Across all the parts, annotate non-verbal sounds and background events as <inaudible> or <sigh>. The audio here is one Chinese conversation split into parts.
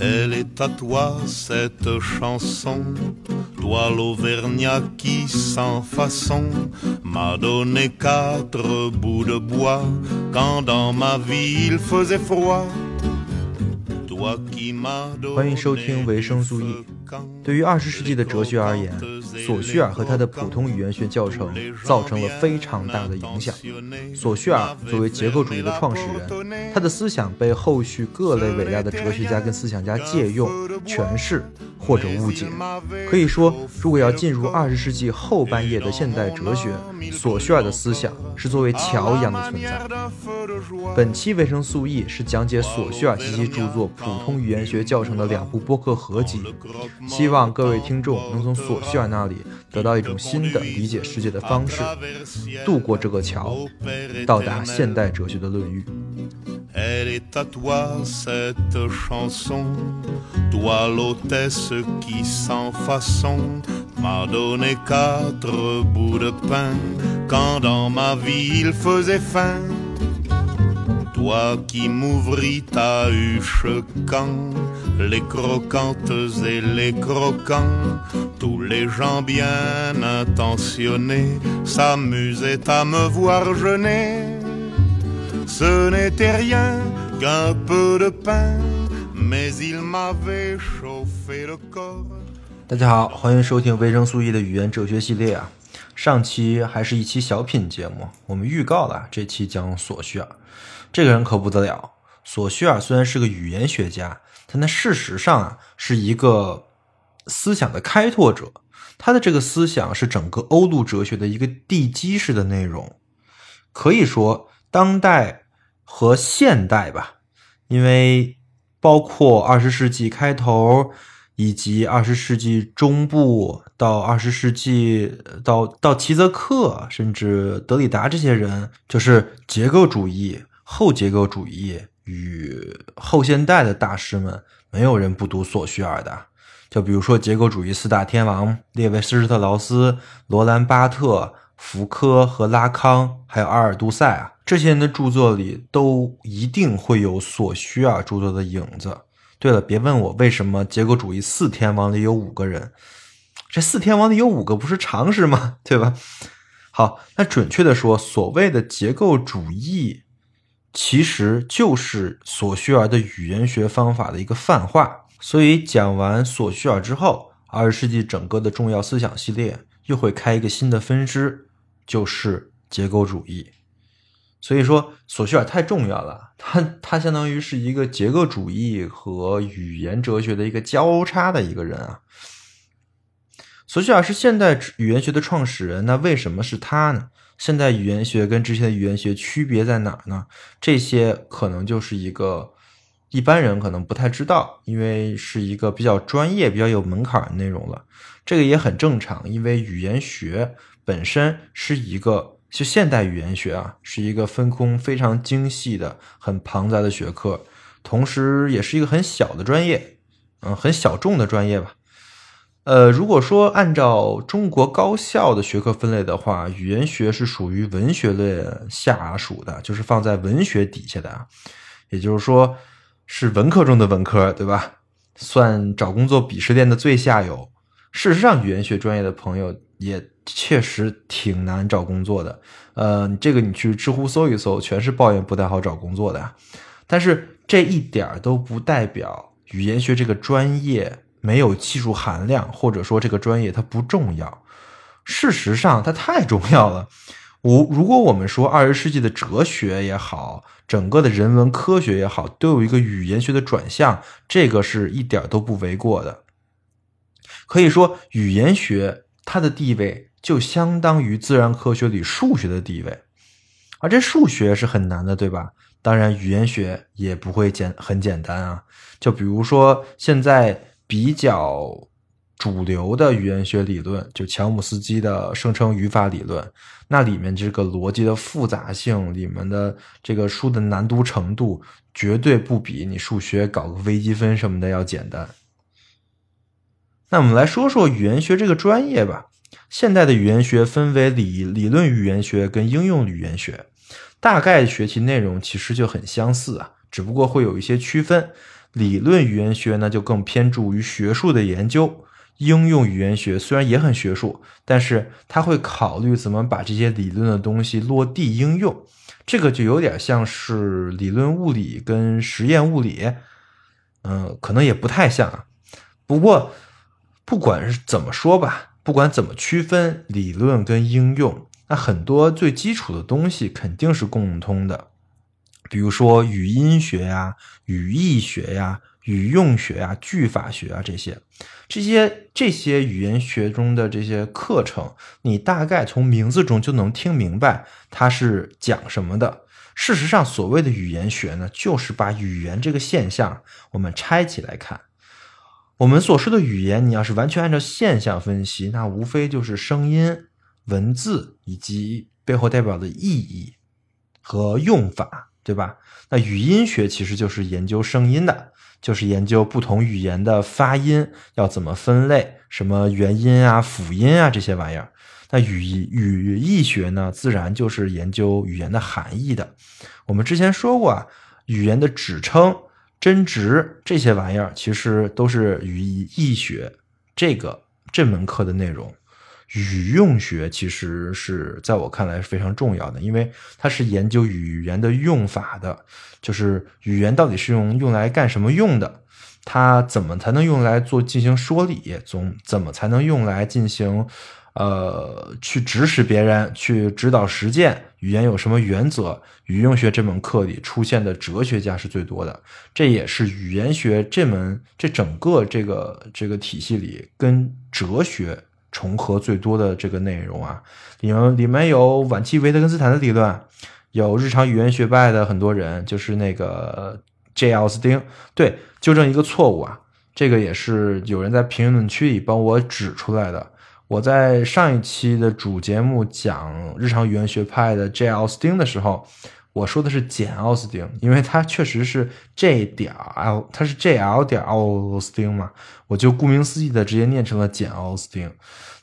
Elle est à toi cette chanson, toi l'Auvergnat qui sans façon m'a donné quatre bouts de bois quand dans ma vie il faisait froid. Toi qui m'as 欢迎收听维生素 E。 对于二十世纪的哲学而言，索绪尔和他的普通语言学教程造成了非常大的影响。索绪尔作为结构主义的创始人，他的思想被后续各类伟大的哲学家跟思想家借用、诠释或者误解。可以说，如果要进入二十世纪后半叶的现代哲学，索绪尔的思想是作为桥一样的存在。本期维生素 E 是讲解索绪尔及其著作《普通语言学教程》的两部播客合集。希望各位听众能从索绪尔那里得到一种新的理解世界的方式，渡过这个桥，到达现代哲学的论域。Elle est à toi cette chanson, toi l'hôtesse qui sans façon m'a donné quatre bouts de pain quand dans ma vie il faisait faim. Toi qui m'ouvris ta huche quand les croquantes et les croquants, tous les gens bien intentionnés s'amusaient à me voir jeûner. Ce n'était rien qu'un peu de pain, mais il m'avait chauffé le corps. 大家好，欢迎收听维生素 E 的语言哲学系列啊。上期还是一期小品节目，我们预告了这期讲索绪尔。 这个人可不得了，索绪尔虽然是个语言学家，但他事实上啊是一个思想的开拓者。他的这个思想是整个欧陆哲学的一个地基式的内容，可以说当代和现代吧，因为包括二十世纪开头以及二十世纪中部到二十世纪到到齐泽克甚至德里达这些人，就是结构主义、后结构主义与后现代的大师们，没有人不读索绪尔的。就比如说结构主义四大天王列维斯施特劳斯、罗兰巴特、福柯和拉康，还有阿尔杜塞啊，这些人的著作里都一定会有索绪尔著作的影子。对了，别问我为什么结构主义四天王里有五个人，这四天王里有五个不是常识吗？对吧？好，那准确的说，所谓的结构主义，其实就是索绪尔的语言学方法的一个泛化。所以讲完索绪尔之后，二十世纪整个的重要思想系列又会开一个新的分支，就是结构主义。所以说，索绪尔太重要了，他他相当于是一个结构主义和语言哲学的一个交叉的一个人啊。索绪尔是现代语言学的创始人，那为什么是他呢？现代语言学跟之前的语言学区别在哪儿呢？这些可能就是一个一般人可能不太知道，因为是一个比较专业、比较有门槛的内容了。这个也很正常，因为语言学本身是一个。就现代语言学啊，是一个分工非常精细的、很庞杂的学科，同时也是一个很小的专业，嗯，很小众的专业吧。呃，如果说按照中国高校的学科分类的话，语言学是属于文学类下属的，就是放在文学底下的，也就是说是文科中的文科，对吧？算找工作鄙视链的最下游。事实上，语言学专业的朋友也。确实挺难找工作的，呃，这个你去知乎搜一搜，全是抱怨不太好找工作的。但是这一点都不代表语言学这个专业没有技术含量，或者说这个专业它不重要。事实上，它太重要了。我如果我们说二十世纪的哲学也好，整个的人文科学也好，都有一个语言学的转向，这个是一点都不为过的。可以说，语言学它的地位。就相当于自然科学里数学的地位，而这数学是很难的，对吧？当然，语言学也不会简很简单啊。就比如说现在比较主流的语言学理论，就乔姆斯基的生成语法理论，那里面这个逻辑的复杂性，里面的这个书的难读程度，绝对不比你数学搞个微积分什么的要简单。那我们来说说语言学这个专业吧。现代的语言学分为理理论语言学跟应用语言学，大概学习内容其实就很相似啊，只不过会有一些区分。理论语言学呢就更偏注于学术的研究。应用语言学虽然也很学术，但是它会考虑怎么把这些理论的东西落地应用。这个就有点像是理论物理跟实验物理，嗯，可能也不太像啊。不过不管是怎么说吧，不管怎么区分理论跟应用，那很多最基础的东西肯定是共通的。比如说语音学呀、语义学呀。语用学啊、句法学啊这些，这些这些语言学中的这些课程，你大概从名字中就能听明白它是讲什么的。事实上，所谓的语言学呢，就是把语言这个现象我们拆起来看。我们所说的语言，你要是完全按照现象分析，那无非就是声音、文字以及背后代表的意义和用法，对吧？那语音学其实就是研究声音的。就是研究不同语言的发音要怎么分类，什么元音啊、辅音啊这些玩意儿。那语语义学呢，自然就是研究语言的含义的。我们之前说过啊，语言的指称、真值这些玩意儿，其实都是语义学这个这门课的内容。语用学其实是在我看来是非常重要的，因为它是研究语言的用法的，就是语言到底是用用来干什么用的，它怎么才能用来做进行说理，总怎么才能用来进行，呃，去指使别人，去指导实践，语言有什么原则？语用学这门课里出现的哲学家是最多的，这也是语言学这门这整个这个这个体系里跟哲学。重合最多的这个内容啊，里面里面有晚期维特根斯坦的理论，有日常语言学派的很多人，就是那个 J. 奥斯汀。对，纠正一个错误啊，这个也是有人在评论区里帮我指出来的。我在上一期的主节目讲日常语言学派的 J. 奥斯汀的时候。我说的是简奥斯汀，因为它确实是 J 点 L，它是 J L 点奥斯汀嘛，我就顾名思义的直接念成了简奥斯汀。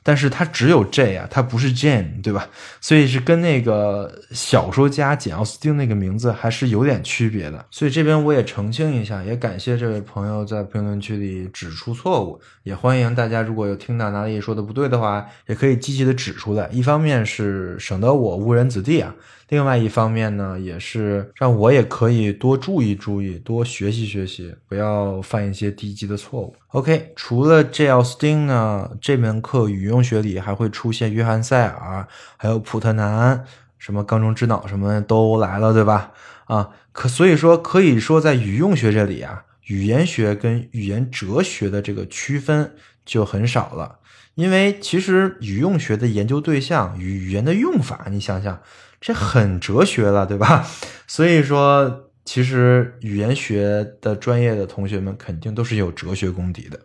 但是它只有 J 啊，它不是 Jane，对吧？所以是跟那个小说家简奥斯汀那个名字还是有点区别的。所以这边我也澄清一下，也感谢这位朋友在评论区里指出错误，也欢迎大家如果有听到哪里说的不对的话，也可以积极的指出来。一方面是省得我误人子弟啊。另外一方面呢，也是让我也可以多注意注意，多学习学习，不要犯一些低级的错误。OK，除了 J. 奥斯汀呢，这门课语用学里还会出现约翰塞尔，还有普特南，什么缸中之脑什么都来了，对吧？啊，可所以说可以说在语用学这里啊，语言学跟语言哲学的这个区分就很少了，因为其实语用学的研究对象与语言的用法，你想想。这很哲学了，对吧？<laughs> 所以说，其实语言学的专业的同学们肯定都是有哲学功底的。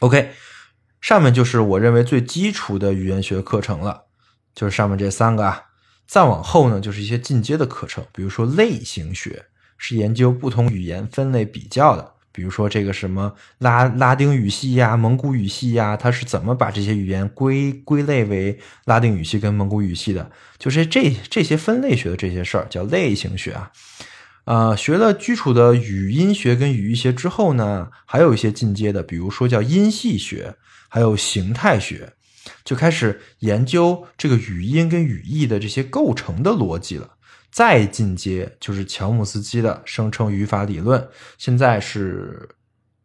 OK，上面就是我认为最基础的语言学课程了，就是上面这三个啊。再往后呢，就是一些进阶的课程，比如说类型学，是研究不同语言分类比较的。比如说这个什么拉拉丁语系呀、蒙古语系呀，它是怎么把这些语言归归类为拉丁语系跟蒙古语系的？就是这这些分类学的这些事儿叫类型学啊。呃，学了基础的语音学跟语义学之后呢，还有一些进阶的，比如说叫音系学，还有形态学，就开始研究这个语音跟语义的这些构成的逻辑了。再进阶就是乔姆斯基的生成语法理论，现在是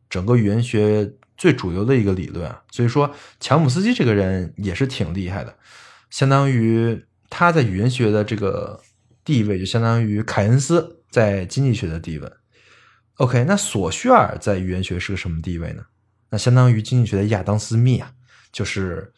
整个语言学最主流的一个理论啊。所以说，乔姆斯基这个人也是挺厉害的，相当于他在语言学的这个地位，就相当于凯恩斯在经济学的地位。OK，那索绪尔在语言学是个什么地位呢？那相当于经济学的亚当·斯密啊，就是。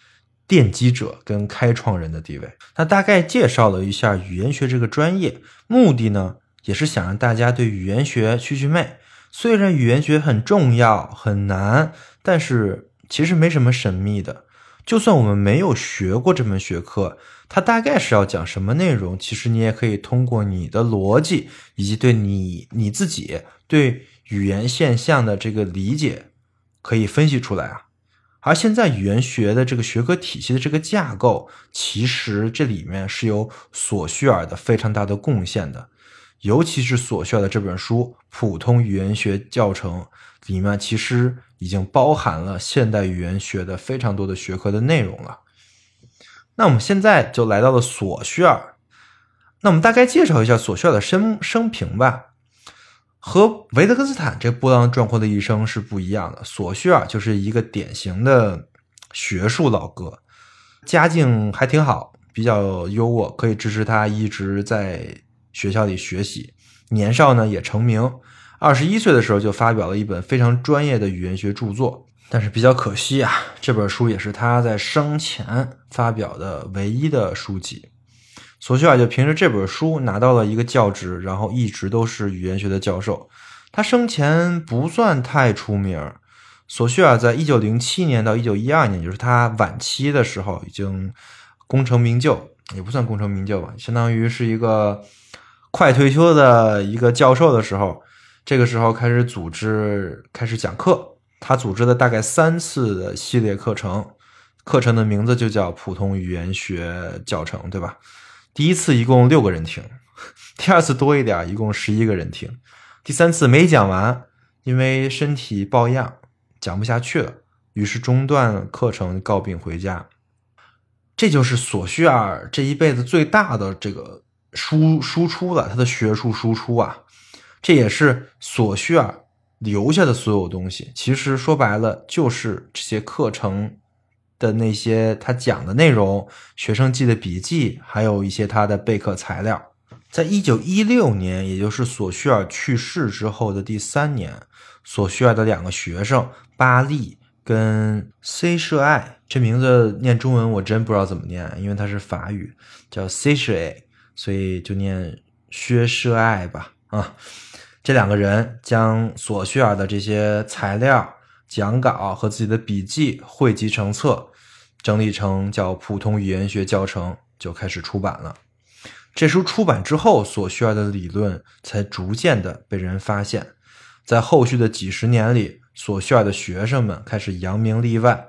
奠基者跟开创人的地位，那大概介绍了一下语言学这个专业，目的呢也是想让大家对语言学去去魅。虽然语言学很重要很难，但是其实没什么神秘的。就算我们没有学过这门学科，它大概是要讲什么内容，其实你也可以通过你的逻辑以及对你你自己对语言现象的这个理解，可以分析出来啊。而现在语言学的这个学科体系的这个架构，其实这里面是有索绪尔的非常大的贡献的。尤其是所需要的这本书《普通语言学教程》里面，其实已经包含了现代语言学的非常多的学科的内容了。那我们现在就来到了索绪尔，那我们大概介绍一下索绪尔的生生平吧。和维特根斯坦这波浪壮阔的一生是不一样的。索绪尔就是一个典型的学术老哥，家境还挺好，比较优渥，可以支持他一直在学校里学习。年少呢也成名，二十一岁的时候就发表了一本非常专业的语言学著作。但是比较可惜啊，这本书也是他在生前发表的唯一的书籍。索绪尔就凭着这本书拿到了一个教职，然后一直都是语言学的教授。他生前不算太出名。索绪尔在一九零七年到一九一二年，就是他晚期的时候，已经功成名就，也不算功成名就吧，相当于是一个快退休的一个教授的时候。这个时候开始组织，开始讲课。他组织了大概三次的系列课程，课程的名字就叫普通语言学教程，对吧？第一次一共六个人听，<laughs> 第二次多一点，一共十一个人听。第三次没讲完，因为身体抱恙，讲不下去了，于是中断课程，告病回家。这就是索绪尔这一辈子最大的这个输输出了，他的学术输出啊，这也是索绪尔留下的所有东西。其实说白了，就是这些课程。的那些他讲的内容，学生记的笔记，还有一些他的备课材料。在一九一六年，也就是索绪尔去世之后的第三年，索绪尔的两个学生巴利跟 C 舍爱，这名字念中文我真不知道怎么念，因为它是法语，叫 C 舍爱，所以就念薛舍爱吧。啊，这两个人将索绪尔的这些材料。讲稿和自己的笔记汇集成册，整理成叫《普通语言学教程》，就开始出版了。这书出版之后，所需要的理论才逐渐的被人发现。在后续的几十年里，所需要的学生们开始扬名立万。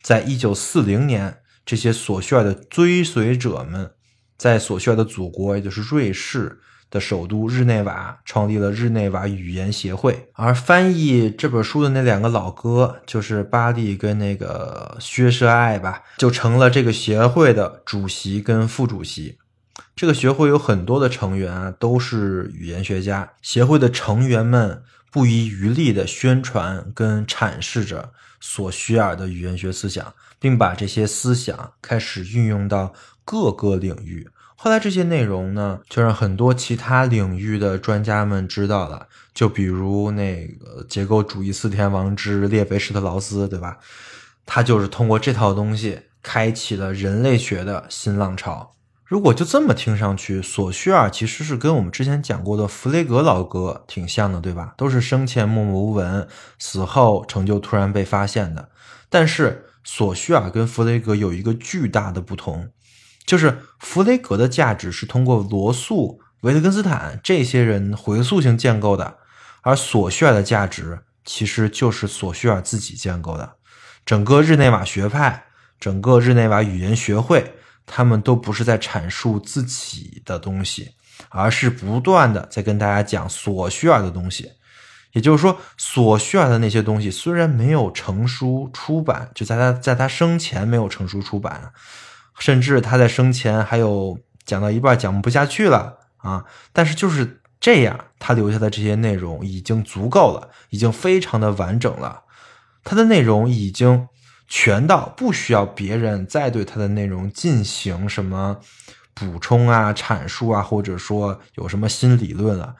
在一九四零年，这些所需要的追随者们在所需要的祖国，也就是瑞士。的首都日内瓦创立了日内瓦语言协会，而翻译这本书的那两个老哥，就是巴蒂跟那个薛舍爱吧，就成了这个协会的主席跟副主席。这个学会有很多的成员啊，都是语言学家。协会的成员们不遗余力地宣传跟阐释着所需要的语言学思想，并把这些思想开始运用到各个领域。后来这些内容呢，就让很多其他领域的专家们知道了。就比如那个结构主义四天王之列维施特劳斯，对吧？他就是通过这套东西开启了人类学的新浪潮。如果就这么听上去，索绪尔其实是跟我们之前讲过的弗雷格老哥挺像的，对吧？都是生前默默无闻，死后成就突然被发现的。但是索绪尔跟弗雷格有一个巨大的不同。就是弗雷格的价值是通过罗素、维特根斯坦这些人回溯性建构的，而索绪尔的价值其实就是索绪尔自己建构的。整个日内瓦学派、整个日内瓦语言学会，他们都不是在阐述自己的东西，而是不断的在跟大家讲索绪尔的东西。也就是说，索绪尔的那些东西虽然没有成书出版，就在他在他生前没有成书出版。甚至他在生前还有讲到一半讲不下去了啊！但是就是这样，他留下的这些内容已经足够了，已经非常的完整了。他的内容已经全到不需要别人再对他的内容进行什么补充啊、阐述啊，或者说有什么新理论了。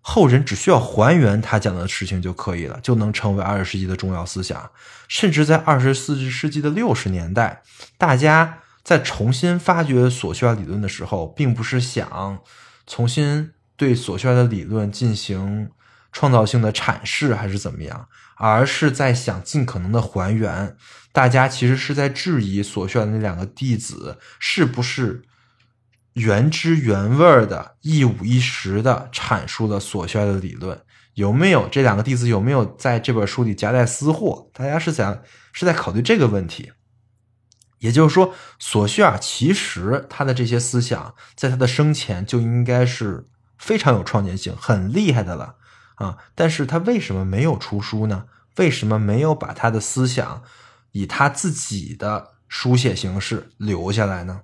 后人只需要还原他讲的事情就可以了，就能成为二十世纪的重要思想。甚至在二十四世纪的六十年代，大家。在重新发掘索绪尔理论的时候，并不是想重新对索绪尔的理论进行创造性的阐释，还是怎么样，而是在想尽可能的还原。大家其实是在质疑索绪尔那两个弟子是不是原汁原味的、一五一十的阐述了索绪尔的理论，有没有这两个弟子有没有在这本书里夹带私货？大家是想是在考虑这个问题。也就是说，索绪尔其实他的这些思想，在他的生前就应该是非常有创建性，很厉害的了啊！但是他为什么没有出书呢？为什么没有把他的思想以他自己的书写形式留下来呢？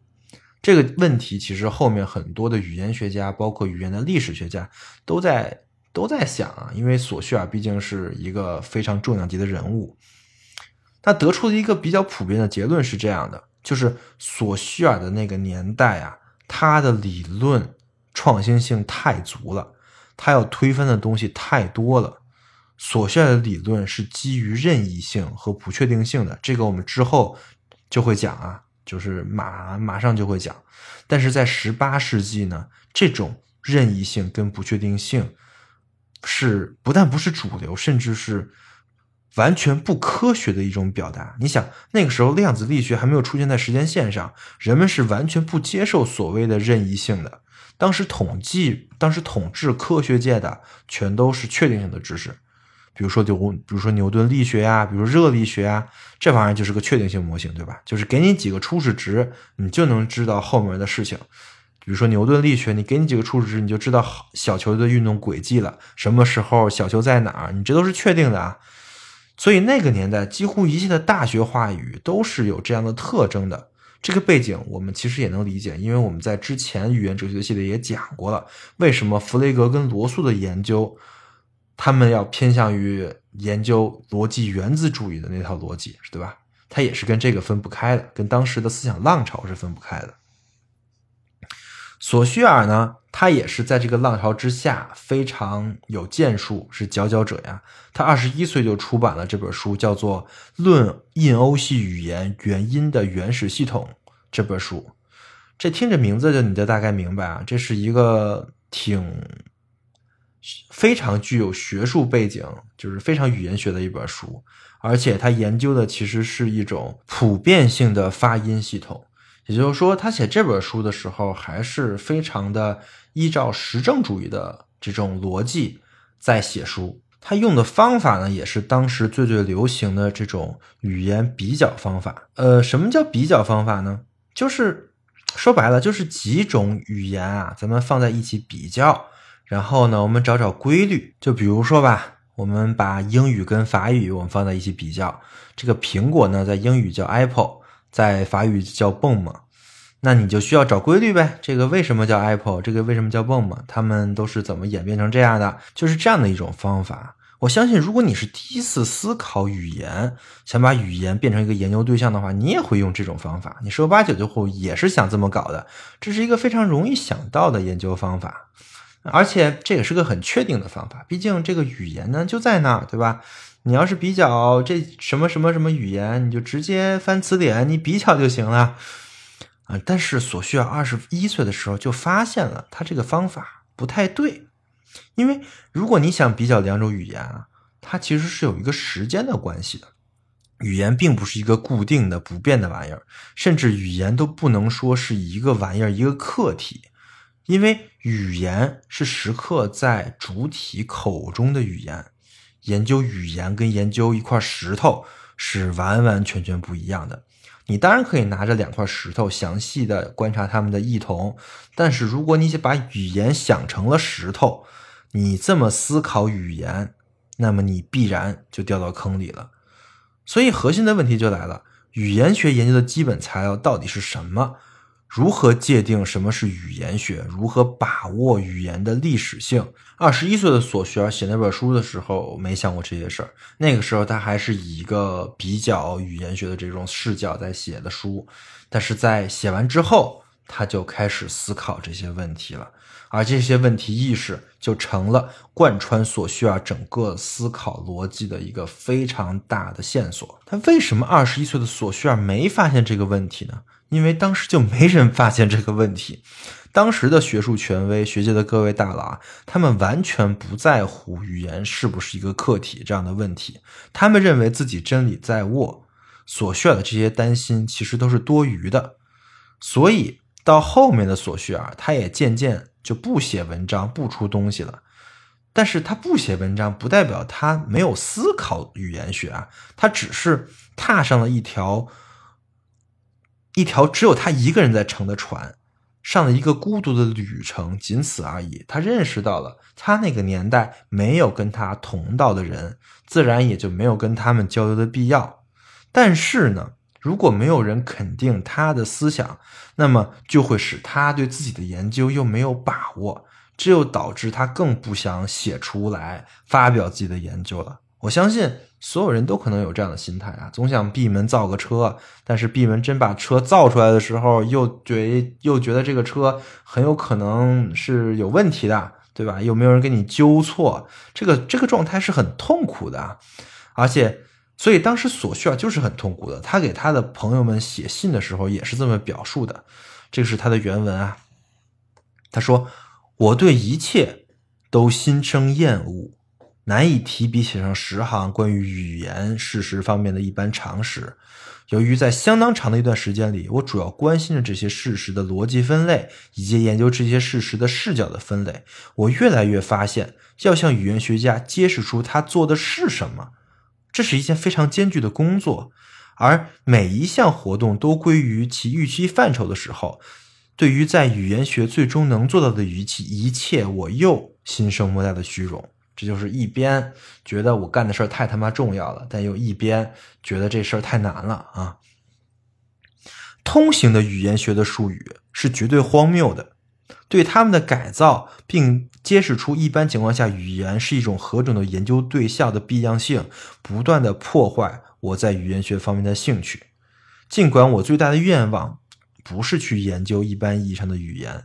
这个问题其实后面很多的语言学家，包括语言的历史学家都在都在想啊，因为索绪尔毕竟是一个非常重量级的人物，他得出的一个比较普遍的结论是这样的：就是索绪尔的那个年代啊，他的理论创新性太足了，他要推翻的东西太多了。索绪尔的理论是基于任意性和不确定性的，这个我们之后就会讲啊。就是马马上就会讲，但是在十八世纪呢，这种任意性跟不确定性是不但不是主流，甚至是完全不科学的一种表达。你想，那个时候量子力学还没有出现在时间线上，人们是完全不接受所谓的任意性的。当时统计，当时统治科学界的全都是确定性的知识。比如说牛，比如说牛顿力学呀，比如热力学呀，这玩意儿就是个确定性模型，对吧？就是给你几个初始值，你就能知道后面的事情。比如说牛顿力学，你给你几个初始值，你就知道小球的运动轨迹了，什么时候小球在哪儿，你这都是确定的啊。所以那个年代，几乎一切的大学话语都是有这样的特征的。这个背景我们其实也能理解，因为我们在之前语言哲学系列也讲过了，为什么弗雷格跟罗素的研究。他们要偏向于研究逻辑原子主义的那套逻辑，对吧？它也是跟这个分不开的，跟当时的思想浪潮是分不开的。索绪尔呢，他也是在这个浪潮之下非常有建树，是佼佼者呀。他二十一岁就出版了这本书，叫做《论印欧系语言原因的原始系统》这本书。这听着名字就你就大概明白啊，这是一个挺。非常具有学术背景，就是非常语言学的一本书，而且他研究的其实是一种普遍性的发音系统。也就是说，他写这本书的时候，还是非常的依照实证主义的这种逻辑在写书。他用的方法呢，也是当时最最流行的这种语言比较方法。呃，什么叫比较方法呢？就是说白了，就是几种语言啊，咱们放在一起比较。然后呢，我们找找规律。就比如说吧，我们把英语跟法语我们放在一起比较。这个苹果呢，在英语叫 Apple，在法语叫 boom。那你就需要找规律呗。这个为什么叫 Apple？这个为什么叫 boom？它们都是怎么演变成这样的？就是这样的一种方法。我相信，如果你是第一次思考语言，想把语言变成一个研究对象的话，你也会用这种方法。你十有八九就会也是想这么搞的。这是一个非常容易想到的研究方法。而且这也是个很确定的方法，毕竟这个语言呢就在那儿，对吧？你要是比较这什么什么什么语言，你就直接翻词典，你比较就行了啊。但是索绪尔二十一岁的时候就发现了他这个方法不太对，因为如果你想比较两种语言啊，它其实是有一个时间的关系的。语言并不是一个固定的不变的玩意儿，甚至语言都不能说是一个玩意儿一个客体。因为语言是时刻在主体口中的语言，研究语言跟研究一块石头是完完全全不一样的。你当然可以拿着两块石头详细的观察它们的异同，但是如果你把语言想成了石头，你这么思考语言，那么你必然就掉到坑里了。所以核心的问题就来了：语言学研究的基本材料到底是什么？如何界定什么是语言学？如何把握语言的历史性？二十一岁的索绪尔写那本书的时候，没想过这些事儿。那个时候，他还是以一个比较语言学的这种视角在写的书。但是在写完之后，他就开始思考这些问题了，而这些问题意识就成了贯穿索绪尔整个思考逻辑的一个非常大的线索。他为什么二十一岁的索绪尔没发现这个问题呢？因为当时就没人发现这个问题，<laughs> 当时的学术权威、学界的各位大佬啊，他们完全不在乎语言是不是一个客体这样的问题，他们认为自己真理在握，所需要的这些担心其实都是多余的。所以到后面的索绪尔，他也渐渐就不写文章、不出东西了。但是他不写文章，不代表他没有思考语言学啊，他只是踏上了一条。一条只有他一个人在乘的船，上了一个孤独的旅程，仅此而已。他认识到了，他那个年代没有跟他同道的人，自然也就没有跟他们交流的必要。但是呢，如果没有人肯定他的思想，那么就会使他对自己的研究又没有把握，这又导致他更不想写出来发表自己的研究了。我相信。所有人都可能有这样的心态啊，总想闭门造个车，但是闭门真把车造出来的时候，又觉又觉得这个车很有可能是有问题的，对吧？又没有人给你纠错，这个这个状态是很痛苦的，而且，所以当时索绪尔就是很痛苦的。他给他的朋友们写信的时候也是这么表述的，这个是他的原文啊。他说：“我对一切都心生厌恶。”难以提笔写上十行关于语言事实方面的一般常识。由于在相当长的一段时间里，我主要关心着这些事实的逻辑分类，以及研究这些事实的视角的分类，我越来越发现，要向语言学家揭示出他做的是什么，这是一件非常艰巨的工作。而每一项活动都归于其预期范畴的时候，对于在语言学最终能做到的一切，一切，我又心生莫大的虚荣。这就是一边觉得我干的事儿太他妈重要了，但又一边觉得这事儿太难了啊！通行的语言学的术语是绝对荒谬的，对他们的改造，并揭示出一般情况下语言是一种何种的研究对象的必要性，不断的破坏我在语言学方面的兴趣。尽管我最大的愿望不是去研究一般意义上的语言。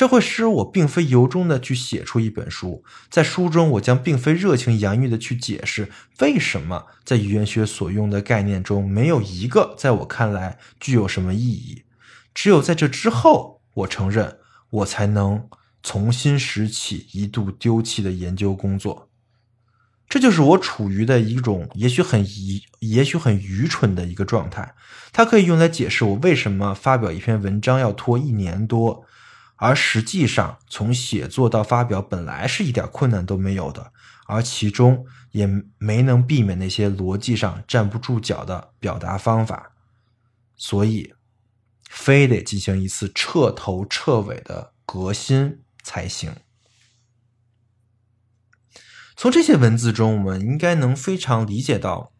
这会使我并非由衷的去写出一本书，在书中我将并非热情洋溢的去解释为什么在语言学所用的概念中没有一个在我看来具有什么意义。只有在这之后，我承认我才能重新拾起一度丢弃的研究工作。这就是我处于的一种也许很愚也许很愚蠢的一个状态，它可以用来解释我为什么发表一篇文章要拖一年多。而实际上，从写作到发表本来是一点困难都没有的，而其中也没能避免那些逻辑上站不住脚的表达方法，所以非得进行一次彻头彻尾的革新才行。从这些文字中，我们应该能非常理解到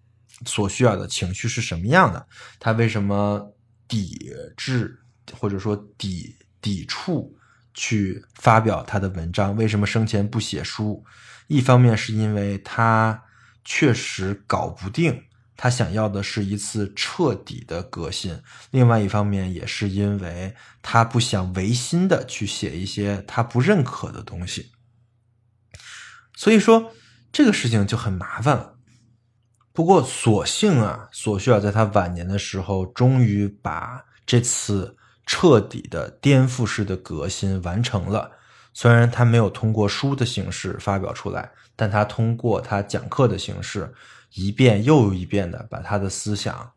所需要的情绪是什么样的，他为什么抵制或者说抵。抵触去发表他的文章，为什么生前不写书？一方面是因为他确实搞不定，他想要的是一次彻底的革新；另外一方面也是因为他不想违心的去写一些他不认可的东西。所以说这个事情就很麻烦了。不过所幸啊，索绪尔在他晚年的时候，终于把这次。彻底的颠覆式的革新完成了，虽然他没有通过书的形式发表出来，但他通过他讲课的形式，一遍又一遍的把他的思想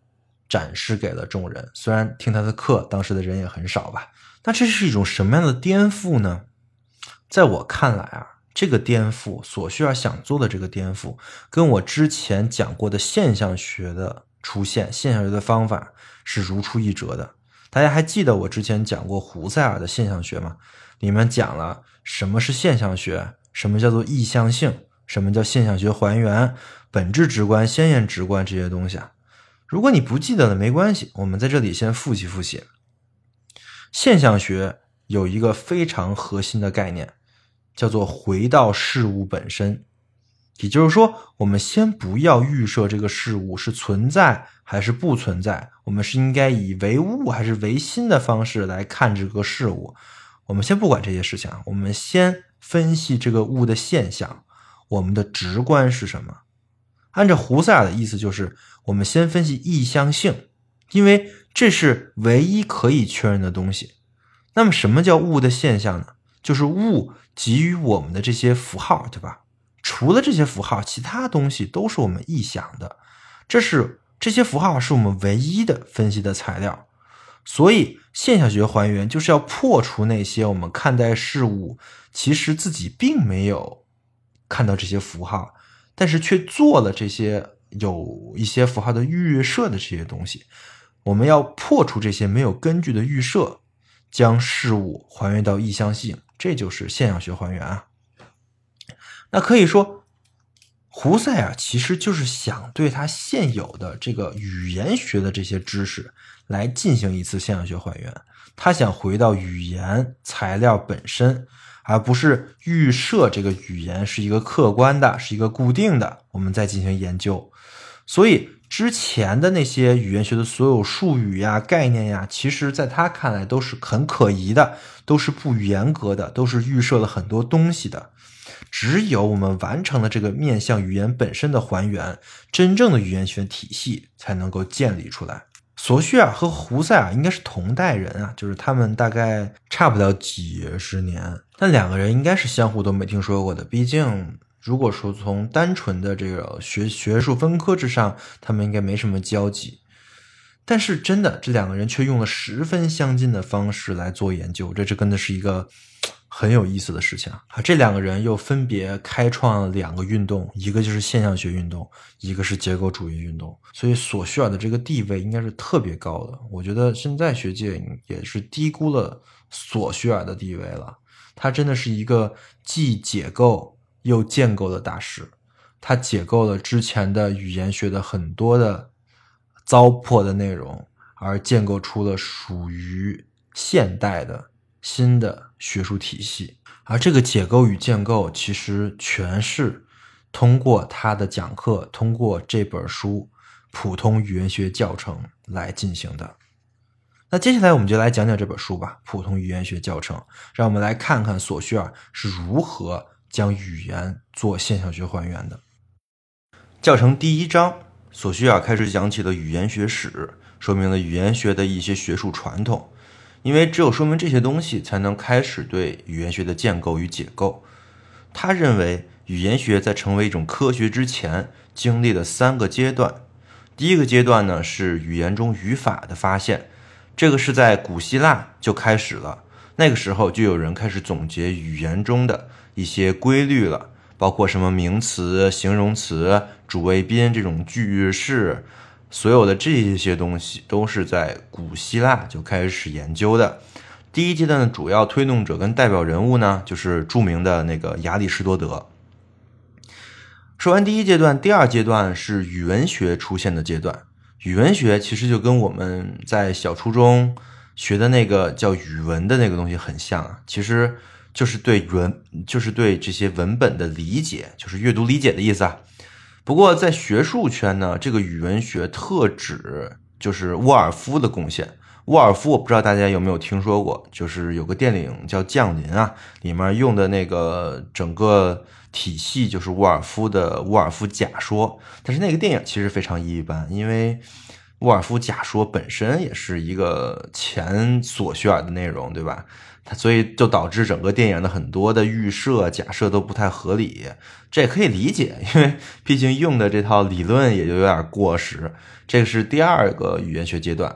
展示给了众人。虽然听他的课当时的人也很少吧，那这是一种什么样的颠覆呢？在我看来啊，这个颠覆所需要想做的这个颠覆，跟我之前讲过的现象学的出现，现象学的方法是如出一辙的。大家还记得我之前讲过胡塞尔的现象学吗？里面讲了什么是现象学，什么叫做意向性，什么叫现象学还原，本质直观、先验直观这些东西啊。如果你不记得了，没关系，我们在这里先复习复习。现象学有一个非常核心的概念，叫做回到事物本身。也就是说，我们先不要预设这个事物是存在还是不存在，我们是应该以唯物还是唯心的方式来看这个事物。我们先不管这些事情啊，我们先分析这个物的现象。我们的直观是什么？按照胡塞尔的意思，就是我们先分析意向性，因为这是唯一可以确认的东西。那么，什么叫物的现象呢？就是物给予我们的这些符号，对吧？除了这些符号，其他东西都是我们臆想的。这是这些符号是我们唯一的分析的材料。所以，现象学还原就是要破除那些我们看待事物其实自己并没有看到这些符号，但是却做了这些有一些符号的预设的这些东西。我们要破除这些没有根据的预设，将事物还原到意向性，这就是现象学还原啊。那可以说，胡塞尔其实就是想对他现有的这个语言学的这些知识来进行一次现象学还原。他想回到语言材料本身，而不是预设这个语言是一个客观的，是一个固定的，我们再进行研究。所以之前的那些语言学的所有术语呀、概念呀，其实在他看来都是很可疑的，都是不严格的，都是预设了很多东西的。只有我们完成了这个面向语言本身的还原，真正的语言学体系才能够建立出来。索绪尔和胡塞尔应该是同代人啊，就是他们大概差不了几十年，但两个人应该是相互都没听说过的。毕竟，如果说从单纯的这个学学术分科之上，他们应该没什么交集。但是，真的这两个人却用了十分相近的方式来做研究，这这真的是一个。很有意思的事情啊！这两个人又分别开创了两个运动，一个就是现象学运动，一个是结构主义运动。所以索绪尔的这个地位应该是特别高的。我觉得现在学界也是低估了索绪尔的地位了。他真的是一个既解构又建构的大师。他解构了之前的语言学的很多的糟粕的内容，而建构出了属于现代的。新的学术体系，而这个解构与建构其实全是通过他的讲课，通过这本书《普通语言学教程》来进行的。那接下来我们就来讲讲这本书吧，《普通语言学教程》，让我们来看看索绪尔是如何将语言做现象学还原的。教程第一章，索绪尔开始讲起了语言学史，说明了语言学的一些学术传统。因为只有说明这些东西，才能开始对语言学的建构与解构。他认为，语言学在成为一种科学之前，经历了三个阶段。第一个阶段呢，是语言中语法的发现，这个是在古希腊就开始了。那个时候，就有人开始总结语言中的一些规律了，包括什么名词、形容词、主谓宾这种句式。所有的这些东西都是在古希腊就开始研究的。第一阶段的主要推动者跟代表人物呢，就是著名的那个亚里士多德。说完第一阶段，第二阶段是语文学出现的阶段。语文学其实就跟我们在小初中学的那个叫语文的那个东西很像啊，其实就是对文，就是对这些文本的理解，就是阅读理解的意思啊。不过，在学术圈呢，这个语文学特指就是沃尔夫的贡献。沃尔夫，我不知道大家有没有听说过，就是有个电影叫《降临》啊，里面用的那个整个体系就是沃尔夫的沃尔夫假说。但是那个电影其实非常一般，因为沃尔夫假说本身也是一个前索绪尔的内容，对吧？它所以就导致整个电影的很多的预设假设都不太合理，这也可以理解，因为毕竟用的这套理论也就有点过时。这个是第二个语言学阶段。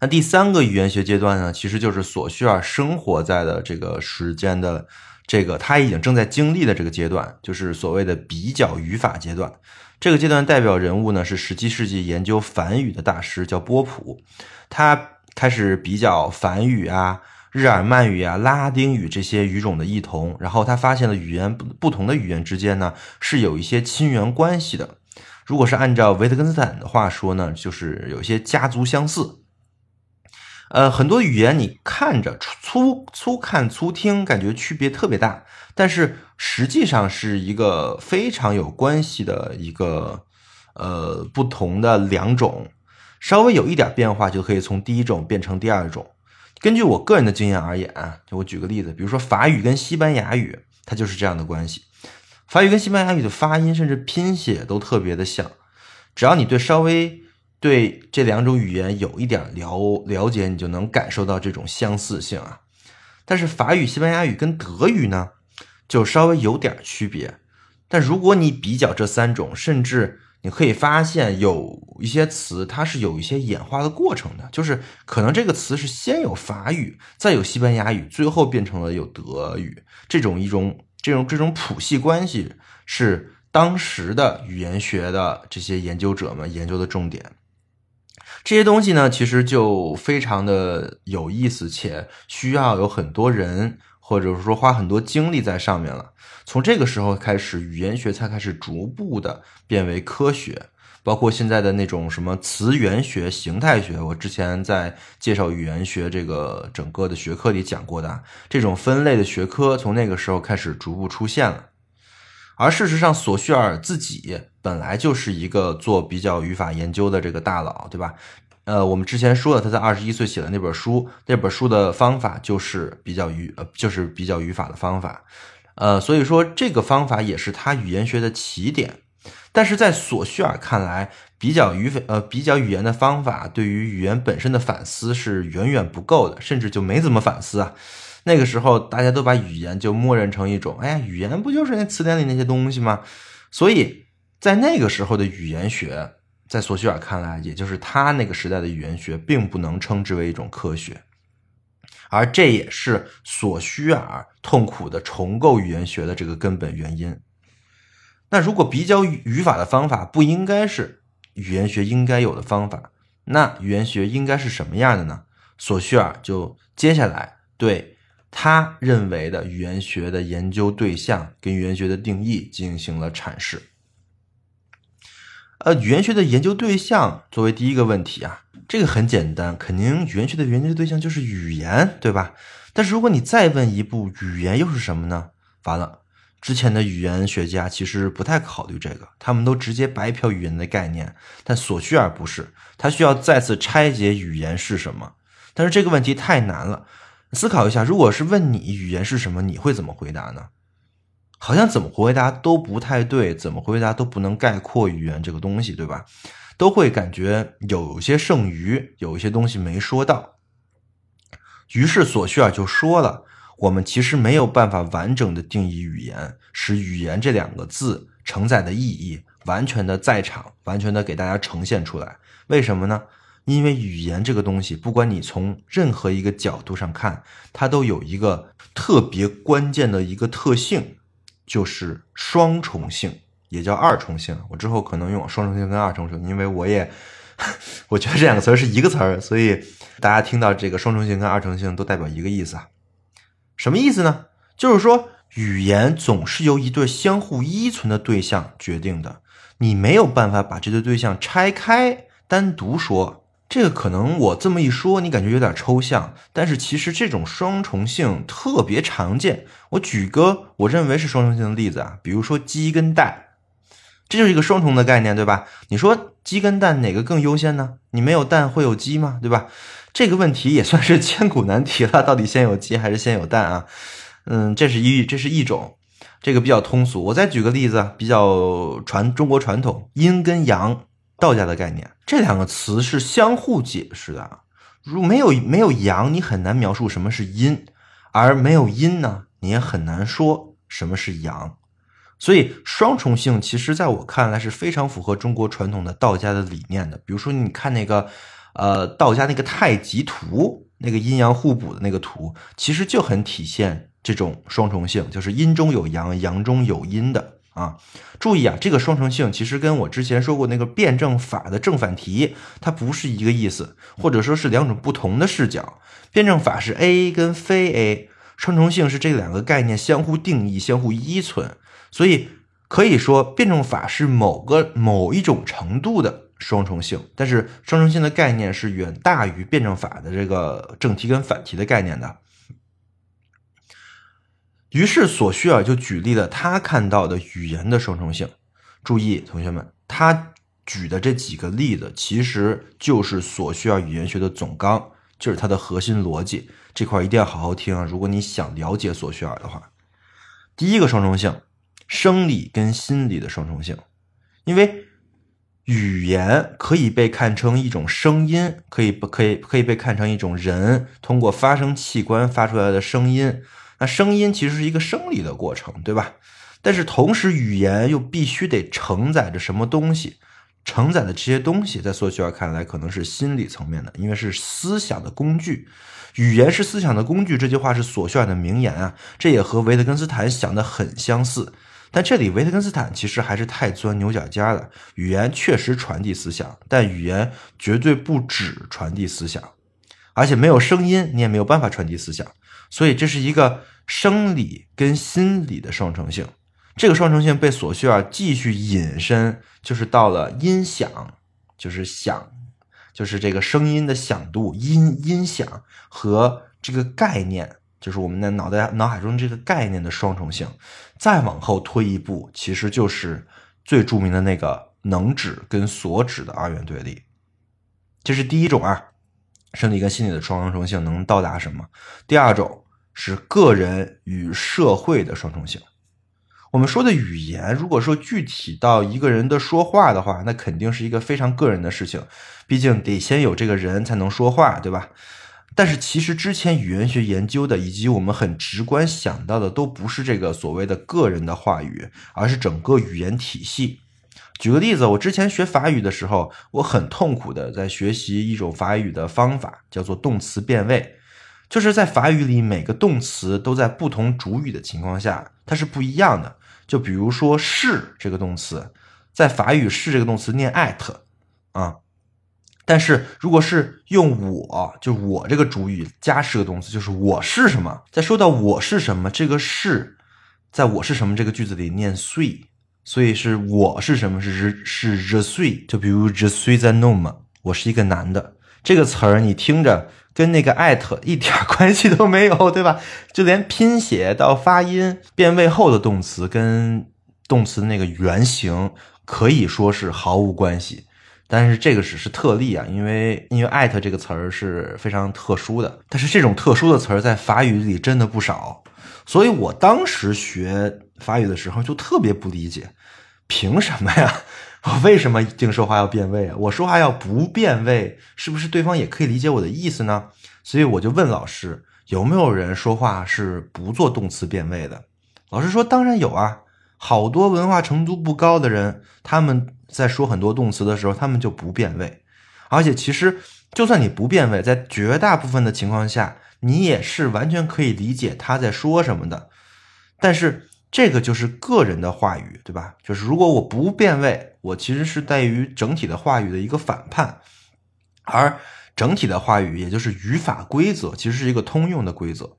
那第三个语言学阶段呢，其实就是索需尔生活在的这个时间的这个他已经正在经历的这个阶段，就是所谓的比较语法阶段。这个阶段代表人物呢是十七世纪研究梵语的大师，叫波普，他开始比较梵语啊。日耳曼语啊、拉丁语这些语种的异同，然后他发现了语言不不同的语言之间呢是有一些亲缘关系的。如果是按照维特根斯坦的话说呢，就是有些家族相似。呃，很多语言你看着粗粗看粗听，感觉区别特别大，但是实际上是一个非常有关系的一个呃不同的两种，稍微有一点变化就可以从第一种变成第二种。根据我个人的经验而言啊，就我举个例子，比如说法语跟西班牙语，它就是这样的关系。法语跟西班牙语的发音甚至拼写都特别的像。只要你对稍微对这两种语言有一点了了解，你就能感受到这种相似性啊。但是法语、西班牙语跟德语呢，就稍微有点区别。但如果你比较这三种，甚至你可以发现有一些词，它是有一些演化的过程的，就是可能这个词是先有法语，再有西班牙语，最后变成了有德语。这种一种这种这种谱系关系是当时的语言学的这些研究者们研究的重点。这些东西呢，其实就非常的有意思，且需要有很多人，或者说花很多精力在上面了。从这个时候开始，语言学才开始逐步的变为科学，包括现在的那种什么词源学、形态学。我之前在介绍语言学这个整个的学科里讲过的，这种分类的学科从那个时候开始逐步出现了。而事实上，索绪尔自己本来就是一个做比较语法研究的这个大佬，对吧？呃，我们之前说了，他在二十一岁写的那本书，那本书的方法就是比较语，呃，就是比较语法的方法。呃，所以说这个方法也是他语言学的起点，但是在索绪尔看来，比较语法呃比较语言的方法对于语言本身的反思是远远不够的，甚至就没怎么反思啊。那个时候大家都把语言就默认成一种，哎呀，语言不就是那词典里那些东西吗？所以在那个时候的语言学，在索绪尔看来，也就是他那个时代的语言学，并不能称之为一种科学。而这也是索绪尔痛苦的重构语言学的这个根本原因。那如果比较语法的方法不应该是语言学应该有的方法，那语言学应该是什么样的呢？索绪尔就接下来对他认为的语言学的研究对象跟语言学的定义进行了阐释。呃，语言学的研究对象作为第一个问题啊。这个很简单，肯定语言学的研究对象就是语言，对吧？但是如果你再问一步，语言又是什么呢？完了，之前的语言学家其实不太考虑这个，他们都直接白嫖语言的概念。但索绪尔不是，他需要再次拆解语言是什么。但是这个问题太难了，思考一下，如果是问你语言是什么，你会怎么回答呢？好像怎么回答都不太对，怎么回答都不能概括语言这个东西，对吧？都会感觉有些剩余，有一些东西没说到。于是索绪尔就说了：“我们其实没有办法完整的定义语言，使语言这两个字承载的意义完全的在场，完全的给大家呈现出来。为什么呢？因为语言这个东西，不管你从任何一个角度上看，它都有一个特别关键的一个特性，就是双重性。”也叫二重性，我之后可能用双重性跟二重性，因为我也 <laughs> 我觉得这两个词儿是一个词儿，所以大家听到这个双重性跟二重性都代表一个意思啊。什么意思呢？就是说语言总是由一对相互依存的对象决定的，你没有办法把这对对象拆开单独说。这个可能我这么一说，你感觉有点抽象，但是其实这种双重性特别常见。我举个我认为是双重性的例子啊，比如说鸡跟蛋。这就是一个双重的概念，对吧？你说鸡跟蛋哪个更优先呢？你没有蛋会有鸡吗？对吧？这个问题也算是千古难题了，到底先有鸡还是先有蛋啊？嗯，这是一这是一种，这个比较通俗。我再举个例子，比较传中国传统，阴跟阳，道家的概念，这两个词是相互解释的。如没有没有阳，你很难描述什么是阴；而没有阴呢，你也很难说什么是阳。所以双重性其实在我看来是非常符合中国传统的道家的理念的。比如说，你看那个，呃，道家那个太极图，那个阴阳互补的那个图，其实就很体现这种双重性，就是阴中有阳，阳中有阴的啊。注意啊，这个双重性其实跟我之前说过那个辩证法的正反题，它不是一个意思，或者说是两种不同的视角。辩证法是 A 跟非 A，双重性是这两个概念相互定义、相互依存。所以可以说，辩证法是某个某一种程度的双重性，但是双重性的概念是远大于辩证法的这个正题跟反题的概念的。于是索绪尔就举例了他看到的语言的双重性。注意，同学们，他举的这几个例子其实就是索绪尔语言学的总纲，就是它的核心逻辑。这块一定要好好听啊！如果你想了解索绪尔的话，第一个双重性。生理跟心理的双重性，因为语言可以被看成一种声音，可以不可以可以被看成一种人通过发声器官发出来的声音。那声音其实是一个生理的过程，对吧？但是同时，语言又必须得承载着什么东西？承载的这些东西，在索绪尔看来，可能是心理层面的，因为是思想的工具。语言是思想的工具，这句话是索绪尔的名言啊，这也和维特根斯坦想的很相似。但这里维特根斯坦其实还是太钻牛角尖了。语言确实传递思想，但语言绝对不止传递思想，而且没有声音，你也没有办法传递思想。所以这是一个生理跟心理的双重性。这个双重性被索绪尔继续引申，就是到了音响，就是响，就是这个声音的响度，音音响和这个概念。就是我们的脑袋脑海中这个概念的双重性，再往后推一步，其实就是最著名的那个能指跟所指的二元对立。这是第一种啊，生理跟心理的双重性能到达什么？第二种是个人与社会的双重性。我们说的语言，如果说具体到一个人的说话的话，那肯定是一个非常个人的事情，毕竟得先有这个人才能说话，对吧？但是其实之前语言学研究的，以及我们很直观想到的，都不是这个所谓的个人的话语，而是整个语言体系。举个例子，我之前学法语的时候，我很痛苦的在学习一种法语的方法，叫做动词变位，就是在法语里每个动词都在不同主语的情况下，它是不一样的。就比如说是这个动词，在法语是这个动词念 at 啊。但是如果是用我，就我这个主语加是个动词，就是我是什么。在说到我是什么，这个是在我是什么这个句子里念 suis，所以是我是什么是是 je suis。就比如 je suis un homme，我是一个男的。这个词儿你听着跟那个 at 一点关系都没有，对吧？就连拼写到发音变位后的动词跟动词那个原型可以说是毫无关系。但是这个只是特例啊，因为因为艾特这个词儿是非常特殊的。但是这种特殊的词儿在法语里真的不少，所以我当时学法语的时候就特别不理解，凭什么呀？<laughs> 我为什么一定说话要变位啊？我说话要不变位，是不是对方也可以理解我的意思呢？所以我就问老师，有没有人说话是不做动词变位的？老师说，当然有啊，好多文化程度不高的人，他们。在说很多动词的时候，他们就不变位，而且其实就算你不变位，在绝大部分的情况下，你也是完全可以理解他在说什么的。但是这个就是个人的话语，对吧？就是如果我不变位，我其实是在于整体的话语的一个反叛，而整体的话语，也就是语法规则，其实是一个通用的规则，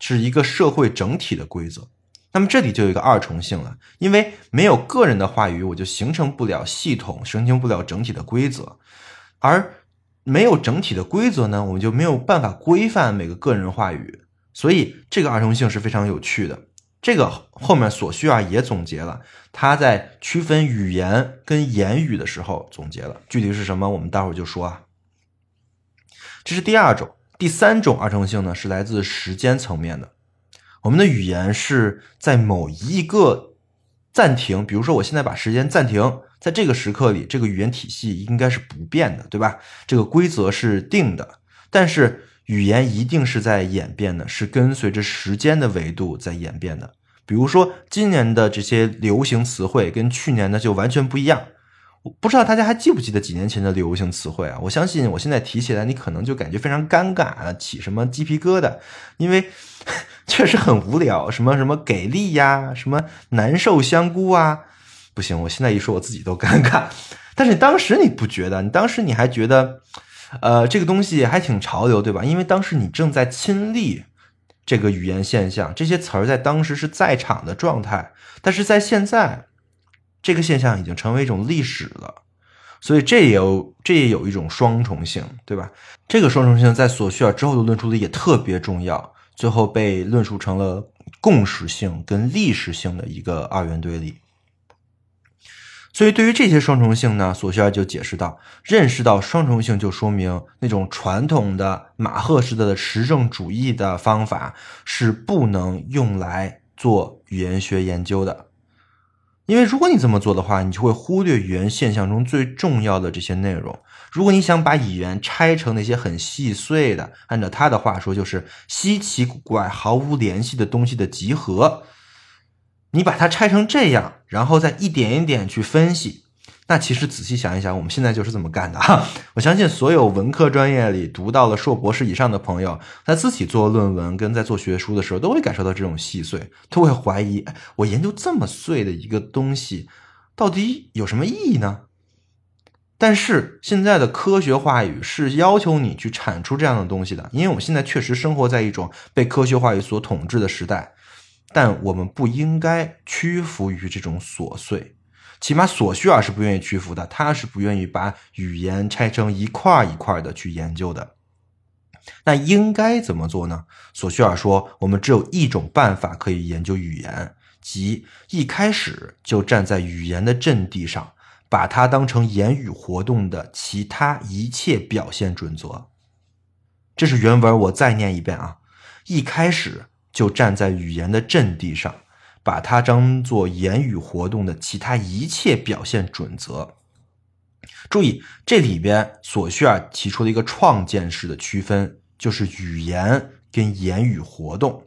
是一个社会整体的规则。那么这里就有一个二重性了，因为没有个人的话语，我就形成不了系统，形成不了整体的规则，而没有整体的规则呢，我们就没有办法规范每个个人话语，所以这个二重性是非常有趣的。这个后面所需啊也总结了，他在区分语言跟言语的时候总结了，具体是什么，我们待会儿就说啊。这是第二种，第三种二重性呢，是来自时间层面的。我们的语言是在某一个暂停，比如说我现在把时间暂停，在这个时刻里，这个语言体系应该是不变的，对吧？这个规则是定的，但是语言一定是在演变的，是跟随着时间的维度在演变的。比如说今年的这些流行词汇跟去年的就完全不一样。我不知道大家还记不记得几年前的流行词汇啊？我相信我现在提起来，你可能就感觉非常尴尬啊，起什么鸡皮疙瘩，因为。<laughs> 确实很无聊，什么什么给力呀，什么难受香菇啊，不行，我现在一说我自己都尴尬。但是当时你不觉得？你当时你还觉得，呃，这个东西还挺潮流，对吧？因为当时你正在亲历这个语言现象，这些词儿在当时是在场的状态。但是在现在，这个现象已经成为一种历史了，所以这也有这也有一种双重性，对吧？这个双重性在索绪尔之后的论述里也特别重要。最后被论述成了共识性跟历史性的一个二元对立，所以对于这些双重性呢，索绪尔就解释到，认识到双重性就说明那种传统的马赫式的实证主义的方法是不能用来做语言学研究的。因为如果你这么做的话，你就会忽略语言现象中最重要的这些内容。如果你想把语言拆成那些很细碎的，按照他的话说，就是稀奇古怪、毫无联系的东西的集合，你把它拆成这样，然后再一点一点去分析，那其实仔细想一想，我们现在就是这么干的哈。<laughs> 我相信所有文科专业里读到了硕博士以上的朋友，在自己做论文跟在做学书的时候，都会感受到这种细碎，都会怀疑：我研究这么碎的一个东西，到底有什么意义呢？但是现在的科学话语是要求你去产出这样的东西的，因为我们现在确实生活在一种被科学话语所统治的时代，但我们不应该屈服于这种琐碎。起码索绪尔是不愿意屈服的，他是不愿意把语言拆成一块一块的去研究的。那应该怎么做呢？索绪尔说，我们只有一种办法可以研究语言，即一开始就站在语言的阵地上，把它当成言语活动的其他一切表现准则。这是原文，我再念一遍啊！一开始就站在语言的阵地上。把它当做言语活动的其他一切表现准则。注意，这里边索绪尔提出了一个创建式的区分，就是语言跟言语活动。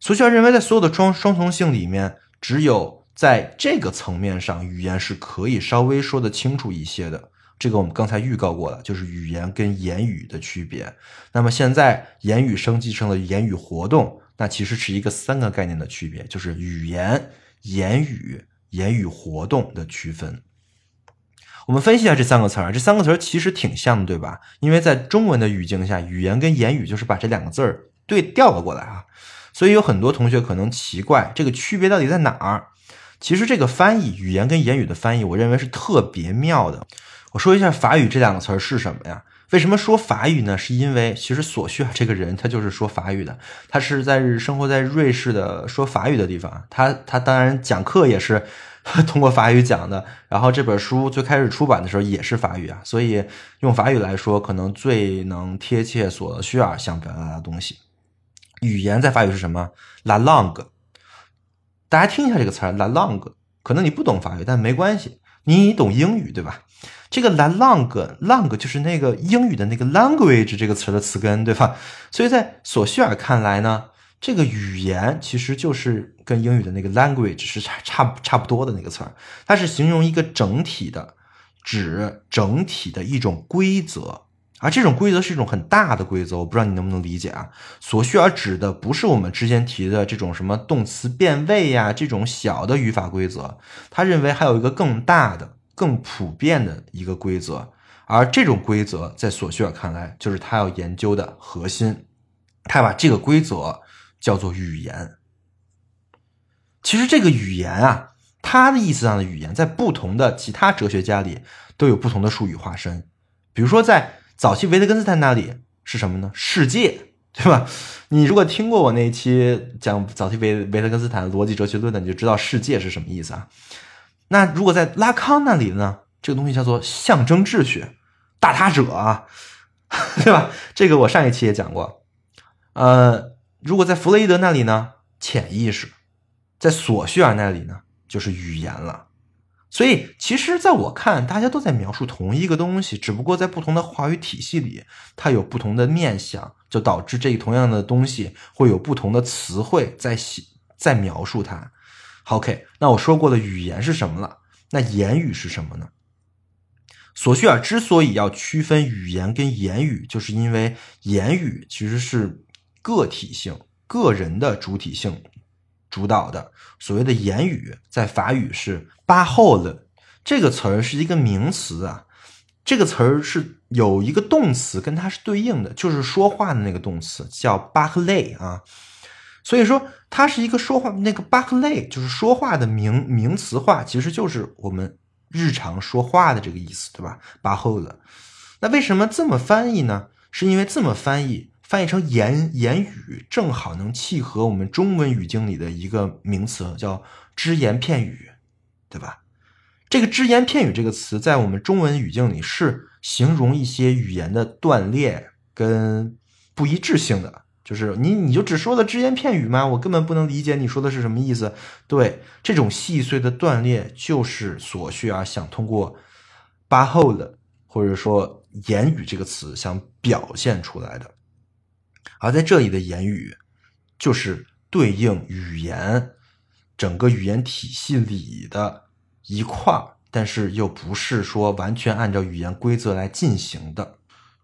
索绪尔认为，在所有的双双重性里面，只有在这个层面上，语言是可以稍微说得清楚一些的。这个我们刚才预告过了，就是语言跟言语的区别。那么现在，言语升级成了言语活动。那其实是一个三个概念的区别，就是语言、言语、言语活动的区分。我们分析一下这三个词儿，这三个词儿其实挺像的，对吧？因为在中文的语境下，语言跟言语就是把这两个字儿对调了过来啊。所以有很多同学可能奇怪，这个区别到底在哪儿？其实这个翻译语言跟言语的翻译，我认为是特别妙的。我说一下法语这两个词儿是什么呀？为什么说法语呢？是因为其实索绪尔这个人他就是说法语的，他是在生活在瑞士的说法语的地方，他他当然讲课也是 <laughs> 通过法语讲的。然后这本书最开始出版的时候也是法语啊，所以用法语来说，可能最能贴切索绪尔想表达的东西。语言在法语是什么？la langue。大家听一下这个词儿，la langue。可能你不懂法语，但没关系，你懂英语对吧？这个 lang lang 就是那个英语的那个 language 这个词的词根，对吧？所以在索绪尔看来呢，这个语言其实就是跟英语的那个 language 是差差差不多的那个词儿，它是形容一个整体的，指整体的一种规则，而这种规则是一种很大的规则，我不知道你能不能理解啊？索绪尔指的不是我们之前提的这种什么动词变位呀这种小的语法规则，他认为还有一个更大的。更普遍的一个规则，而这种规则在索绪尔看来就是他要研究的核心。他把这个规则叫做语言。其实这个语言啊，它的意思上的语言，在不同的其他哲学家里都有不同的术语化身。比如说，在早期维特根斯坦那里是什么呢？世界，对吧？你如果听过我那一期讲早期维维特根斯坦逻辑哲学论的，你就知道世界是什么意思啊。那如果在拉康那里呢？这个东西叫做象征秩序，大他者啊，<laughs> 对吧？这个我上一期也讲过。呃，如果在弗洛伊德那里呢，潜意识；在索绪尔那里呢，就是语言了。所以，其实在我看，大家都在描述同一个东西，只不过在不同的话语体系里，它有不同的面相，就导致这同样的东西会有不同的词汇在写在描述它。OK，那我说过的语言是什么了？那言语是什么呢？索绪尔之所以要区分语言跟言语，就是因为言语其实是个体性、个人的主体性主导的。所谓的言语，在法语是巴后的，这个词儿是一个名词啊，这个词儿是有一个动词跟它是对应的，就是说话的那个动词叫巴赫雷啊。所以说，它是一个说话那个巴克类，就是说话的名名词化，其实就是我们日常说话的这个意思，对吧？巴后了。那为什么这么翻译呢？是因为这么翻译，翻译成言言语，正好能契合我们中文语境里的一个名词，叫只言片语，对吧？这个只言片语这个词，在我们中文语境里是形容一些语言的断裂跟不一致性的。就是你，你就只说了只言片语吗？我根本不能理解你说的是什么意思。对，这种细碎的断裂，就是所需啊，想通过巴后的或者说言语这个词想表现出来的。而在这里的言语，就是对应语言整个语言体系里的一块但是又不是说完全按照语言规则来进行的，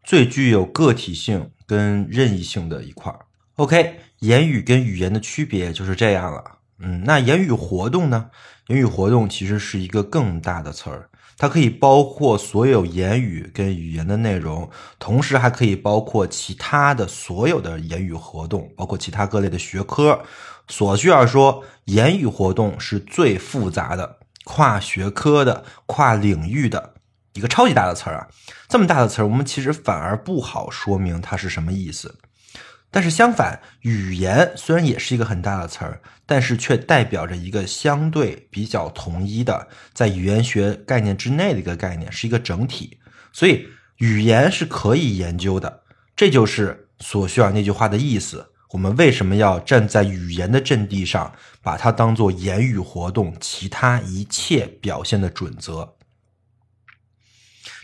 最具有个体性跟任意性的一块儿。OK，言语跟语言的区别就是这样了。嗯，那言语活动呢？言语活动其实是一个更大的词儿，它可以包括所有言语跟语言的内容，同时还可以包括其他的所有的言语活动，包括其他各类的学科。所需要说，言语活动是最复杂的、跨学科的、跨领域的一个超级大的词儿啊！这么大的词儿，我们其实反而不好说明它是什么意思。但是相反，语言虽然也是一个很大的词儿，但是却代表着一个相对比较统一的，在语言学概念之内的一个概念，是一个整体。所以语言是可以研究的，这就是索绪尔那句话的意思。我们为什么要站在语言的阵地上，把它当做言语活动其他一切表现的准则？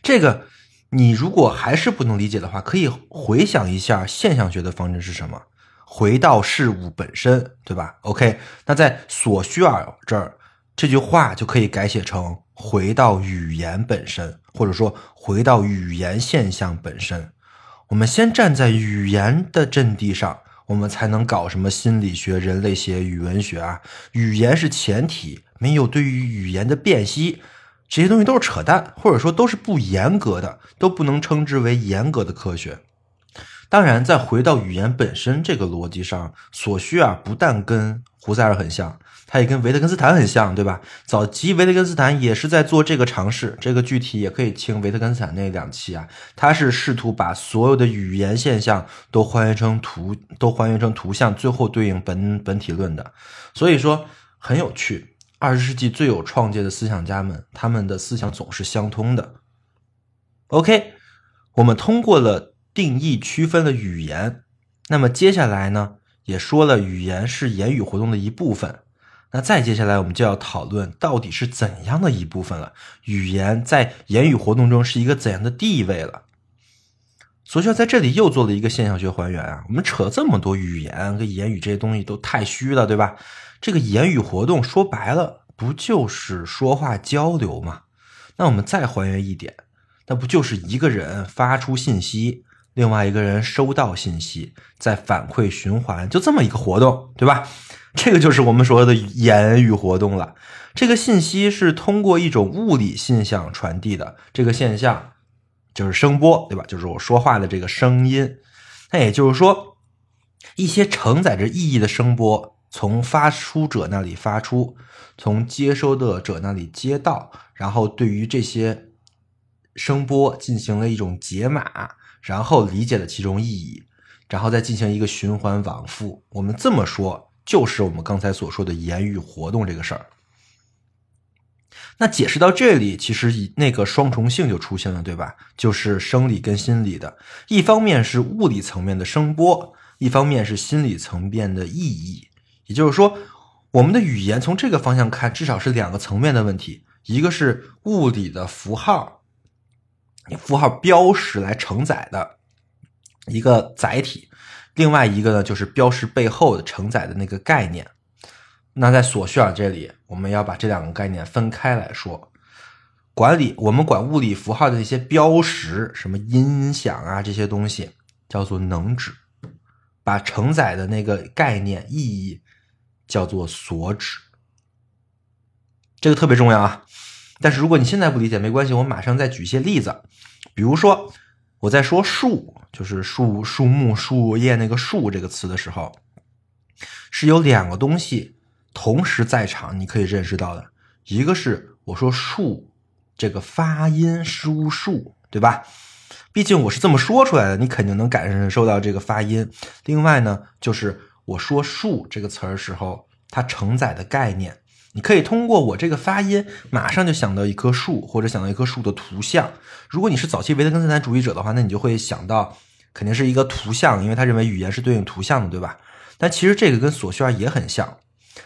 这个。你如果还是不能理解的话，可以回想一下现象学的方针是什么？回到事物本身，对吧？OK，那在索绪尔这儿，这句话就可以改写成回到语言本身，或者说回到语言现象本身。我们先站在语言的阵地上，我们才能搞什么心理学、人类学、语文学啊？语言是前提，没有对于语言的辨析。这些东西都是扯淡，或者说都是不严格的，都不能称之为严格的科学。当然，再回到语言本身这个逻辑上，索绪啊不但跟胡塞尔很像，他也跟维特根斯坦很像，对吧？早期维特根斯坦也是在做这个尝试，这个具体也可以听维特根斯坦那两期啊。他是试图把所有的语言现象都还原成图，都还原成图像，最后对应本本体论的。所以说很有趣。二十世纪最有创建的思想家们，他们的思想总是相通的。OK，我们通过了定义区分了语言，那么接下来呢，也说了语言是言语活动的一部分。那再接下来，我们就要讨论到底是怎样的一部分了。语言在言语活动中是一个怎样的地位了？索绪尔在这里又做了一个现象学还原啊。我们扯这么多语言跟言语这些东西都太虚了，对吧？这个言语活动说白了，不就是说话交流吗？那我们再还原一点，那不就是一个人发出信息，另外一个人收到信息，在反馈循环，就这么一个活动，对吧？<laughs> 这个就是我们说的言语活动了。这个信息是通过一种物理现象传递的，这个现象就是声波，对吧？就是我说话的这个声音。那也就是说，一些承载着意义的声波。从发出者那里发出，从接收的者那里接到，然后对于这些声波进行了一种解码，然后理解了其中意义，然后再进行一个循环往复。我们这么说，就是我们刚才所说的言语活动这个事儿。那解释到这里，其实那个双重性就出现了，对吧？就是生理跟心理的，一方面是物理层面的声波，一方面是心理层面的意义。也就是说，我们的语言从这个方向看，至少是两个层面的问题：一个是物理的符号，符号标识来承载的一个载体；另外一个呢，就是标识背后的承载的那个概念。那在索绪尔这里，我们要把这两个概念分开来说。管理我们管物理符号的一些标识，什么音响啊这些东西，叫做能指，把承载的那个概念意义。叫做所指，这个特别重要啊！但是如果你现在不理解，没关系，我马上再举一些例子。比如说，我在说树，就是树、树木、树叶那个“树”这个词的时候，是有两个东西同时在场，你可以认识到的。一个是我说“树”这个发音“书树”，对吧？毕竟我是这么说出来的，你肯定能感受到这个发音。另外呢，就是。我说“树”这个词儿时候，它承载的概念，你可以通过我这个发音，马上就想到一棵树，或者想到一棵树的图像。如果你是早期维特根斯坦主义者的话，那你就会想到肯定是一个图像，因为他认为语言是对应图像的，对吧？但其实这个跟索绪尔也很像，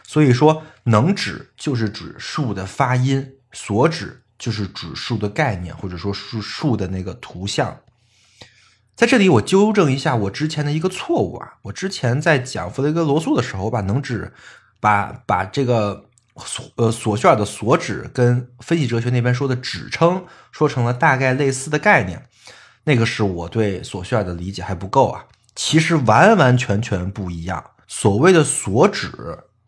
所以说能指就是指树的发音，所指就是指树的概念，或者说树树的那个图像。在这里，我纠正一下我之前的一个错误啊！我之前在讲弗雷格罗素的时候，我把能指把把这个索呃索绪尔的所指跟分析哲学那边说的指称说成了大概类似的概念，那个是我对索绪尔的理解还不够啊。其实完完全全不一样。所谓的所指，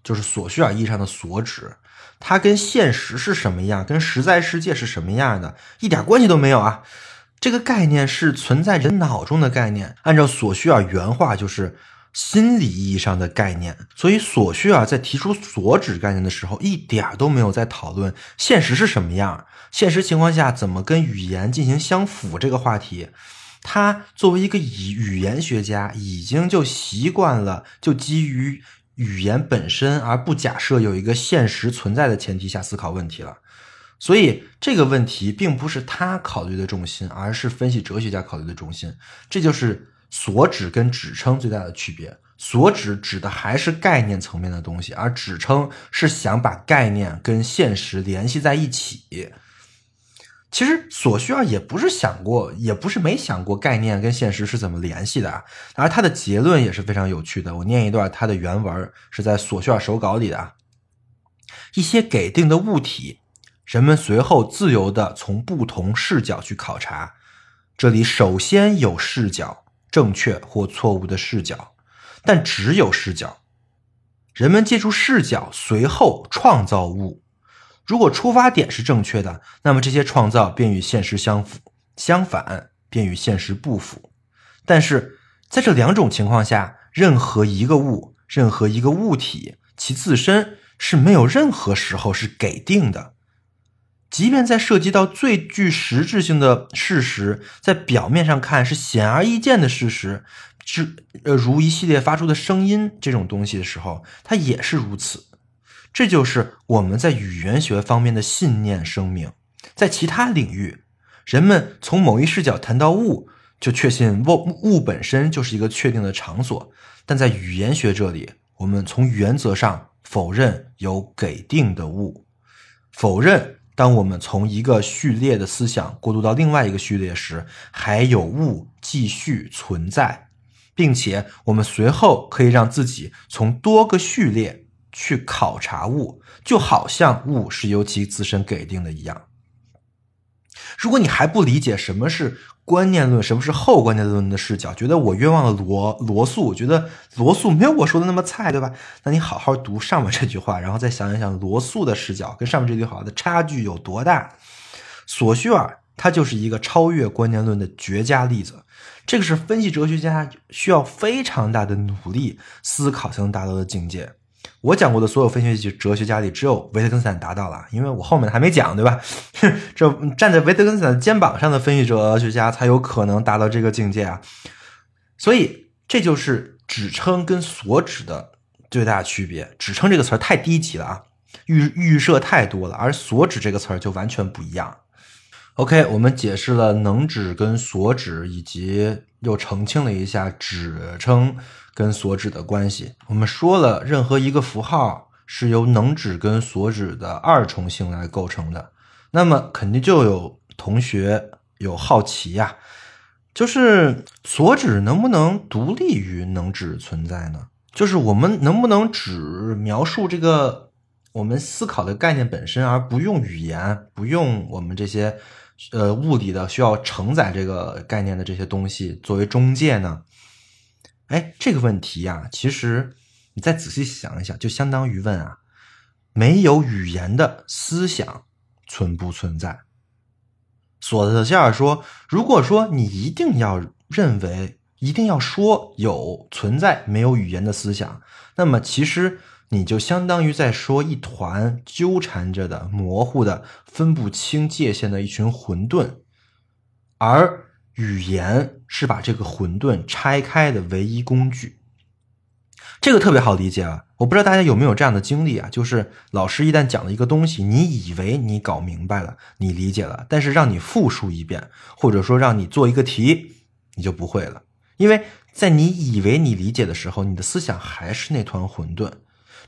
就是索绪尔意义上的所指，它跟现实是什么样，跟实在世界是什么样的，一点关系都没有啊。这个概念是存在人脑中的概念，按照索绪尔原话就是心理意义上的概念。所以索绪尔在提出所指概念的时候，一点都没有在讨论现实是什么样，现实情况下怎么跟语言进行相符这个话题。他作为一个语语言学家，已经就习惯了，就基于语言本身而不假设有一个现实存在的前提下思考问题了。所以这个问题并不是他考虑的重心，而是分析哲学家考虑的重心。这就是所指跟指称最大的区别。所指指的还是概念层面的东西，而指称是想把概念跟现实联系在一起。其实索绪尔也不是想过，也不是没想过概念跟现实是怎么联系的啊。而他的结论也是非常有趣的。我念一段他的原文，是在索绪尔手稿里的。一些给定的物体，人们随后自由的从不同视角去考察。这里首先有视角，正确或错误的视角，但只有视角。人们借助视角，随后创造物。如果出发点是正确的，那么这些创造便与现实相符；相反，便与现实不符。但是在这两种情况下，任何一个物、任何一个物体，其自身是没有任何时候是给定的。即便在涉及到最具实质性的事实，在表面上看是显而易见的事实，之呃如一系列发出的声音这种东西的时候，它也是如此。这就是我们在语言学方面的信念声明。在其他领域，人们从某一视角谈到物，就确信物物本身就是一个确定的场所；但在语言学这里，我们从原则上否认有给定的物，否认当我们从一个序列的思想过渡到另外一个序列时，还有物继续存在，并且我们随后可以让自己从多个序列。去考察物，就好像物是由其自身给定的一样。如果你还不理解什么是观念论，什么是后观念论的视角，觉得我冤枉了罗罗素，觉得罗素没有我说的那么菜，对吧？那你好好读上面这句话，然后再想一想罗素的视角跟上面这句话的差距有多大。索绪尔他就是一个超越观念论的绝佳例子。这个是分析哲学家需要非常大的努力思考才能达到的境界。我讲过的所有分析哲学家里，只有维特根斯坦达到了，因为我后面还没讲，对吧？<laughs> 这站在维特根斯坦肩膀上的分析哲学家才有可能达到这个境界啊。所以这就是指称跟所指的最大区别。指称这个词儿太低级了啊，预预设太多了，而所指这个词儿就完全不一样。OK，我们解释了能指跟所指，以及又澄清了一下指称。跟所指的关系，我们说了，任何一个符号是由能指跟所指的二重性来构成的。那么肯定就有同学有好奇呀，就是所指能不能独立于能指存在呢？就是我们能不能只描述这个我们思考的概念本身，而不用语言，不用我们这些呃物理的需要承载这个概念的这些东西作为中介呢？哎，这个问题呀，其实你再仔细想一想，就相当于问啊，没有语言的思想存不存在？索特希尔说，如果说你一定要认为，一定要说有存在没有语言的思想，那么其实你就相当于在说一团纠缠着的、模糊的、分不清界限的一群混沌，而。语言是把这个混沌拆开的唯一工具，这个特别好理解啊！我不知道大家有没有这样的经历啊？就是老师一旦讲了一个东西，你以为你搞明白了，你理解了，但是让你复述一遍，或者说让你做一个题，你就不会了，因为在你以为你理解的时候，你的思想还是那团混沌。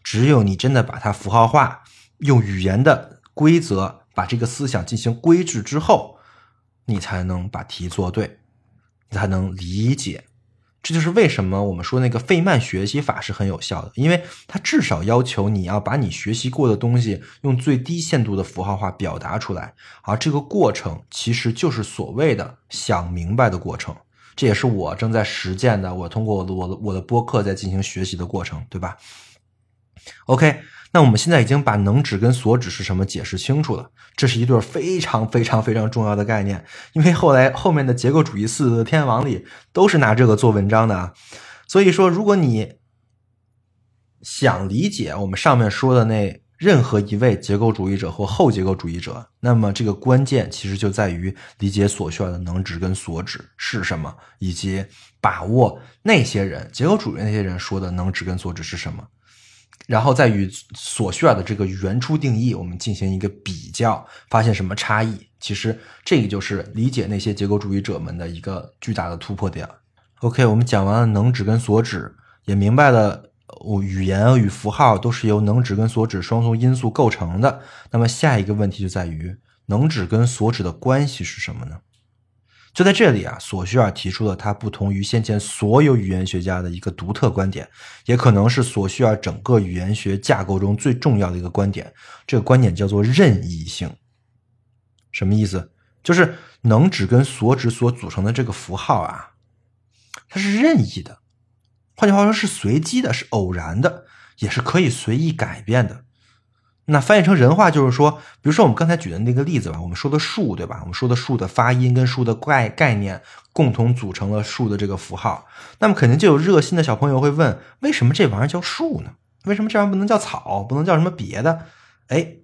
只有你真的把它符号化，用语言的规则把这个思想进行规制之后。你才能把题做对，你才能理解这就是为什么我们说那个费曼学习法是很有效的，因为它至少要求你要把你学习过的东西用最低限度的符号化表达出来，而这个过程其实就是所谓的想明白的过程。这也是我正在实践的，我通过我的我的我的播客在进行学习的过程，对吧？OK。那我们现在已经把能指跟所指是什么解释清楚了，这是一对非常非常非常重要的概念，因为后来后面的结构主义四天王里都是拿这个做文章的啊。所以说，如果你想理解我们上面说的那任何一位结构主义者或后结构主义者，那么这个关键其实就在于理解所需要的能指跟所指是什么，以及把握那些人结构主义那些人说的能指跟所指是什么。然后再与所需要的这个原初定义，我们进行一个比较，发现什么差异？其实这个就是理解那些结构主义者们的一个巨大的突破点。OK，我们讲完了能指跟所指，也明白了，语言与符号都是由能指跟所指双重因素构成的。那么下一个问题就在于，能指跟所指的关系是什么呢？就在这里啊，索绪尔提出了他不同于先前所有语言学家的一个独特观点，也可能是索绪尔整个语言学架构中最重要的一个观点。这个观点叫做任意性。什么意思？就是能指跟所指所组成的这个符号啊，它是任意的，换句话说是随机的，是偶然的，也是可以随意改变的。那翻译成人话就是说，比如说我们刚才举的那个例子吧，我们说的树，对吧？我们说的树的发音跟树的概概念共同组成了树的这个符号。那么肯定就有热心的小朋友会问：为什么这玩意儿叫树呢？为什么这玩意儿不能叫草，不能叫什么别的？哎，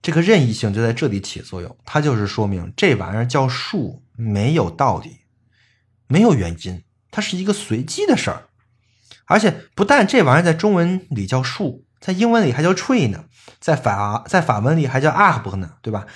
这个任意性就在这里起作用，它就是说明这玩意儿叫树没有道理，没有原因，它是一个随机的事儿。而且不但这玩意儿在中文里叫树。在英文里还叫 tree 呢，在法在法文里还叫 arb 呢，对吧？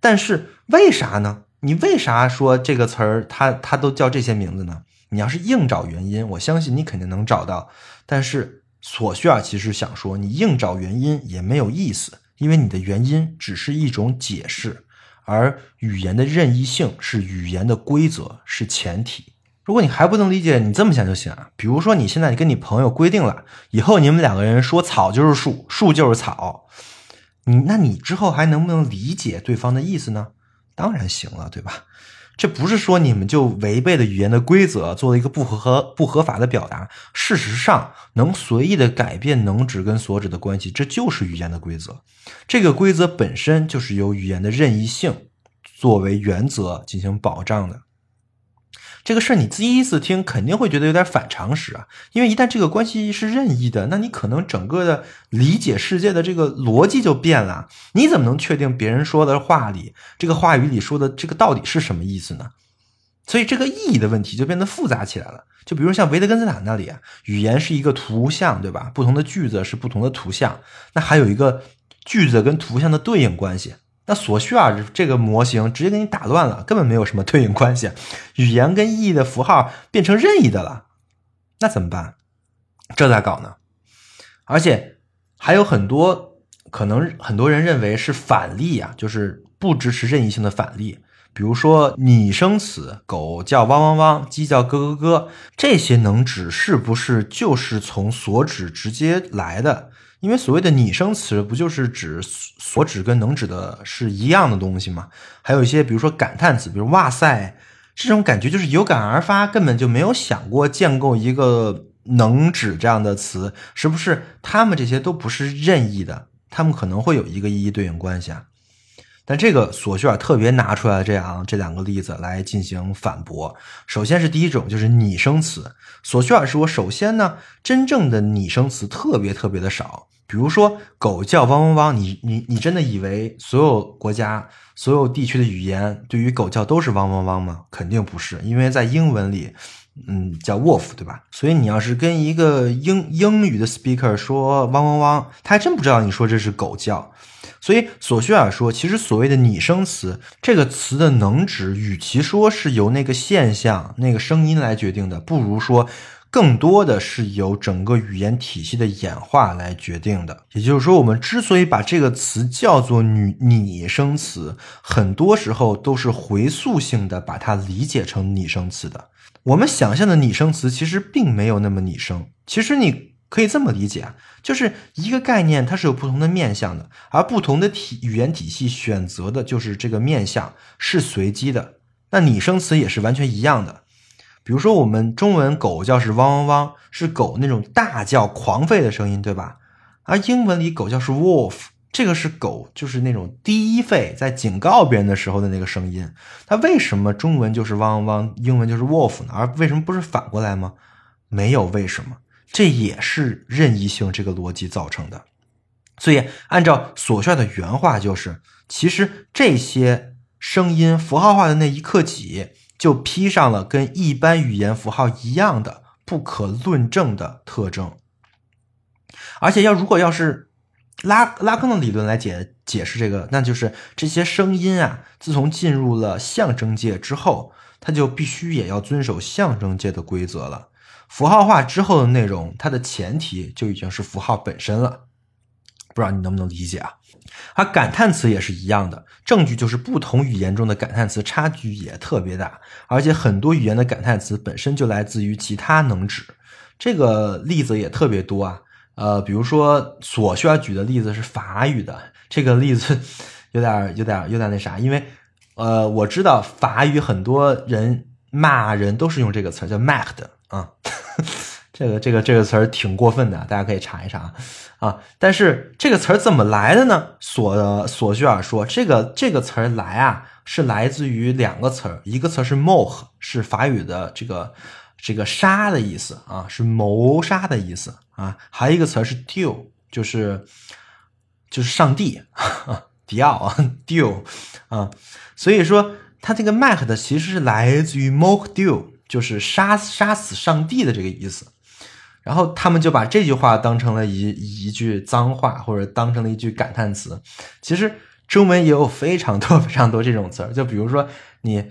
但是为啥呢？你为啥说这个词儿它它都叫这些名字呢？你要是硬找原因，我相信你肯定能找到。但是索需尔其实想说，你硬找原因也没有意思，因为你的原因只是一种解释，而语言的任意性是语言的规则，是前提。如果你还不能理解，你这么想就行啊。比如说，你现在跟你朋友规定了，以后你们两个人说草就是树，树就是草，你那你之后还能不能理解对方的意思呢？当然行了，对吧？这不是说你们就违背了语言的规则，做了一个不合合不合法的表达。事实上，能随意的改变能指跟所指的关系，这就是语言的规则。这个规则本身就是由语言的任意性作为原则进行保障的。这个事儿你第一次听肯定会觉得有点反常识啊，因为一旦这个关系是任意的，那你可能整个的理解世界的这个逻辑就变了。你怎么能确定别人说的话里这个话语里说的这个到底是什么意思呢？所以这个意义的问题就变得复杂起来了。就比如像维特根斯坦那里啊，语言是一个图像，对吧？不同的句子是不同的图像，那还有一个句子跟图像的对应关系。那索绪啊这个模型直接给你打乱了，根本没有什么对应关系，语言跟意义的符号变成任意的了，那怎么办？这咋搞呢？而且还有很多可能，很多人认为是反例啊，就是不支持任意性的反例，比如说拟声词，狗叫汪汪汪，鸡叫咯咯咯，这些能指是不是就是从所指直接来的？因为所谓的拟声词不就是指所指跟能指的是一样的东西吗？还有一些，比如说感叹词，比如“哇塞”，这种感觉就是有感而发，根本就没有想过建构一个能指这样的词，是不是？他们这些都不是任意的，他们可能会有一个一一对应关系啊。但这个索绪尔特别拿出来这样这两个例子来进行反驳。首先是第一种，就是拟声词。索绪尔说，首先呢，真正的拟声词特别特别的少。比如说，狗叫汪汪汪，你你你真的以为所有国家、所有地区的语言对于狗叫都是汪汪汪吗？肯定不是，因为在英文里，嗯，叫 wolf，对吧？所以你要是跟一个英英语的 speaker 说汪汪汪，他还真不知道你说这是狗叫。所以索绪尔说，其实所谓的拟声词这个词的能指，与其说是由那个现象、那个声音来决定的，不如说更多的是由整个语言体系的演化来决定的。也就是说，我们之所以把这个词叫做拟拟声词，很多时候都是回溯性的把它理解成拟声词的。我们想象的拟声词其实并没有那么拟声。其实你可以这么理解啊，就是一个概念它是有不同的面向的，而不同的体语言体系选择的就是这个面向是随机的。那拟声词也是完全一样的。比如说我们中文狗叫是汪汪汪，是狗那种大叫狂吠的声音，对吧？而英文里狗叫是 wolf。这个是狗，就是那种低吠，在警告别人的时候的那个声音。它为什么中文就是汪汪汪，英文就是 wolf 呢？而为什么不是反过来吗？没有为什么，这也是任意性这个逻辑造成的。所以，按照索需要的原话，就是其实这些声音符号化的那一刻起，就披上了跟一般语言符号一样的不可论证的特征。而且，要如果要是。拉拉康的理论来解解释这个，那就是这些声音啊，自从进入了象征界之后，它就必须也要遵守象征界的规则了。符号化之后的内容，它的前提就已经是符号本身了。不知道你能不能理解啊？而感叹词也是一样的，证据就是不同语言中的感叹词差距也特别大，而且很多语言的感叹词本身就来自于其他能指。这个例子也特别多啊。呃，比如说所需要举的例子是法语的，这个例子 <laughs> 有点有点有点那啥，因为呃，我知道法语很多人骂人都是用这个词叫 “mad” 啊，<laughs> 这个这个这个词儿挺过分的，大家可以查一查啊啊。但是这个词儿怎么来的呢？索索需尔说，这个这个词儿来啊，是来自于两个词儿，一个词是 “mort”，是法语的这个。这个杀的意思啊，是谋杀的意思啊，还有一个词是 Dieu，就是就是上帝，<laughs> 迪奥啊，Dieu 啊，所以说它这个 Mac 的其实是来自于 moc Dieu，就是杀杀死上帝的这个意思。然后他们就把这句话当成了一一句脏话，或者当成了一句感叹词。其实中文也有非常多非常多这种词儿，就比如说你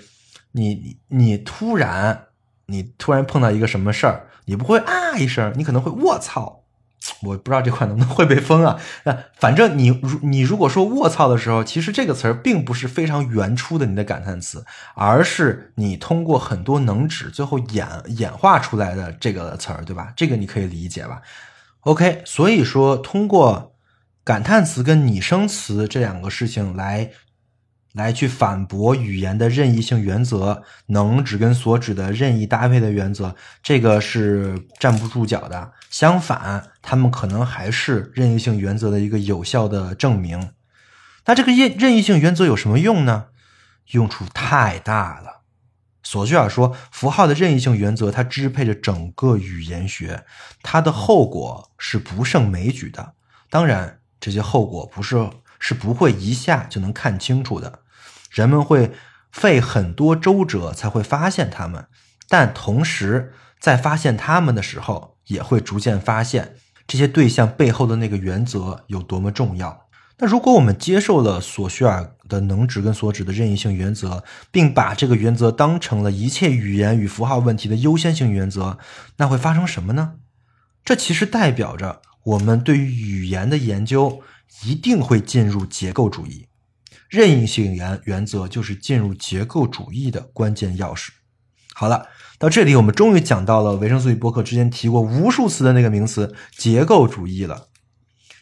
你你突然。你突然碰到一个什么事儿，你不会啊一声，你可能会卧槽，<tsk> 我不知道这块能不能会被封啊。那反正你如你如果说卧槽的时候，其实这个词儿并不是非常原初的你的感叹词，而是你通过很多能指最后演演化出来的这个词儿，对吧？这个你可以理解吧？OK，所以说通过感叹词跟拟声词这两个事情来。来去反驳语言的任意性原则，能指跟所指的任意搭配的原则，这个是站不住脚的。相反，他们可能还是任意性原则的一个有效的证明。那这个任任意性原则有什么用呢？用处太大了。索绪尔说，符号的任意性原则它支配着整个语言学，它的后果是不胜枚举的。当然，这些后果不是是不会一下就能看清楚的。人们会费很多周折才会发现它们，但同时在发现它们的时候，也会逐渐发现这些对象背后的那个原则有多么重要。那如果我们接受了索绪尔的能指跟所指的任意性原则，并把这个原则当成了一切语言与符号问题的优先性原则，那会发生什么呢？这其实代表着我们对于语言的研究一定会进入结构主义。任意性原原则就是进入结构主义的关键钥匙。好了，到这里我们终于讲到了维生素与博客之间提过无数次的那个名词——结构主义了。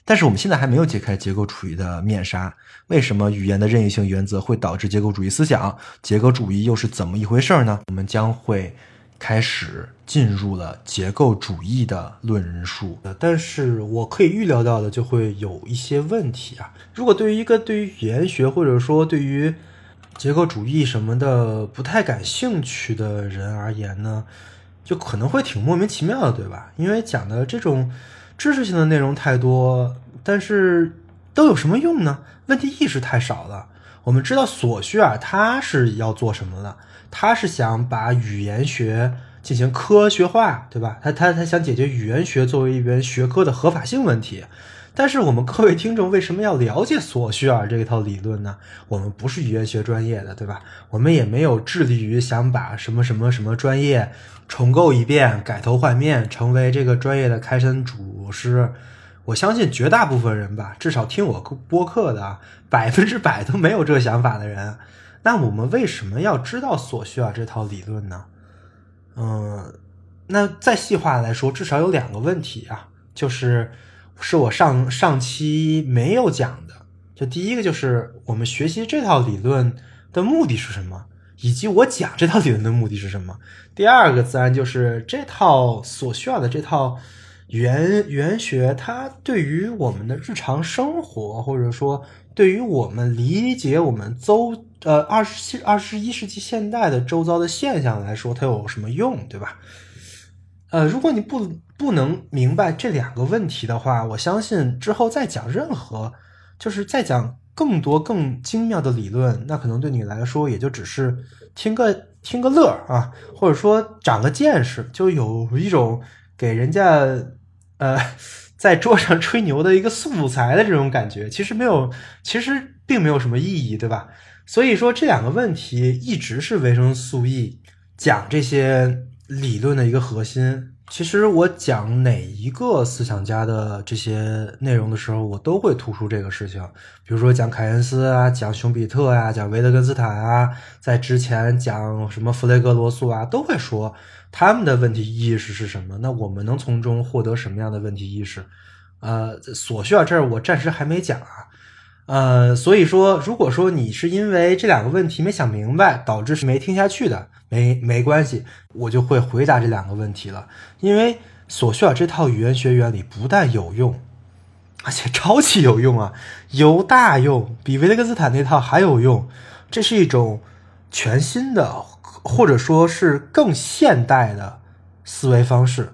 但是我们现在还没有解开结构主义的面纱。为什么语言的任意性原则会导致结构主义思想？结构主义又是怎么一回事呢？我们将会。开始进入了结构主义的论述，但是我可以预料到的就会有一些问题啊。如果对于一个对于语言学或者说对于结构主义什么的不太感兴趣的人而言呢，就可能会挺莫名其妙的，对吧？因为讲的这种知识性的内容太多，但是都有什么用呢？问题意识太少了。我们知道索绪尔他是要做什么的。他是想把语言学进行科学化，对吧？他他他想解决语言学作为一门学科的合法性问题。但是我们各位听众为什么要了解索绪尔这一套理论呢？我们不是语言学专业的，对吧？我们也没有致力于想把什么什么什么专业重构一遍、改头换面，成为这个专业的开山祖师。我相信绝大部分人吧，至少听我播客的百分之百都没有这个想法的人。那我们为什么要知道所需要这套理论呢？嗯，那再细化来说，至少有两个问题啊，就是是我上上期没有讲的。就第一个就是我们学习这套理论的目的是什么，以及我讲这套理论的目的是什么。第二个自然就是这套所需要的这套语言语言学，它对于我们的日常生活，或者说对于我们理解我们周呃二十七二十一世纪现代的周遭的现象来说，它有什么用，对吧？呃，如果你不不能明白这两个问题的话，我相信之后再讲任何。就是再讲更多更精妙的理论，那可能对你来说也就只是听个听个乐啊，或者说长个见识，就有一种给人家呃在桌上吹牛的一个素材的这种感觉。其实没有，其实并没有什么意义，对吧？所以说这两个问题一直是维生素 E 讲这些理论的一个核心。其实我讲哪一个思想家的这些内容的时候，我都会突出这个事情。比如说讲凯恩斯啊，讲熊彼特啊，讲维特根斯坦啊，在之前讲什么弗雷格罗素啊，都会说他们的问题意识是什么。那我们能从中获得什么样的问题意识？呃，所需要这儿我暂时还没讲啊。呃，所以说，如果说你是因为这两个问题没想明白，导致是没听下去的，没没关系，我就会回答这两个问题了。因为索绪尔这套语言学原理不但有用，而且超级有用啊，有大用，比维特根斯坦那套还有用。这是一种全新的，或者说是更现代的思维方式。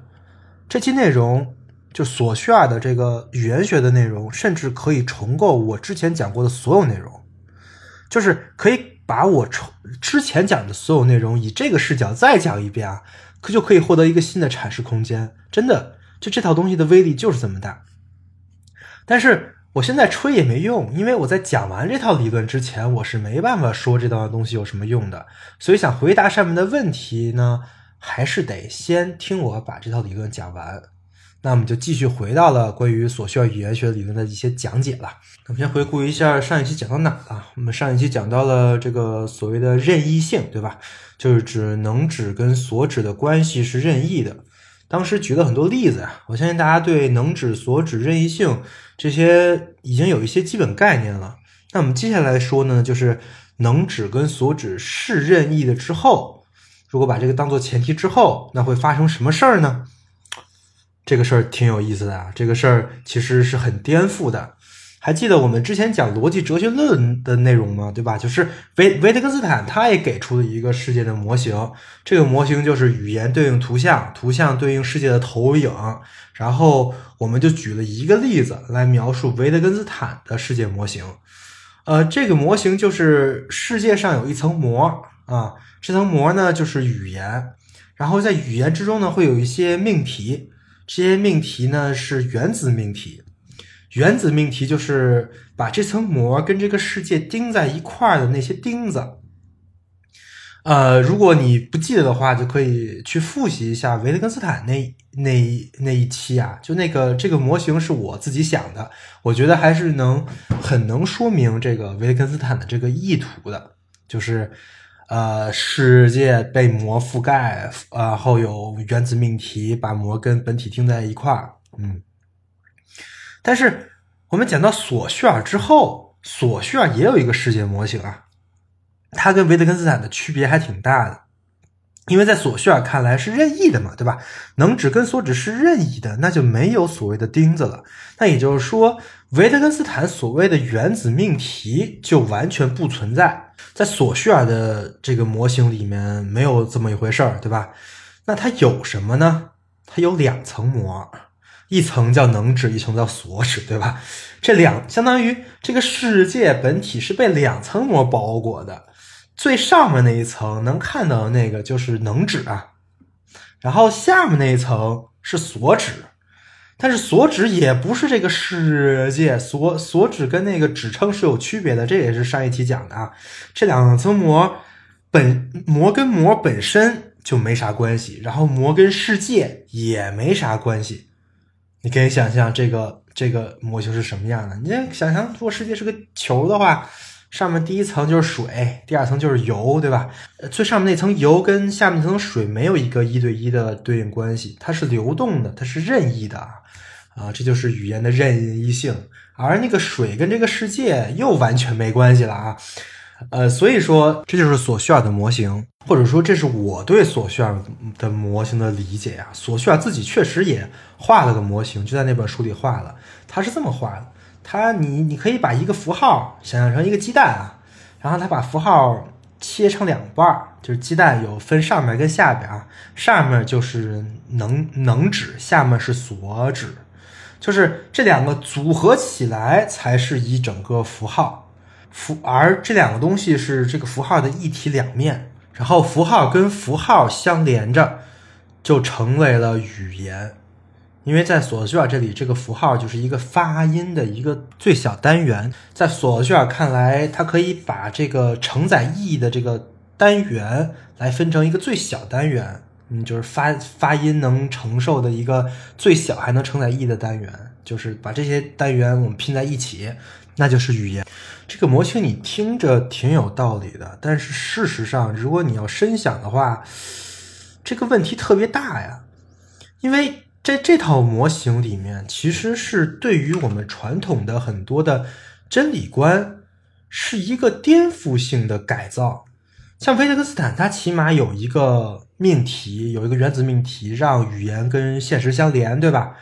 这期内容。就所需要的这个语言学的内容，甚至可以重构我之前讲过的所有内容，就是可以把我重之前讲的所有内容以这个视角再讲一遍啊，可就可以获得一个新的阐释空间。真的，就这套东西的威力就是这么大。但是我现在吹也没用，因为我在讲完这套理论之前，我是没办法说这套东西有什么用的。所以想回答上面的问题呢，还是得先听我把这套理论讲完。那我们就继续回到了关于所需要语言学理论的一些讲解了。我们先回顾一下上一期讲到哪了？我们上一期讲到了这个所谓的任意性，对吧？就是指能指跟所指的关系是任意的。当时举了很多例子啊，我相信大家对能指、所指、任意性这些已经有一些基本概念了。那我们接下来说呢，就是能指跟所指是任意的之后，如果把这个当做前提之后，那会发生什么事儿呢？这个事儿挺有意思的啊，这个事儿其实是很颠覆的。还记得我们之前讲逻辑哲学论的内容吗？对吧？就是维维特根斯坦他也给出了一个世界的模型，这个模型就是语言对应图像，图像对应世界的投影。然后我们就举了一个例子来描述维特根斯坦的世界模型。呃，这个模型就是世界上有一层膜啊，这层膜呢就是语言，然后在语言之中呢会有一些命题。这些命题呢是原子命题，原子命题就是把这层膜跟这个世界钉在一块儿的那些钉子。呃，如果你不记得的话，就可以去复习一下维特根斯坦那那那一期啊，就那个这个模型是我自己想的，我觉得还是能很能说明这个维特根斯坦的这个意图的，就是。呃，世界被膜覆盖，然后有原子命题把膜跟本体钉在一块儿，嗯。但是我们讲到索绪尔之后，索绪尔也有一个世界模型啊，它跟维特根斯坦的区别还挺大的，因为在索绪尔看来是任意的嘛，对吧？能指跟所指是任意的，那就没有所谓的钉子了。那也就是说，维特根斯坦所谓的原子命题就完全不存在。在索绪尔的这个模型里面没有这么一回事儿，对吧？那它有什么呢？它有两层膜，一层叫能指，一层叫所指，对吧？这两相当于这个世界本体是被两层膜包裹的，最上面那一层能看到的那个就是能指啊，然后下面那一层是所指。但是所指也不是这个世界，所所指跟那个指称是有区别的，这也是上一期讲的啊。这两层膜本膜跟膜本身就没啥关系，然后膜跟世界也没啥关系。你可以想象这个这个模型是什么样的？你想象如果世界是个球的话，上面第一层就是水，第二层就是油，对吧？最上面那层油跟下面那层水没有一个一对一的对应关系，它是流动的，它是任意的啊，这就是语言的任意性。而那个水跟这个世界又完全没关系了啊，呃，所以说这就是索绪尔的模型，或者说这是我对索绪尔的模型的理解呀。索绪尔自己确实也画了个模型，就在那本书里画了，他是这么画的。它，你你可以把一个符号想象成一个鸡蛋啊，然后它把符号切成两半儿，就是鸡蛋有分上面跟下边啊，上面就是能能指，下面是所指，就是这两个组合起来才是一整个符号，符而这两个东西是这个符号的一体两面，然后符号跟符号相连着，就成为了语言。因为在索绪尔这里，这个符号就是一个发音的一个最小单元。在索绪尔看来，它可以把这个承载意义的这个单元来分成一个最小单元，嗯，就是发发音能承受的一个最小还能承载意义的单元，就是把这些单元我们拼在一起，那就是语言。这个模型你听着挺有道理的，但是事实上，如果你要深想的话，这个问题特别大呀，因为。在这套模型里面，其实是对于我们传统的很多的真理观是一个颠覆性的改造。像维特根斯坦，他起码有一个命题，有一个原子命题，让语言跟现实相连，对吧？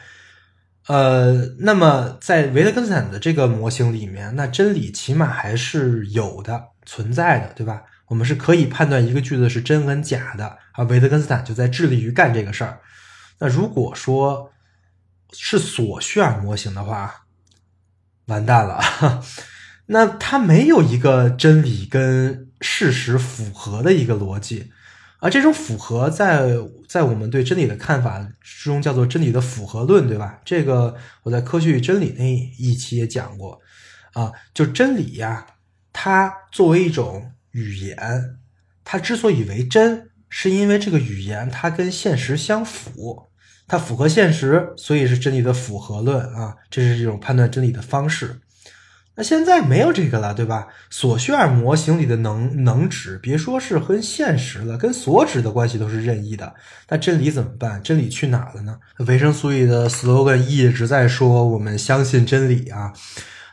呃，那么在维特根斯坦的这个模型里面，那真理起码还是有的、存在的，对吧？我们是可以判断一个句子是真跟假的，而维特根斯坦就在致力于干这个事儿。那如果说是索绪尔模型的话，完蛋了。<laughs> 那它没有一个真理跟事实符合的一个逻辑，而这种符合在在我们对真理的看法之中叫做真理的符合论，对吧？这个我在科学与真理那一期也讲过啊。就真理呀，它作为一种语言，它之所以为真，是因为这个语言它跟现实相符。它符合现实，所以是真理的符合论啊，这是这种判断真理的方式。那现在没有这个了，对吧？索绪尔模型里的能能指，别说是跟现实了，跟所指的关系都是任意的。那真理怎么办？真理去哪了呢？维生素 E 的 slogan 一直在说我们相信真理啊。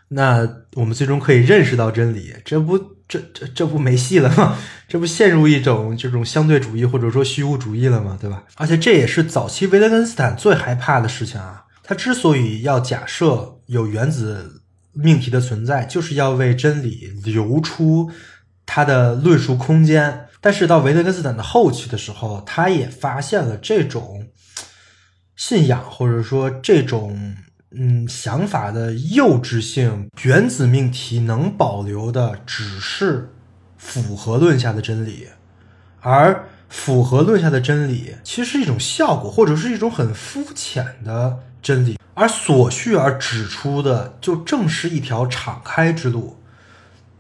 那我们最终可以认识到真理，这不这这这不没戏了吗？<laughs> 这不陷入一种这种相对主义或者说虚无主义了吗？对吧？而且这也是早期维特根斯坦最害怕的事情啊。他之所以要假设有原子命题的存在，就是要为真理留出他的论述空间。但是到维特根斯坦的后期的时候，他也发现了这种信仰或者说这种。嗯，想法的幼稚性，原子命题能保留的只是符合论下的真理，而符合论下的真理其实是一种效果，或者是一种很肤浅的真理。而所需而指出的，就正是一条敞开之路。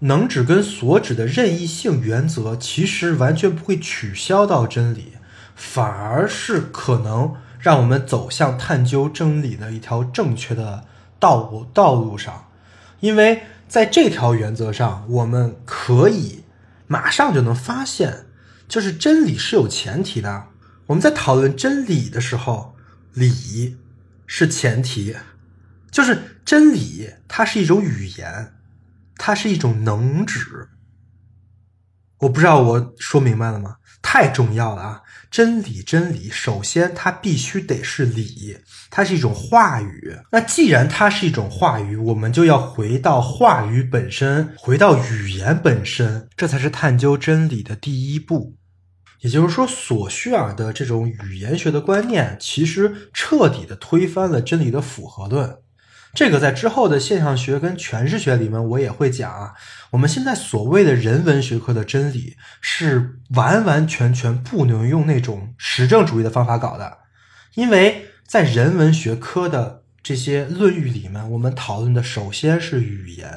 能指跟所指的任意性原则，其实完全不会取消到真理，反而是可能。让我们走向探究真理的一条正确的道路道路上，因为在这条原则上，我们可以马上就能发现，就是真理是有前提的。我们在讨论真理的时候，理是前提，就是真理它是一种语言，它是一种能指。我不知道我说明白了吗？太重要了啊！真理，真理，首先它必须得是理，它是一种话语。那既然它是一种话语，我们就要回到话语本身，回到语言本身，这才是探究真理的第一步。也就是说，索绪尔的这种语言学的观念，其实彻底的推翻了真理的符合论。这个在之后的现象学跟诠释学里面，我也会讲啊。我们现在所谓的人文学科的真理，是完完全全不能用那种实证主义的方法搞的，因为在人文学科的这些论域里面，我们讨论的首先是语言，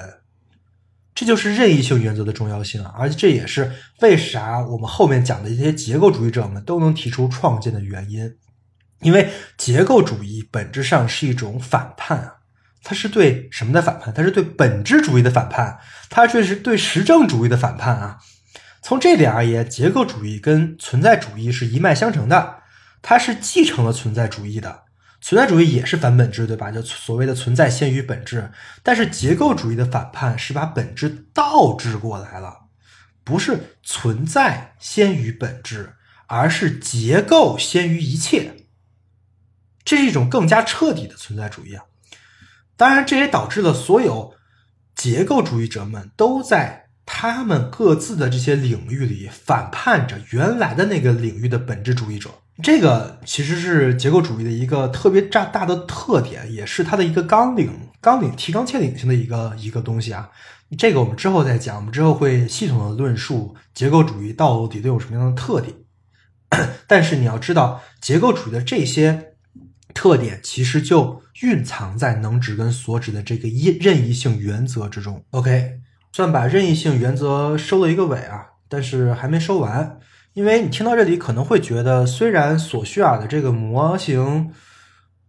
这就是任意性原则的重要性啊。而且这也是为啥我们后面讲的一些结构主义者们都能提出创建的原因，因为结构主义本质上是一种反叛啊。它是对什么的反叛？它是对本质主义的反叛，它这是对实证主义的反叛啊！从这点而言，结构主义跟存在主义是一脉相承的，它是继承了存在主义的。存在主义也是反本质，对吧？就所谓的存在先于本质。但是结构主义的反叛是把本质倒置过来了，不是存在先于本质，而是结构先于一切。这是一种更加彻底的存在主义啊！当然，这也导致了所有结构主义者们都在他们各自的这些领域里反叛着原来的那个领域的本质主义者。这个其实是结构主义的一个特别大大的特点，也是它的一个纲领、纲领提纲挈领性的一个一个东西啊。这个我们之后再讲，我们之后会系统的论述结构主义到底都有什么样的特点。<coughs> 但是你要知道，结构主义的这些特点其实就。蕴藏在能指跟所指的这个任任意性原则之中。OK，算把任意性原则收了一个尾啊，但是还没收完，因为你听到这里可能会觉得，虽然索绪尔的这个模型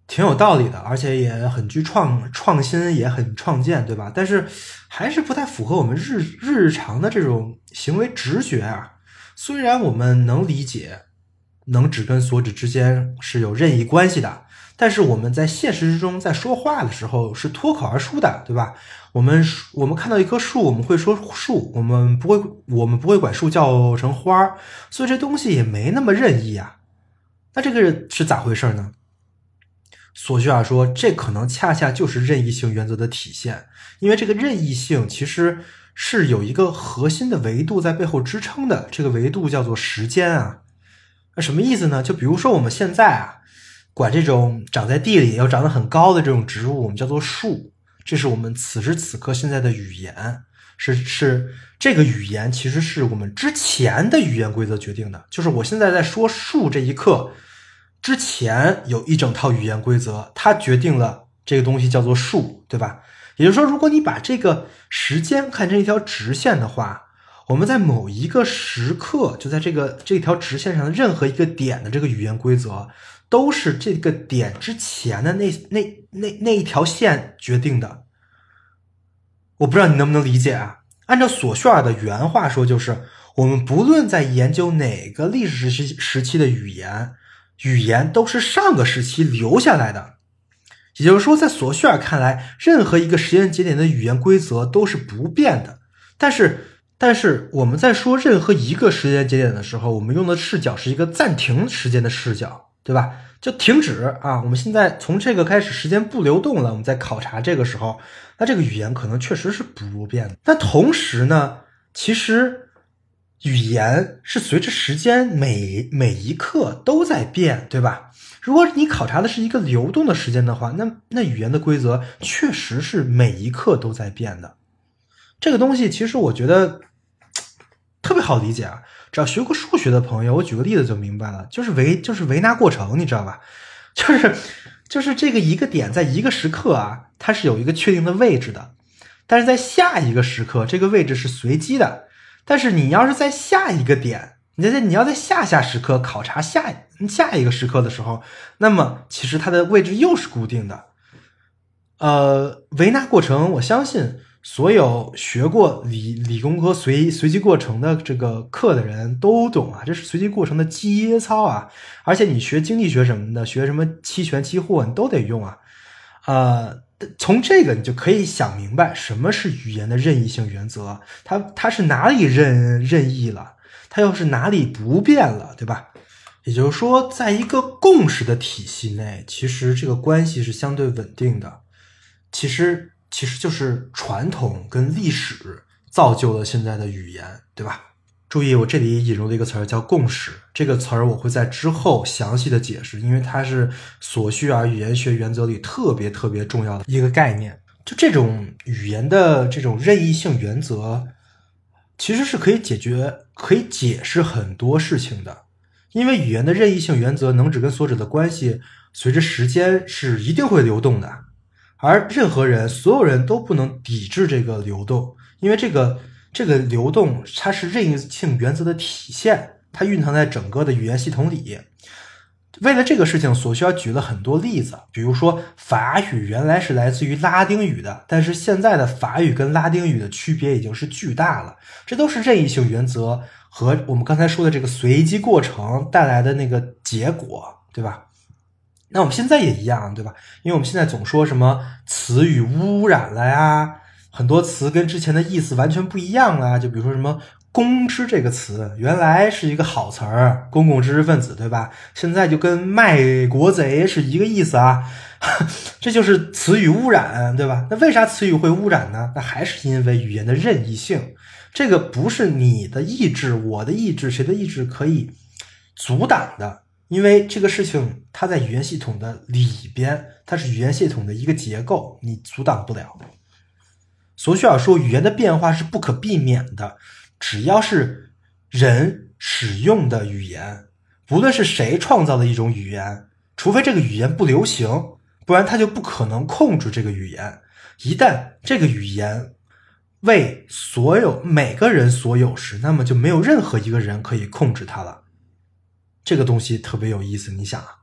挺有道理的，而且也很具创创新，也很创建，对吧？但是还是不太符合我们日日常的这种行为直觉啊。虽然我们能理解能指跟所指之间是有任意关系的。但是我们在现实之中，在说话的时候是脱口而出的，对吧？我们我们看到一棵树，我们会说树，我们不会我们不会管树叫成花儿，所以这东西也没那么任意啊。那这个是咋回事呢？索绪尔说，这可能恰恰就是任意性原则的体现，因为这个任意性其实是有一个核心的维度在背后支撑的，这个维度叫做时间啊。那什么意思呢？就比如说我们现在啊。管这种长在地里又长得很高的这种植物，我们叫做树。这是我们此时此刻现在的语言，是是这个语言其实是我们之前的语言规则决定的。就是我现在在说树这一刻之前有一整套语言规则，它决定了这个东西叫做树，对吧？也就是说，如果你把这个时间看成一条直线的话，我们在某一个时刻就在这个这条直线上的任何一个点的这个语言规则。都是这个点之前的那那那那一条线决定的，我不知道你能不能理解啊？按照索绪尔的原话说，就是我们不论在研究哪个历史时期时期的语言，语言都是上个时期留下来的。也就是说，在索绪尔看来，任何一个时间节点的语言规则都是不变的。但是，但是我们在说任何一个时间节点的时候，我们用的视角是一个暂停时间的视角。对吧？就停止啊！我们现在从这个开始，时间不流动了。我们在考察这个时候，那这个语言可能确实是不变的。但同时呢，其实语言是随着时间每每一刻都在变，对吧？如果你考察的是一个流动的时间的话，那那语言的规则确实是每一刻都在变的。这个东西其实我觉得 <tsk> 特别好理解啊。只要学过数学的朋友，我举个例子就明白了，就是维就是维纳过程，你知道吧？<laughs> 就是就是这个一个点在一个时刻啊，它是有一个确定的位置的，但是在下一个时刻，这个位置是随机的。但是你要是在下一个点，你在你要在下下时刻考察下下一个时刻的时候，那么其实它的位置又是固定的。呃，维纳过程，我相信。所有学过理理工科随随机过程的这个课的人都懂啊，这是随机过程的基操啊！而且你学经济学什么的，学什么期权、期货，你都得用啊。呃，从这个你就可以想明白什么是语言的任意性原则，它它是哪里任任意了，它又是哪里不变了，对吧？也就是说，在一个共识的体系内，其实这个关系是相对稳定的。其实。其实就是传统跟历史造就了现在的语言，对吧？注意，我这里引入了一个词儿叫“共识”，这个词儿我会在之后详细的解释，因为它是所需啊语言学原则里特别特别重要的一个概念。就这种语言的这种任意性原则，其实是可以解决、可以解释很多事情的，因为语言的任意性原则能指跟所指的关系，随着时间是一定会流动的。而任何人，所有人都不能抵制这个流动，因为这个这个流动它是任意性原则的体现，它蕴藏在整个的语言系统里。为了这个事情，索需要举了很多例子，比如说法语原来是来自于拉丁语的，但是现在的法语跟拉丁语的区别已经是巨大了。这都是任意性原则和我们刚才说的这个随机过程带来的那个结果，对吧？那我们现在也一样，对吧？因为我们现在总说什么词语污染了呀，很多词跟之前的意思完全不一样了，就比如说什么。公知这个词原来是一个好词儿，公共知识分子，对吧？现在就跟卖国贼是一个意思啊，<laughs> 这就是词语污染，对吧？那为啥词语会污染呢？那还是因为语言的任意性，这个不是你的意志、我的意志、谁的意志可以阻挡的，因为这个事情它在语言系统的里边，它是语言系统的一个结构，你阻挡不了。索绪尔说，语言的变化是不可避免的。只要是人使用的语言，不论是谁创造的一种语言，除非这个语言不流行，不然他就不可能控制这个语言。一旦这个语言为所有每个人所有时，那么就没有任何一个人可以控制它了。这个东西特别有意思。你想啊，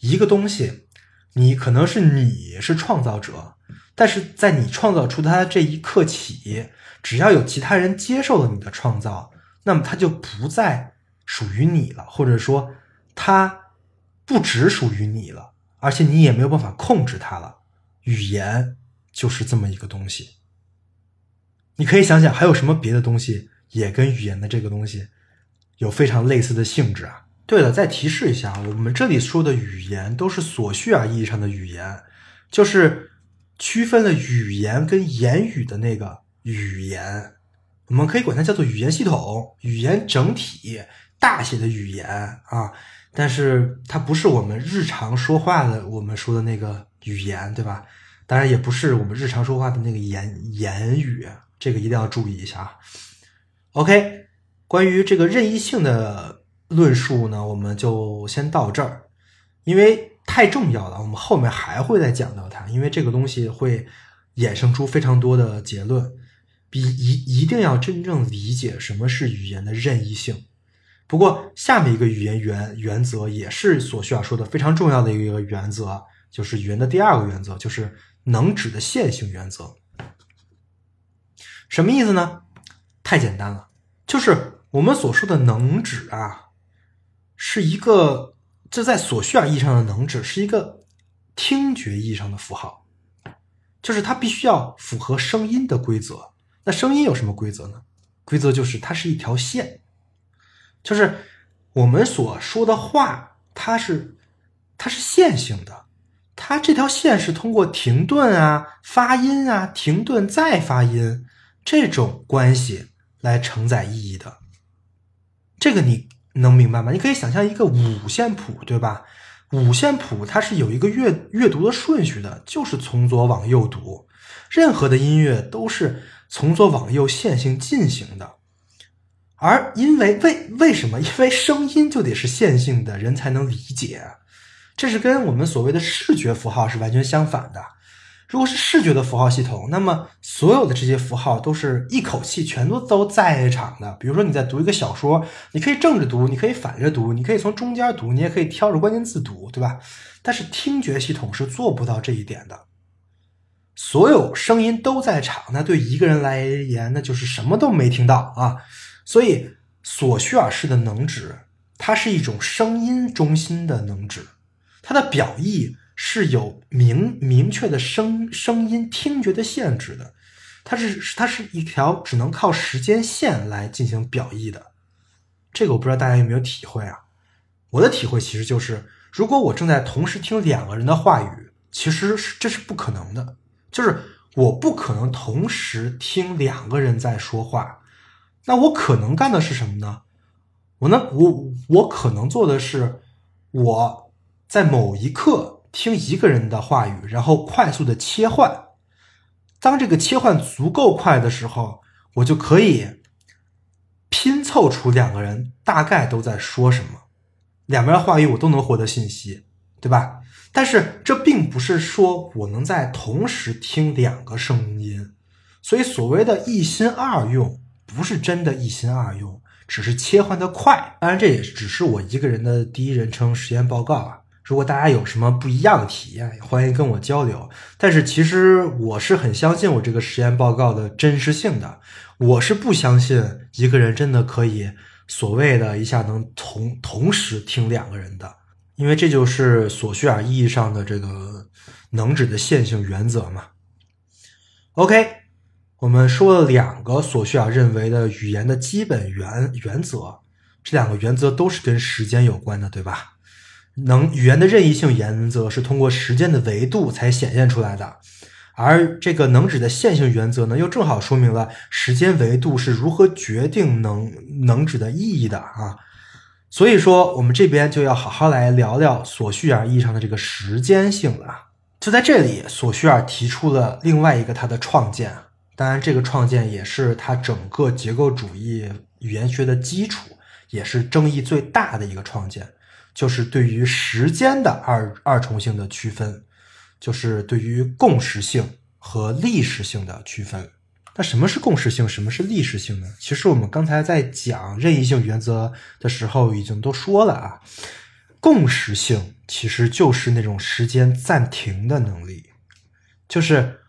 一个东西，你可能是你是创造者，但是在你创造出它这一刻起。只要有其他人接受了你的创造，那么它就不再属于你了，或者说它不只属于你了，而且你也没有办法控制它了。语言就是这么一个东西。你可以想想，还有什么别的东西也跟语言的这个东西有非常类似的性质啊？对了，再提示一下，我们这里说的语言都是索绪尔意义上的语言，就是区分了语言跟言语的那个。语言，我们可以管它叫做语言系统、语言整体、大写的语言啊，但是它不是我们日常说话的我们说的那个语言，对吧？当然也不是我们日常说话的那个言言语，这个一定要注意一下啊。OK，关于这个任意性的论述呢，我们就先到这儿，因为太重要了，我们后面还会再讲到它，因为这个东西会衍生出非常多的结论。比一一定要真正理解什么是语言的任意性。不过，下面一个语言原原则也是所需要说的非常重要的一个原则，就是语言的第二个原则，就是能指的线性原则。什么意思呢？太简单了，就是我们所说的能指啊，是一个这在所需要意义上的能指是一个听觉意义上的符号，就是它必须要符合声音的规则。那声音有什么规则呢？规则就是它是一条线，就是我们所说的话，它是它是线性的，它这条线是通过停顿啊、发音啊、停顿再发音这种关系来承载意义的。这个你能明白吗？你可以想象一个五线谱，对吧？五线谱它是有一个阅阅读的顺序的，就是从左往右读，任何的音乐都是。从左往右线性进行的，而因为为为什么？因为声音就得是线性的，人才能理解。这是跟我们所谓的视觉符号是完全相反的。如果是视觉的符号系统，那么所有的这些符号都是一口气全都都在场的。比如说你在读一个小说，你可以正着读，你可以反着读，你可以从中间读，你也可以挑着关键字读，对吧？但是听觉系统是做不到这一点的。所有声音都在场，那对一个人来言，那就是什么都没听到啊。所以，索绪尔式的能指，它是一种声音中心的能指，它的表意是有明明确的声声音听觉的限制的，它是它是一条只能靠时间线来进行表意的。这个我不知道大家有没有体会啊？我的体会其实就是，如果我正在同时听两个人的话语，其实是这是不可能的。就是我不可能同时听两个人在说话，那我可能干的是什么呢？我呢，我我可能做的是，我在某一刻听一个人的话语，然后快速的切换。当这个切换足够快的时候，我就可以拼凑出两个人大概都在说什么，两边话语我都能获得信息，对吧？但是这并不是说我能在同时听两个声音，所以所谓的一心二用不是真的一心二用，只是切换的快。当然，这也只是我一个人的第一人称实验报告啊。如果大家有什么不一样的体验，欢迎跟我交流。但是其实我是很相信我这个实验报告的真实性的。我是不相信一个人真的可以所谓的一下能同同时听两个人的，因为这就是索绪尔意义上的这个能指的线性原则嘛。OK，我们说了两个索绪尔认为的语言的基本原原则，这两个原则都是跟时间有关的，对吧？能语言的任意性原则是通过时间的维度才显现出来的，而这个能指的线性原则呢，又正好说明了时间维度是如何决定能能指的意义的啊。所以说，我们这边就要好好来聊聊索绪尔意义上的这个时间性了。就在这里，索绪尔提出了另外一个他的创建，当然，这个创建也是他整个结构主义语言学的基础，也是争议最大的一个创建。就是对于时间的二二重性的区分，就是对于共识性和历史性的区分。那什么是共识性？什么是历史性呢？其实我们刚才在讲任意性原则的时候已经都说了啊。共识性其实就是那种时间暂停的能力，就是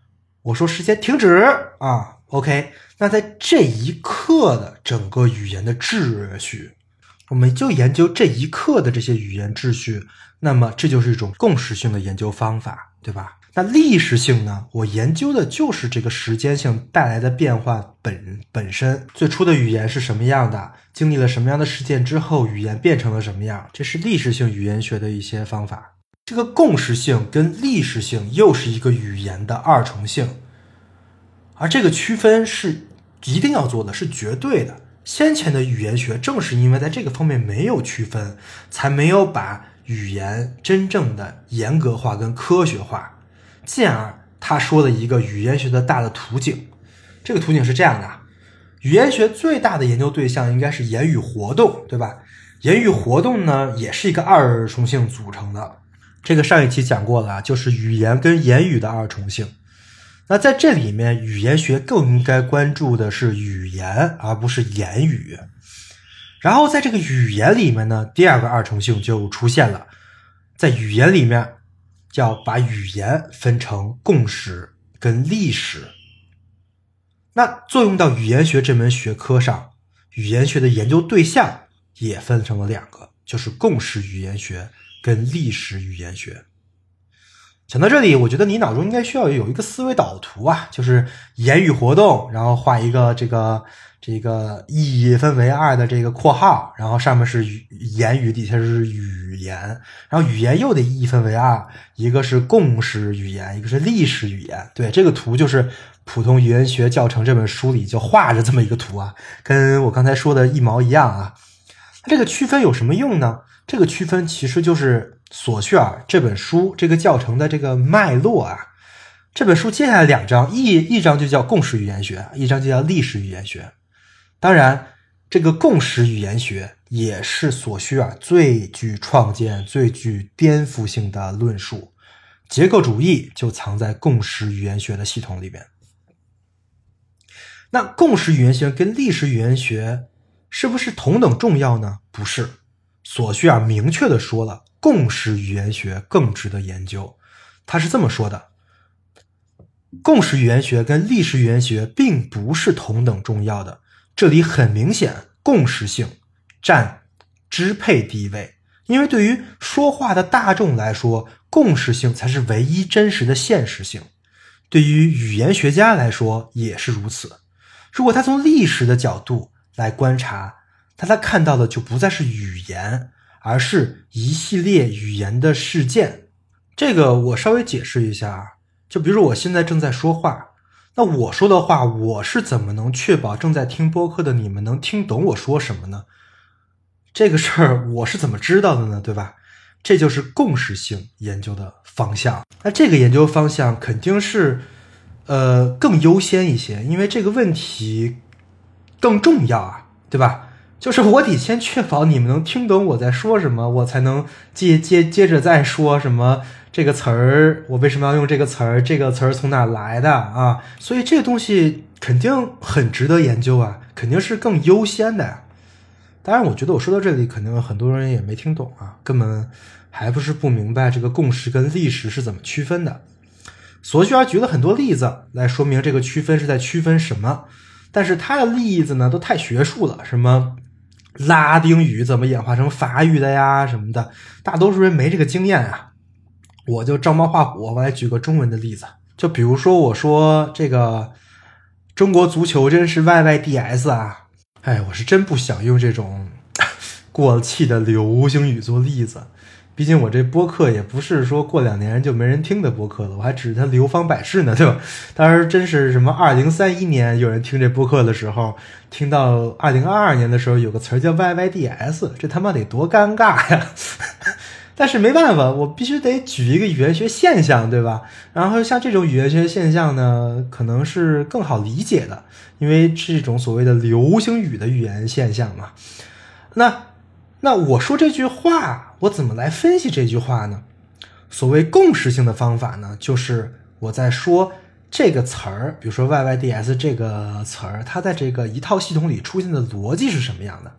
我说时间停止啊，OK，那在这一刻的整个语言的秩序。我们就研究这一刻的这些语言秩序，那么这就是一种共识性的研究方法，对吧？那历史性呢？我研究的就是这个时间性带来的变化本本身。最初的语言是什么样的？经历了什么样的事件之后，语言变成了什么样？这是历史性语言学的一些方法。这个共识性跟历史性又是一个语言的二重性，而这个区分是一定要做的，是绝对的。先前的语言学正是因为在这个方面没有区分，才没有把语言真正的严格化跟科学化，进而他说了一个语言学的大的图景。这个图景是这样的：语言学最大的研究对象应该是言语活动，对吧？言语活动呢，也是一个二重性组成的。这个上一期讲过了啊，就是语言跟言语的二重性。那在这里面，语言学更应该关注的是语言，而不是言语。然后在这个语言里面呢，第二个二重性就出现了，在语言里面，要把语言分成共识跟历史。那作用到语言学这门学科上，语言学的研究对象也分成了两个，就是共识语言学跟历史语言学。讲到这里，我觉得你脑中应该需要有一个思维导图啊，就是言语活动，然后画一个这个这个一分为二的这个括号，然后上面是语言语，底下是语言，然后语言又得一分为二，一个是共识语言，一个是历史语言。对，这个图就是《普通语言学教程》这本书里就画着这么一个图啊，跟我刚才说的一毛一样啊。这个区分有什么用呢？这个区分其实就是索绪尔这本书这个教程的这个脉络啊。这本书接下来两章，一一章就叫共识语言学，一章就叫历史语言学。当然，这个共识语言学也是索绪尔最具创建、最具颠覆性的论述。结构主义就藏在共识语言学的系统里边。那共识语言学跟历史语言学是不是同等重要呢？不是。索绪尔明确的说了，共识语言学更值得研究。他是这么说的：共识语言学跟历史语言学并不是同等重要的。这里很明显，共识性占支配地位，因为对于说话的大众来说，共识性才是唯一真实的现实性。对于语言学家来说也是如此。如果他从历史的角度来观察。他他看到的就不再是语言，而是一系列语言的事件。这个我稍微解释一下，就比如我现在正在说话，那我说的话，我是怎么能确保正在听播客的你们能听懂我说什么呢？这个事儿我是怎么知道的呢？对吧？这就是共识性研究的方向。那这个研究方向肯定是，呃，更优先一些，因为这个问题更重要啊，对吧？就是我得先确保你们能听懂我在说什么，我才能接接接着再说什么这个词儿，我为什么要用这个词儿？这个词儿从哪来的啊？所以这东西肯定很值得研究啊，肯定是更优先的。当然，我觉得我说到这里，可能很多人也没听懂啊，根本还不是不明白这个共识跟历史是怎么区分的。索绪尔举了很多例子来说明这个区分是在区分什么，但是他的例子呢都太学术了，什么拉丁语怎么演化成法语的呀什么的，大多数人没这个经验啊。我就照猫画虎，我来举个中文的例子，就比如说我说这个中国足球真是 YYDS 啊，哎，我是真不想用这种 <laughs> 过气的流行语做例子。毕竟我这播客也不是说过两年就没人听的播客了，我还指着它流芳百世呢，对吧？当时真是什么二零三一年有人听这播客的时候，听到二零二二年的时候有个词儿叫 YYDS，这他妈得多尴尬呀！但是没办法，我必须得举一个语言学现象，对吧？然后像这种语言学现象呢，可能是更好理解的，因为是一种所谓的流行语的语言现象嘛。那。那我说这句话，我怎么来分析这句话呢？所谓共识性的方法呢，就是我在说这个词儿，比如说 YYDS 这个词儿，它在这个一套系统里出现的逻辑是什么样的？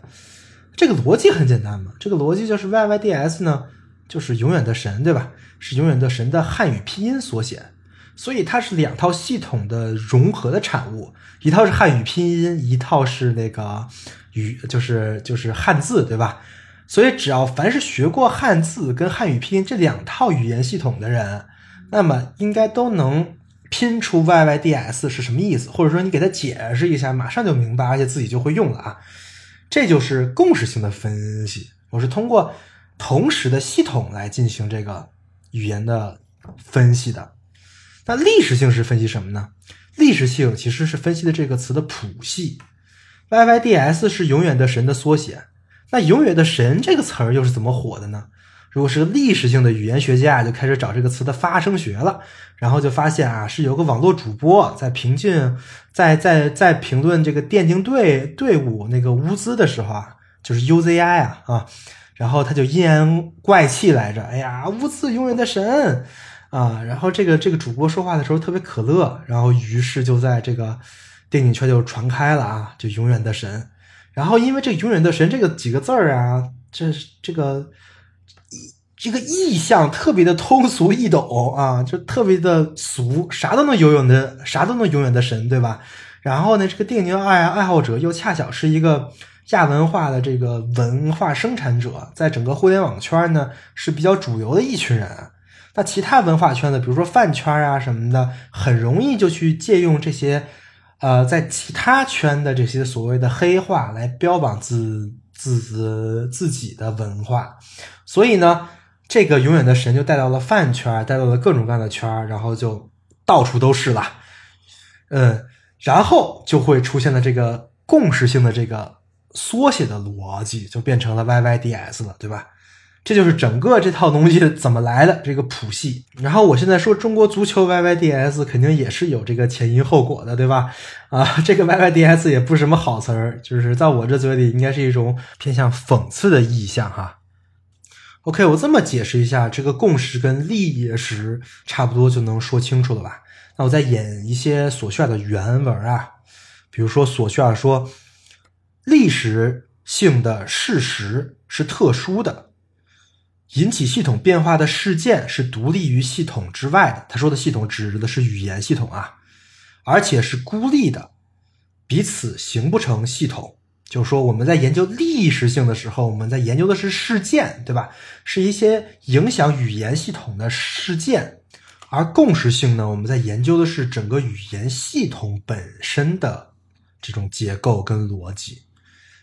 这个逻辑很简单嘛，这个逻辑就是 YYDS 呢，就是永远的神，对吧？是永远的神的汉语拼音缩写，所以它是两套系统的融合的产物，一套是汉语拼音，一套是那个。语就是就是汉字，对吧？所以只要凡是学过汉字跟汉语拼音这两套语言系统的人，那么应该都能拼出 YYDS 是什么意思，或者说你给他解释一下，马上就明白，而且自己就会用了啊。这就是共识性的分析。我是通过同时的系统来进行这个语言的分析的。那历史性是分析什么呢？历史性其实是分析的这个词的谱系。YYDS 是永远的神的缩写，那永远的神这个词儿又是怎么火的呢？如果是历史性的语言学家，就开始找这个词的发声学了，然后就发现啊，是有个网络主播在评论，在在在评论这个电竞队队伍那个乌兹的时候啊，就是 UZI 啊啊，然后他就阴阳怪气来着，哎呀，乌兹永远的神啊，然后这个这个主播说话的时候特别可乐，然后于是就在这个。电竞圈就传开了啊，就永远的神。然后因为这“永远的神”这个几个字儿啊，这这个这个意象特别的通俗易懂啊，就特别的俗，啥都能游泳的，啥都能永远的神，对吧？然后呢，这个电竞爱爱好者又恰巧是一个亚文化的这个文化生产者，在整个互联网圈呢是比较主流的一群人。那其他文化圈的，比如说饭圈啊什么的，很容易就去借用这些。呃，在其他圈的这些所谓的黑话来标榜自自自己的文化，所以呢，这个永远的神就带到了饭圈，带到了各种各样的圈然后就到处都是了。嗯，然后就会出现了这个共识性的这个缩写的逻辑，就变成了 YYDS 了，对吧？这就是整个这套东西怎么来的这个谱系。然后我现在说中国足球 YYDS 肯定也是有这个前因后果的，对吧？啊，这个 YYDS 也不是什么好词儿，就是在我这嘴里应该是一种偏向讽刺的意象哈。OK，我这么解释一下，这个共识跟历史差不多就能说清楚了吧？那我再引一些索绪尔的原文啊，比如说索绪尔说，历史性的事实是特殊的。引起系统变化的事件是独立于系统之外的。他说的系统指的是语言系统啊，而且是孤立的，彼此形不成系统。就是说，我们在研究历史性的时候，我们在研究的是事件，对吧？是一些影响语言系统的事件。而共识性呢，我们在研究的是整个语言系统本身的这种结构跟逻辑。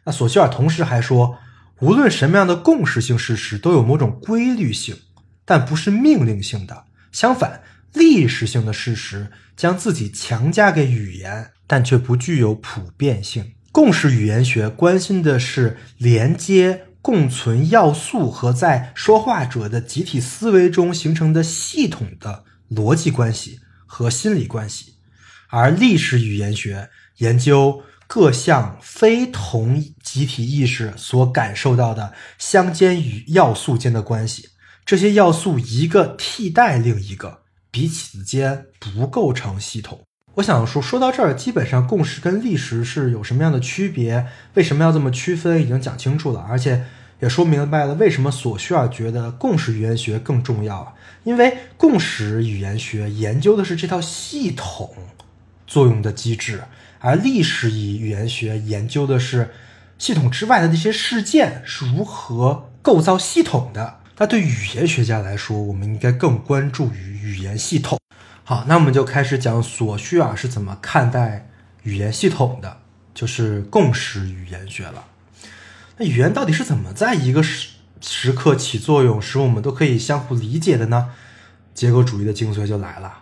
那索绪尔同时还说。无论什么样的共识性事实都有某种规律性，但不是命令性的。相反，历史性的事实将自己强加给语言，但却不具有普遍性。共识语言学关心的是连接、共存要素和在说话者的集体思维中形成的系统的逻辑关系和心理关系，而历史语言学研究。各项非同集体意识所感受到的相间与要素间的关系，这些要素一个替代另一个，彼此间不构成系统。我想说，说到这儿，基本上共识跟历史是有什么样的区别？为什么要这么区分？已经讲清楚了，而且也说明白了为什么索绪尔觉得共识语言学更重要。因为共识语言学研究的是这套系统作用的机制，而历史语言学研究的是系统之外的那些事件是如何构造系统的。那对语言学家来说，我们应该更关注于语言系统。好，那我们就开始讲索绪尔是怎么看待语言系统的，就是共识语言学了。那语言到底是怎么在一个时时刻起作用，使我们都可以相互理解的呢？结构主义的精髓就来了。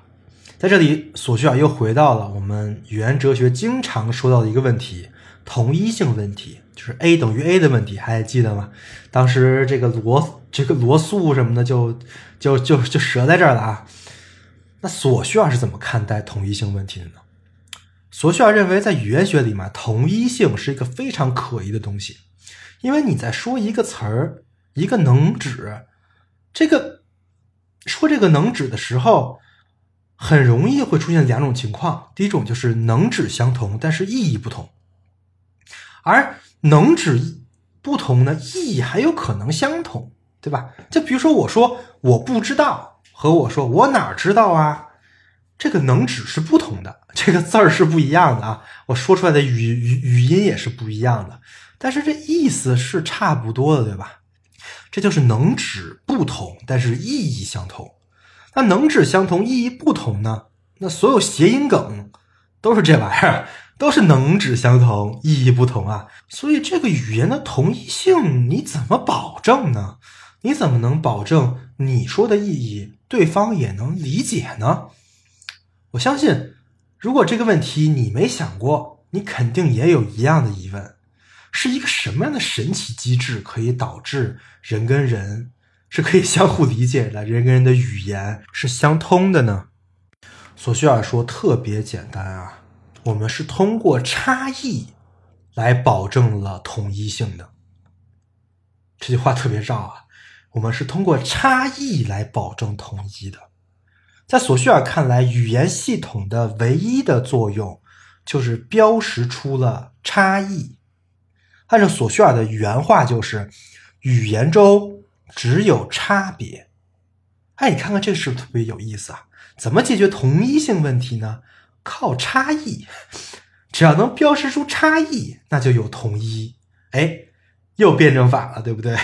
在这里，索绪尔又回到了我们语言哲学经常说到的一个问题——同一性问题，就是 A 等于 A 的问题，还记得吗？当时这个罗 <laughs> 这个罗素什么的就就就就折在这儿了啊。那索绪尔是怎么看待同一性问题的呢？索绪尔认为，在语言学里面，同一性是一个非常可疑的东西，因为你在说一个词儿，一个能指，这个说这个能指的时候，很容易会出现两种情况：第一种就是能指相同，但是意义不同；而能指不同呢，意义还有可能相同，对吧？就比如说，我说我不知道。和我说我哪知道啊？这个能指是不同的，这个字儿是不一样的啊。我说出来的语语语音也是不一样的，但是这意思是差不多的，对吧？这就是能指不同，但是意义相同。那能指相同，意义不同呢？那所有谐音梗都是这玩意儿，都是能指相同，意义不同啊。所以这个语言的同一性你怎么保证呢？你怎么能保证你说的意义？对方也能理解呢。我相信，如果这个问题你没想过，你肯定也有一样的疑问：是一个什么样的神奇机制可以导致人跟人是可以相互理解的，人跟人的语言是相通的呢？索绪尔说，特别简单啊，我们是通过差异来保证了统一性的。这句话特别绕啊。我们是通过差异来保证统一的。在索绪尔看来，语言系统的唯一的作用就是标识出了差异。按照索绪尔的原话，就是语言中只有差别。哎，你看看这是不是特别有意思啊？怎么解决同一性问题呢？靠差异，只要能标识出差异，那就有统一。哎，又辩证法了，对不对？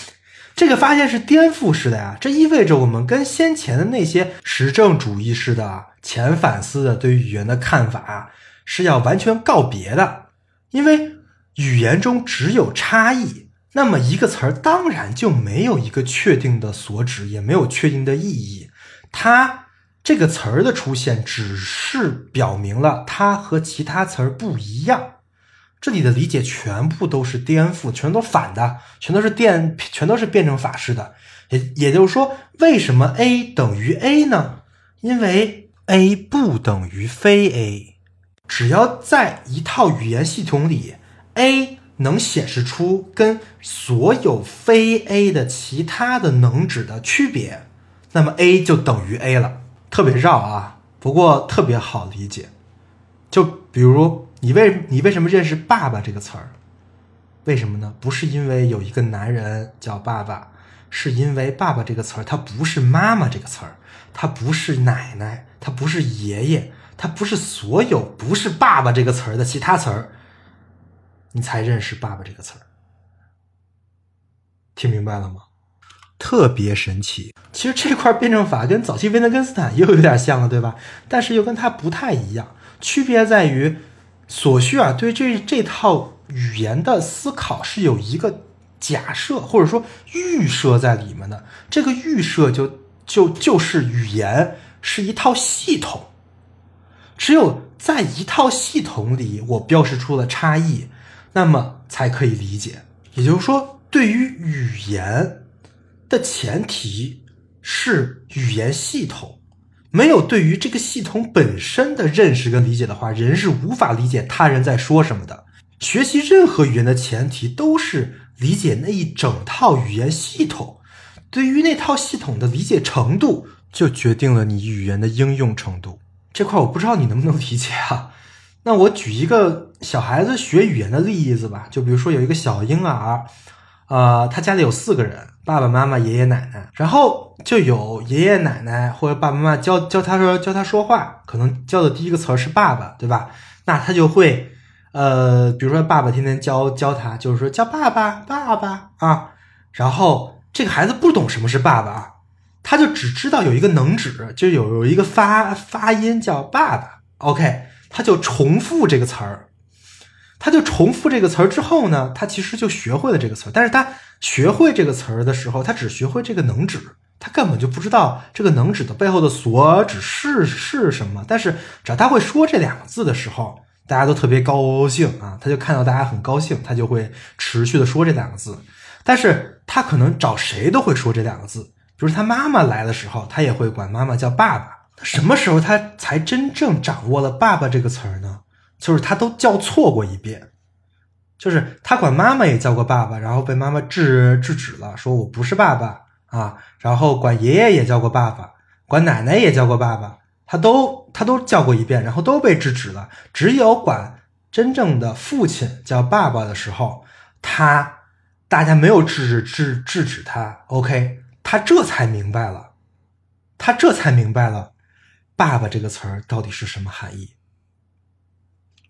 <laughs> 这个发现是颠覆式的呀，这意味着我们跟先前的那些实证主义式的前反思的对语言的看法是要完全告别的。因为语言中只有差异，那么一个词儿当然就没有一个确定的所指，也没有确定的意义。它这个词儿的出现，只是表明了它和其他词儿不一样。这里的理解全部都是颠覆，全都反的，全都是电，全都是辩证法式的。也也就是说，为什么 A 等于 A 呢？因为 A 不等于非 A。只要在一套语言系统里，A 能显示出跟所有非 A 的其他的能指的区别，那么 A 就等于 A 了。特别绕啊，不过特别好理解。就比如。你为你为什么认识“爸爸”这个词儿？为什么呢？不是因为有一个男人叫爸爸，是因为“爸爸”这个词儿它不是“妈妈”这个词儿，它不是奶奶，它不是爷爷，它不是所有不是“爸爸”这个词儿的其他词儿，你才认识“爸爸”这个词儿。听明白了吗？特别神奇。其实这块辩证法跟早期维特根斯坦又有点像了，对吧？但是又跟他不太一样，区别在于。索绪尔对这这套语言的思考是有一个假设或者说预设在里面的，这个预设就就就是语言是一套系统，只有在一套系统里，我标识出了差异，那么才可以理解。也就是说，对于语言的前提是语言系统。没有对于这个系统本身的认识跟理解的话，人是无法理解他人在说什么的。学习任何语言的前提都是理解那一整套语言系统。对于那套系统的理解程度，就决定了你语言的应用程度。这块我不知道你能不能理解啊？那我举一个小孩子学语言的例子吧，就比如说有一个小婴儿，呃，他家里有四个人，爸爸妈妈、爷爷奶奶，然后就有爷爷奶奶或者爸爸妈妈教教他说教他说话，可能教的第一个词儿是爸爸，对吧？那他就会，呃，比如说爸爸天天教教他，就是说叫爸爸爸爸啊，然后这个孩子不懂什么是爸爸啊，他就只知道有一个能指，就有有一个发发音叫爸爸，OK。他就重复这个词儿，他就重复这个词儿之后呢，他其实就学会了这个词儿。但是他学会这个词儿的时候，他只学会这个能指，他根本就不知道这个能指的背后的所指是是什么。但是只要他会说这两个字的时候，大家都特别高兴啊，他就看到大家很高兴，他就会持续的说这两个字。但是他可能找谁都会说这两个字，比如他妈妈来的时候，他也会管妈妈叫爸爸。什么时候他才真正掌握了“爸爸”这个词儿呢？就是他都叫错过一遍，就是他管妈妈也叫过爸爸，然后被妈妈制制止了，说我不是爸爸啊。然后管爷爷也叫过爸爸，管奶奶也叫过爸爸，他都他都叫过一遍，然后都被制止了。只有管真正的父亲叫爸爸的时候，他大家没有制止制制止他，OK，他这才明白了，他这才明白了。爸爸这个词儿到底是什么含义？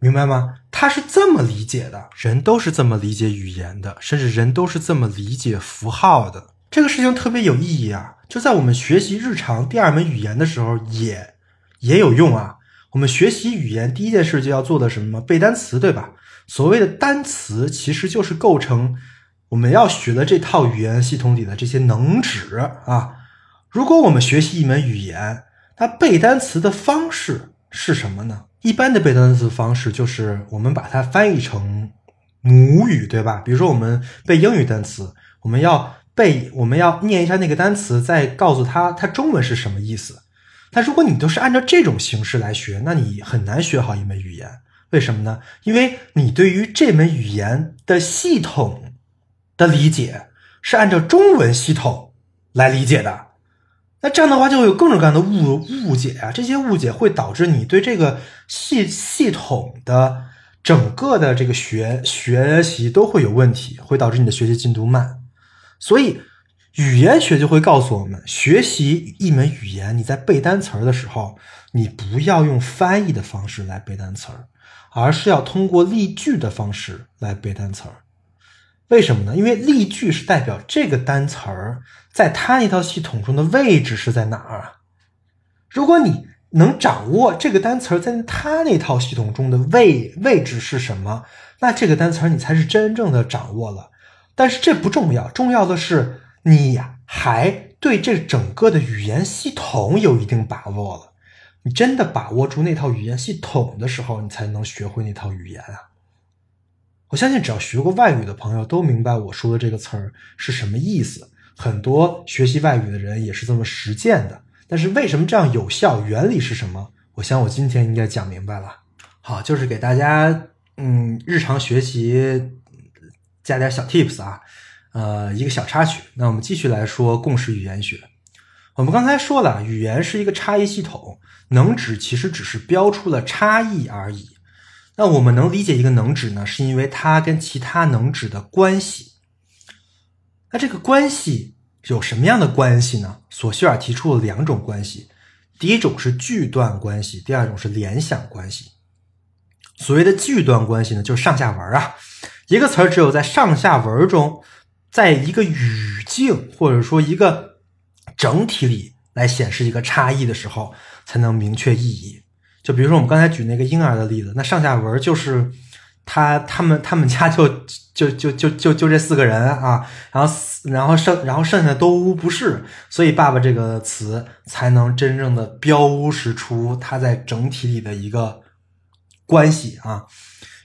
明白吗？他是这么理解的，人都是这么理解语言的，甚至人都是这么理解符号的。这个事情特别有意义啊！就在我们学习日常第二门语言的时候，也也有用啊。我们学习语言第一件事就要做的什么？背单词，对吧？所谓的单词，其实就是构成我们要学的这套语言系统里的这些能指啊。如果我们学习一门语言，那背单词的方式是什么呢？一般的背单词方式就是我们把它翻译成母语，对吧？比如说我们背英语单词，我们要背，我们要念一下那个单词，再告诉他它中文是什么意思。但如果你都是按照这种形式来学，那你很难学好一门语言。为什么呢？因为你对于这门语言的系统的理解是按照中文系统来理解的。那这样的话，就会有各种各样的误误解啊！这些误解会导致你对这个系系统的整个的这个学学习都会有问题，会导致你的学习进度慢。所以，语言学就会告诉我们，学习一门语言，你在背单词儿的时候，你不要用翻译的方式来背单词儿，而是要通过例句的方式来背单词儿。为什么呢？因为例句是代表这个单词儿在它那套系统中的位置是在哪儿啊？如果你能掌握这个单词在它那套系统中的位位置是什么，那这个单词你才是真正的掌握了。但是这不重要，重要的是你还对这整个的语言系统有一定把握了。你真的把握住那套语言系统的时候，你才能学会那套语言啊。我相信，只要学过外语的朋友都明白我说的这个词儿是什么意思。很多学习外语的人也是这么实践的。但是为什么这样有效？原理是什么？我想我今天应该讲明白了。好，就是给大家嗯日常学习加点小 tips 啊，呃一个小插曲。那我们继续来说共识语言学。我们刚才说了，语言是一个差异系统，能指其实只是标出了差异而已。那我们能理解一个能指呢，是因为它跟其他能指的关系。那这个关系有什么样的关系呢？索绪尔提出了两种关系，第一种是句段关系，第二种是联想关系。所谓的句段关系呢，就是上下文啊，一个词儿只有在上下文中，在一个语境或者说一个整体里来显示一个差异的时候，才能明确意义。就比如说我们刚才举那个婴儿的例子，那上下文就是他他们他们家就就就就就就这四个人啊，然后然后剩然后剩下的都不是，所以“爸爸”这个词才能真正的标识出它在整体里的一个关系啊。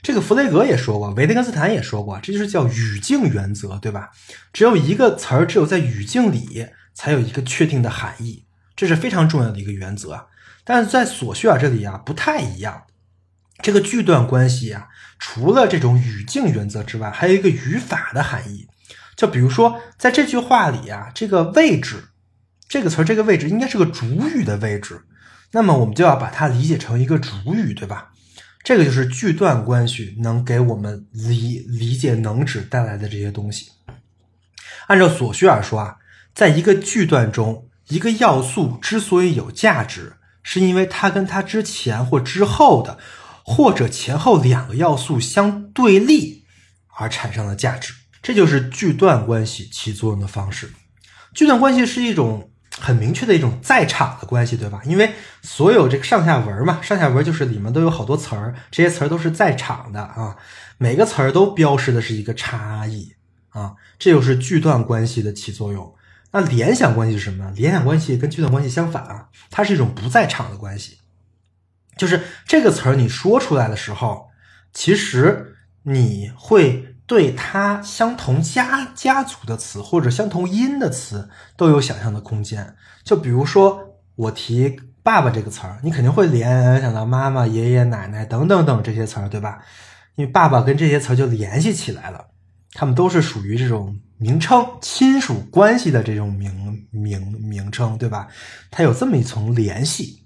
这个弗雷格也说过，维特根斯坦也说过，这就是叫语境原则，对吧？只有一个词儿，只有在语境里才有一个确定的含义，这是非常重要的一个原则啊。但是在索绪尔这里啊，不太一样。这个句段关系啊，除了这种语境原则之外，还有一个语法的含义。就比如说，在这句话里啊，这个位置，这个词儿这个位置应该是个主语的位置。那么我们就要把它理解成一个主语，对吧？这个就是句段关系能给我们理理解能指带来的这些东西。按照索绪尔说啊，在一个句段中，一个要素之所以有价值，是因为它跟它之前或之后的，或者前后两个要素相对立而产生的价值。这就是句段关系起作用的方式。句段关系是一种。很明确的一种在场的关系，对吧？因为所有这个上下文嘛，上下文就是里面都有好多词儿，这些词儿都是在场的啊。每个词儿都标示的是一个差异啊，这就是句段关系的起作用。那联想关系是什么？联想关系跟句段关系相反啊，它是一种不在场的关系，就是这个词儿你说出来的时候，其实你会。对它相同家家族的词或者相同音的词都有想象的空间。就比如说我提“爸爸”这个词儿，你肯定会联想到妈妈、爷爷奶奶等等等这些词儿，对吧？因为“爸爸”跟这些词儿就联系起来了，它们都是属于这种名称、亲属关系的这种名名名称，对吧？它有这么一层联系。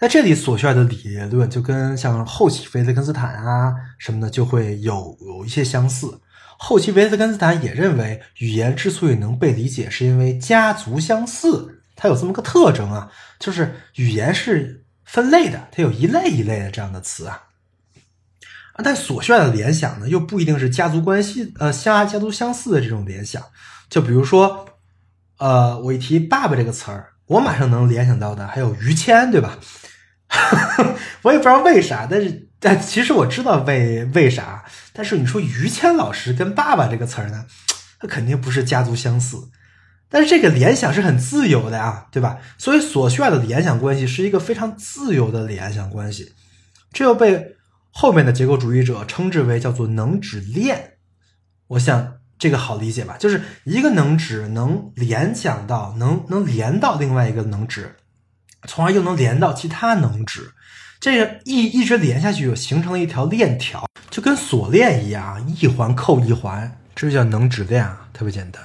那这里所需要的理论就跟像后期维特根斯坦啊什么的就会有有一些相似。后期维特根斯坦也认为，语言之所以能被理解，是因为家族相似，它有这么个特征啊，就是语言是分类的，它有一类一类的这样的词啊。啊，但所需要的联想呢，又不一定是家族关系呃相家族相似的这种联想。就比如说，呃，我一提“爸爸”这个词儿，我马上能联想到的还有于谦，对吧？<laughs> 我也不知道为啥，但是但其实我知道为为啥。但是你说于谦老师跟“爸爸”这个词儿呢，他肯定不是家族相似。但是这个联想是很自由的啊，对吧？所以所需要的联想关系是一个非常自由的联想关系，这又被后面的结构主义者称之为叫做能指链。我想这个好理解吧？就是一个能指能联想到，能能连到另外一个能指。从而又能连到其他能指，这个一一直连下去，就形成了一条链条，就跟锁链一样，一环扣一环，这就叫能指链啊，特别简单。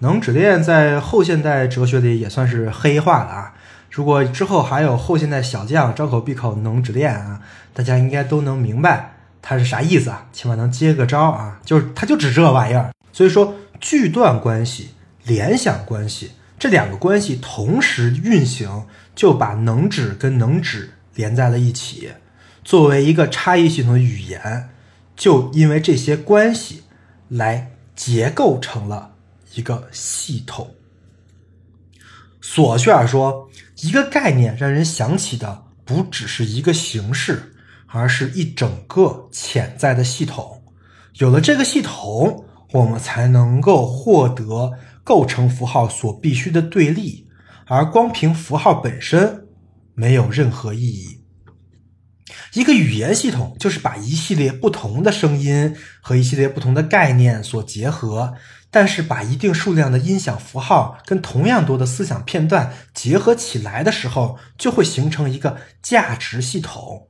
能指链在后现代哲学里也算是黑话了啊。如果之后还有后现代小将张口闭口能指链啊，大家应该都能明白它是啥意思啊，起码能接个招啊，就是它就指这玩意儿。所以说，句段关系、联想关系这两个关系同时运行。就把能指跟能指连在了一起，作为一个差异系统的语言，就因为这些关系来结构成了一个系统。索绪尔说，一个概念让人想起的不只是一个形式，而是一整个潜在的系统。有了这个系统，我们才能够获得构成符号所必须的对立。而光凭符号本身没有任何意义。一个语言系统就是把一系列不同的声音和一系列不同的概念所结合，但是把一定数量的音响符号跟同样多的思想片段结合起来的时候，就会形成一个价值系统。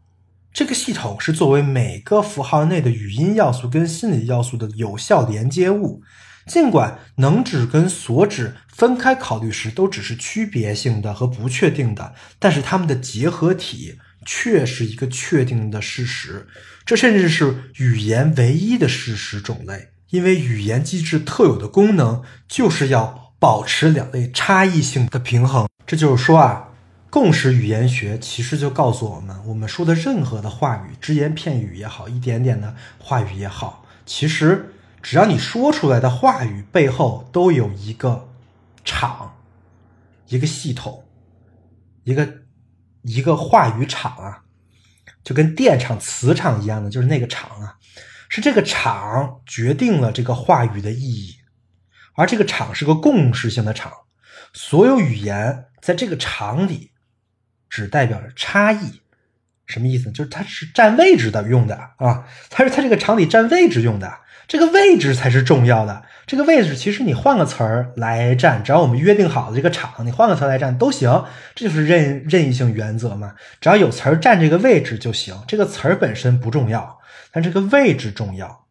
这个系统是作为每个符号内的语音要素跟心理要素的有效连接物。尽管能指跟所指分开考虑时都只是区别性的和不确定的，但是它们的结合体却是一个确定的事实。这甚至是语言唯一的事实种类，因为语言机制特有的功能就是要保持两类差异性的平衡。这就是说啊，共识语言学其实就告诉我们，我们说的任何的话语，只言片语也好，一点点的话语也好，其实。只要你说出来的话语背后都有一个场，一个系统，一个一个话语场啊，就跟电场、磁场一样的，就是那个场啊，是这个场决定了这个话语的意义，而这个场是个共识性的场，所有语言在这个场里只代表着差异，什么意思？就是它是占位置的用的啊，它是它这个场里占位置用的。这个位置才是重要的。这个位置其实你换个词儿来占，只要我们约定好的这个场，你换个词来占都行。这就是任任意性原则嘛。只要有词儿占这个位置就行。这个词儿本身不重要，但这个位置重要。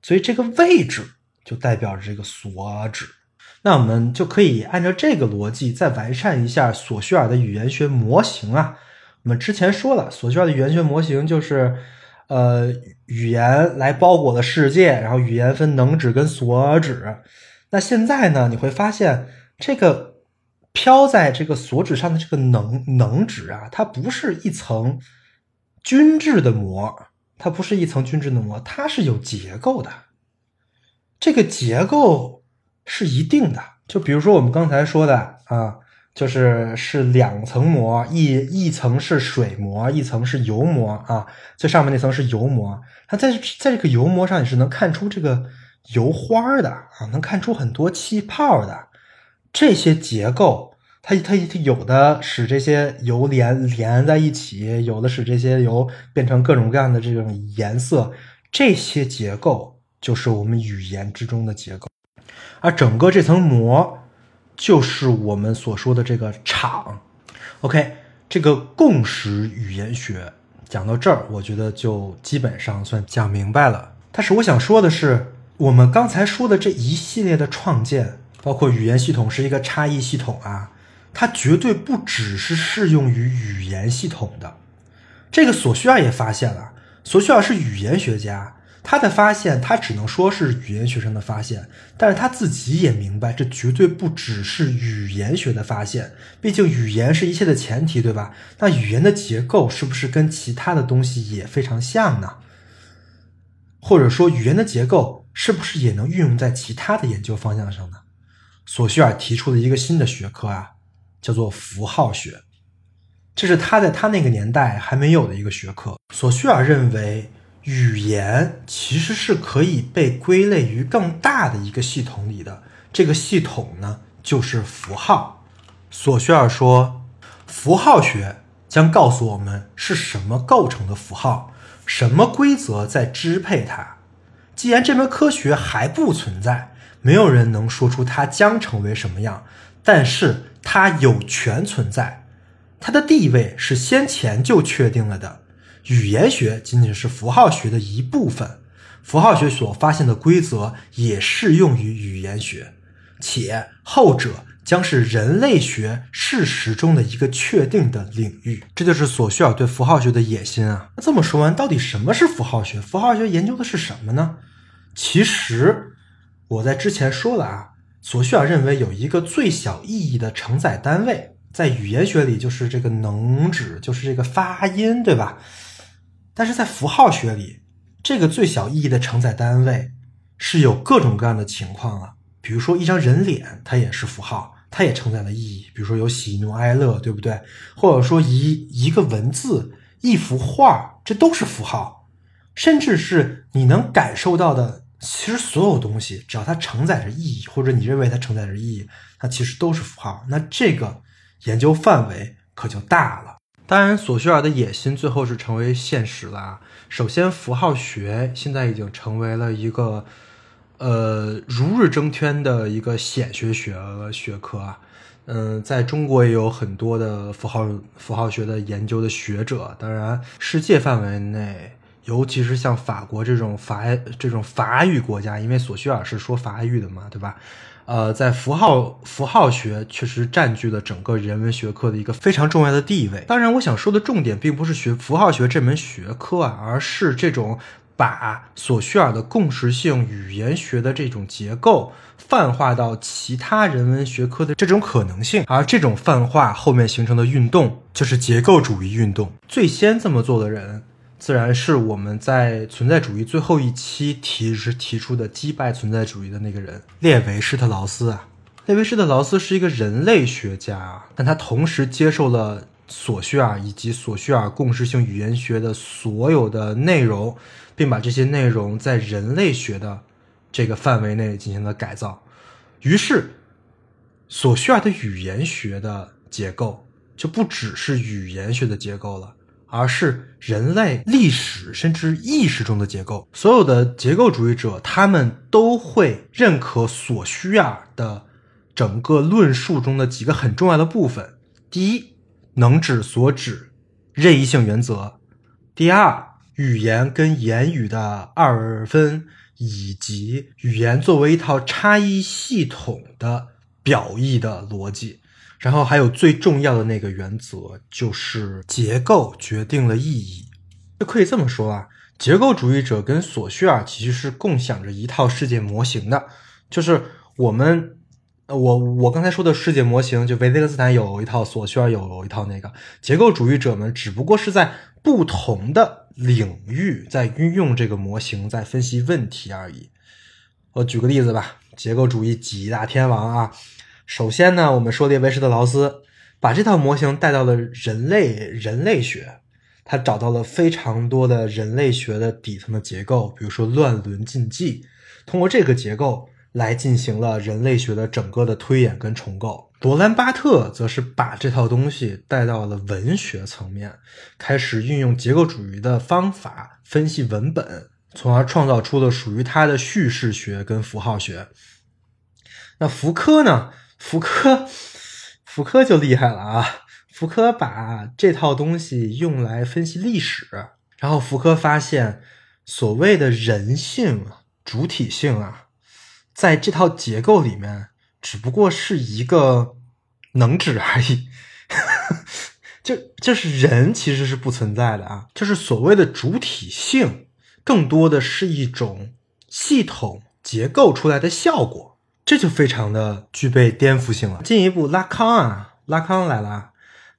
所以这个位置就代表着这个所指。那我们就可以按照这个逻辑再完善一下索绪尔的语言学模型啊。我们之前说了，索绪尔的语言学模型就是，呃，语言来包裹了世界，然后语言分能指跟所指。那现在呢，你会发现这个飘在这个所指上的这个能能指啊，它不是一层均质的膜，它不是一层均质的膜，它是有结构的。这个结构是一定的，就比如说我们刚才说的啊，就是是两层膜，一一层是水膜，一层是油膜啊，最上面那层是油膜。它在在这个油膜上，你是能看出这个油花的啊，能看出很多气泡的。这些结构，它它它有的使这些油连连在一起，有的使这些油变成各种各样的这种颜色，这些结构。就是我们语言之中的结构，而整个这层膜就是我们所说的这个场。OK，这个共识语言学讲到这儿，我觉得就基本上算讲明白了。但是我想说的是，我们刚才说的这一系列的创建，包括语言系统是一个差异系统啊，它绝对不只是适用于语言系统的。这个索绪尔也发现了，索绪尔是语言学家。他的发现，他只能说是语言学上的发现，但是他自己也明白，这绝对不只是语言学的发现。毕竟语言是一切的前提，对吧？那语言的结构是不是跟其他的东西也非常像呢？或者说，语言的结构是不是也能运用在其他的研究方向上呢？索绪尔提出的一个新的学科啊，叫做符号学，这是他在他那个年代还没有的一个学科。索绪尔认为。语言其实是可以被归类于更大的一个系统里的，这个系统呢就是符号。索绪尔说，符号学将告诉我们是什么构成的符号，什么规则在支配它。既然这门科学还不存在，没有人能说出它将成为什么样，但是它有权存在，它的地位是先前就确定了的。语言学仅仅是符号学的一部分，符号学所发现的规则也适用于语言学，且后者将是人类学事实中的一个确定的领域。这就是索绪尔对符号学的野心啊！那这么说完，到底什么是符号学？符号学研究的是什么呢？其实我在之前说了啊，索绪尔认为有一个最小意义的承载单位，在语言学里就是这个能指，就是这个发音，对吧？但是在符号学里，这个最小意义的承载单位是有各种各样的情况啊。比如说一张人脸，它也是符号，它也承载了意义。比如说有喜怒哀乐，对不对？或者说一一个文字、一幅画，这都是符号。甚至是你能感受到的，其实所有东西，只要它承载着意义，或者你认为它承载着意义，它其实都是符号。那这个研究范围可就大了。当然，索绪尔的野心最后是成为现实了。首先，符号学现在已经成为了一个呃如日中天的一个显学学学科啊。嗯，在中国也有很多的符号符号学的研究的学者。当然，世界范围内，尤其是像法国这种法这种法语国家，因为索绪尔是说法语的嘛，对吧？呃，在符号符号学确实占据了整个人文学科的一个非常重要的地位。当然，我想说的重点并不是学符号学这门学科啊，而是这种把索绪尔的共识性语言学的这种结构泛化到其他人文学科的这种可能性。而这种泛化后面形成的运动，就是结构主义运动。最先这么做的人。自然是我们在存在主义最后一期提是提出的击败存在主义的那个人列维施特劳斯啊。列维施特劳斯是一个人类学家，但他同时接受了索绪尔以及索绪尔共识性语言学的所有的内容，并把这些内容在人类学的这个范围内进行了改造。于是，索绪尔的语言学的结构就不只是语言学的结构了。而是人类历史甚至意识中的结构。所有的结构主义者，他们都会认可索绪尔的整个论述中的几个很重要的部分：第一，能指所指任意性原则；第二，语言跟言语的二分，以及语言作为一套差异系统的表意的逻辑。然后还有最重要的那个原则，就是结构决定了意义。就可以这么说啊，结构主义者跟索绪尔其实是共享着一套世界模型的。就是我们，我我刚才说的世界模型，就维特根斯坦有一套，索绪尔有一套。那个结构主义者们只不过是在不同的领域在运用这个模型，在分析问题而已。我举个例子吧，结构主义几大天王啊。首先呢，我们说列维施特劳斯把这套模型带到了人类人类学，他找到了非常多的人类学的底层的结构，比如说乱伦禁忌，通过这个结构来进行了人类学的整个的推演跟重构。罗兰巴特则是把这套东西带到了文学层面，开始运用结构主义的方法分析文本，从而创造出了属于他的叙事学跟符号学。那福柯呢？福柯，福柯就厉害了啊！福柯把这套东西用来分析历史，然后福柯发现，所谓的人性、主体性啊，在这套结构里面只不过是一个能指而已，<laughs> 就就是人其实是不存在的啊，就是所谓的主体性，更多的是一种系统结构出来的效果。这就非常的具备颠覆性了。进一步，拉康啊，拉康来了。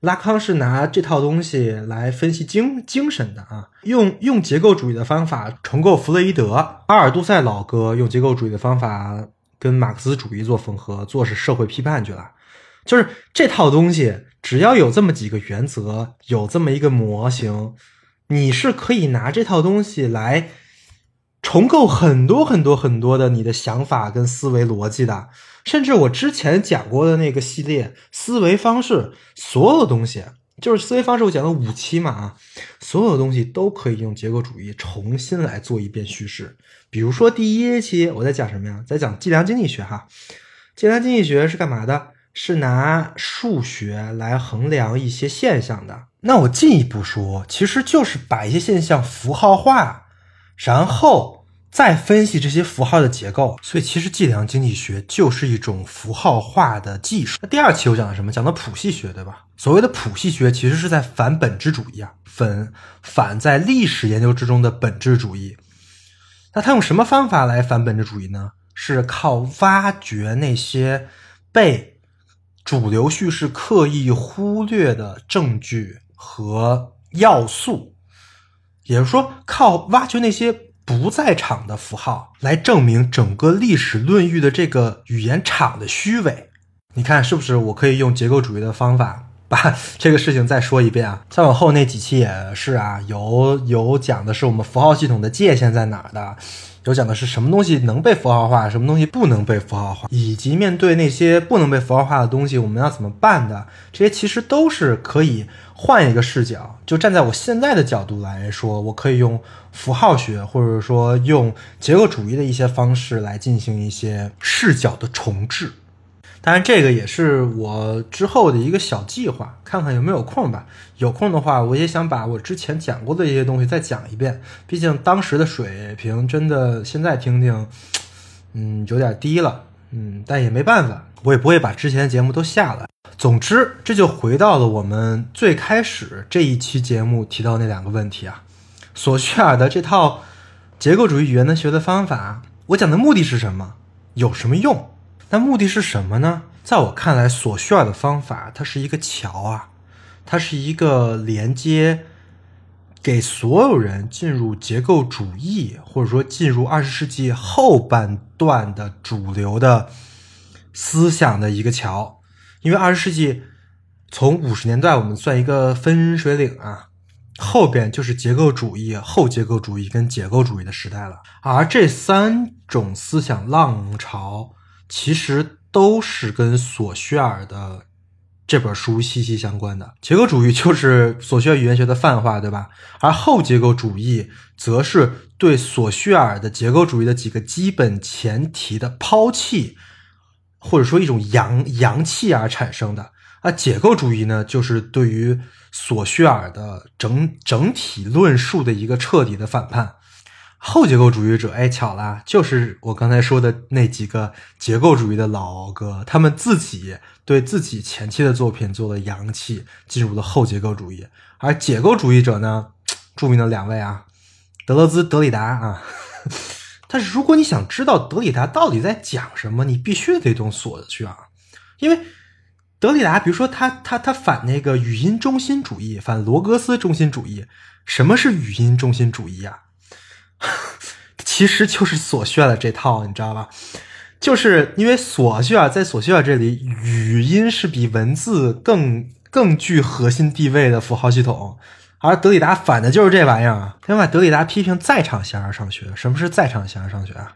拉康是拿这套东西来分析精精神的啊，用用结构主义的方法重构弗洛伊德。阿尔杜塞老哥用结构主义的方法跟马克思主义做缝合，做是社会批判去了。就是这套东西，只要有这么几个原则，有这么一个模型，你是可以拿这套东西来。重构很多很多很多的你的想法跟思维逻辑的，甚至我之前讲过的那个系列思维方式，所有东西就是思维方式，我讲了五期嘛啊，所有东西都可以用结构主义重新来做一遍叙事。比如说第一期我在讲什么呀？在讲计量经济学哈。计量经济学是干嘛的？是拿数学来衡量一些现象的。那我进一步说，其实就是把一些现象符号化。然后再分析这些符号的结构，所以其实计量经济学就是一种符号化的技术。那第二期我讲的什么？讲的谱系学，对吧？所谓的谱系学其实是在反本质主义啊，反反在历史研究之中的本质主义。那他用什么方法来反本质主义呢？是靠挖掘那些被主流叙事刻意忽略的证据和要素。也就是说，靠挖掘那些不在场的符号来证明整个历史论域的这个语言场的虚伪。你看是不是？我可以用结构主义的方法把 <laughs> 这个事情再说一遍啊！再往后那几期也是啊，有有讲的是我们符号系统的界限在哪儿的。有讲的是什么东西能被符号化，什么东西不能被符号化，以及面对那些不能被符号化的东西，我们要怎么办的？这些其实都是可以换一个视角，就站在我现在的角度来说，我可以用符号学，或者说用结构主义的一些方式来进行一些视角的重置。当然，这个也是我之后的一个小计划，看看有没有空吧。有空的话，我也想把我之前讲过的一些东西再讲一遍。毕竟当时的水平真的，现在听听，<tsk> 嗯，有点低了。嗯，但也没办法，我也不会把之前的节目都下了。总之，这就回到了我们最开始这一期节目提到那两个问题啊。索绪尔的这套结构主义语言的学的方法，我讲的目的是什么？有什么用？那目的是什么呢？在我看来，所需要的方法，它是一个桥啊，它是一个连接给所有人进入结构主义，或者说进入二十世纪后半段的主流的思想的一个桥。因为二十世纪从五十年代我们算一个分水岭啊，后边就是结构主义、后结构主义跟解构主义的时代了。而这三种思想浪潮。其实都是跟索绪尔的这本书息息相关的。结构主义就是索绪尔语言学的泛化，对吧？而后结构主义则是对索绪尔的结构主义的几个基本前提的抛弃，或者说一种阳阳气而产生的。而解构主义呢，就是对于索绪尔的整整体论述的一个彻底的反叛。后结构主义者，哎，巧了，就是我刚才说的那几个结构主义的老哥，他们自己对自己前期的作品做了扬弃，进入了后结构主义。而解构主义者呢，<tsk> 著名的两位啊，<laughs> 德勒兹、德里达啊。<laughs> 但是如果你想知道德里达到底在讲什么，你必须得懂索绪尔，因为德里达，比如说他他他反那个语音中心主义，反罗格斯中心主义。什么是语音中心主义啊？<laughs> 其实就是索绪尔的这套，你知道吧？就是因为索绪尔在索绪尔这里，语音是比文字更更具核心地位的符号系统。而德里达反的就是这玩意儿啊！另外，德里达批评在场形而上学。什么是在场形而上学啊？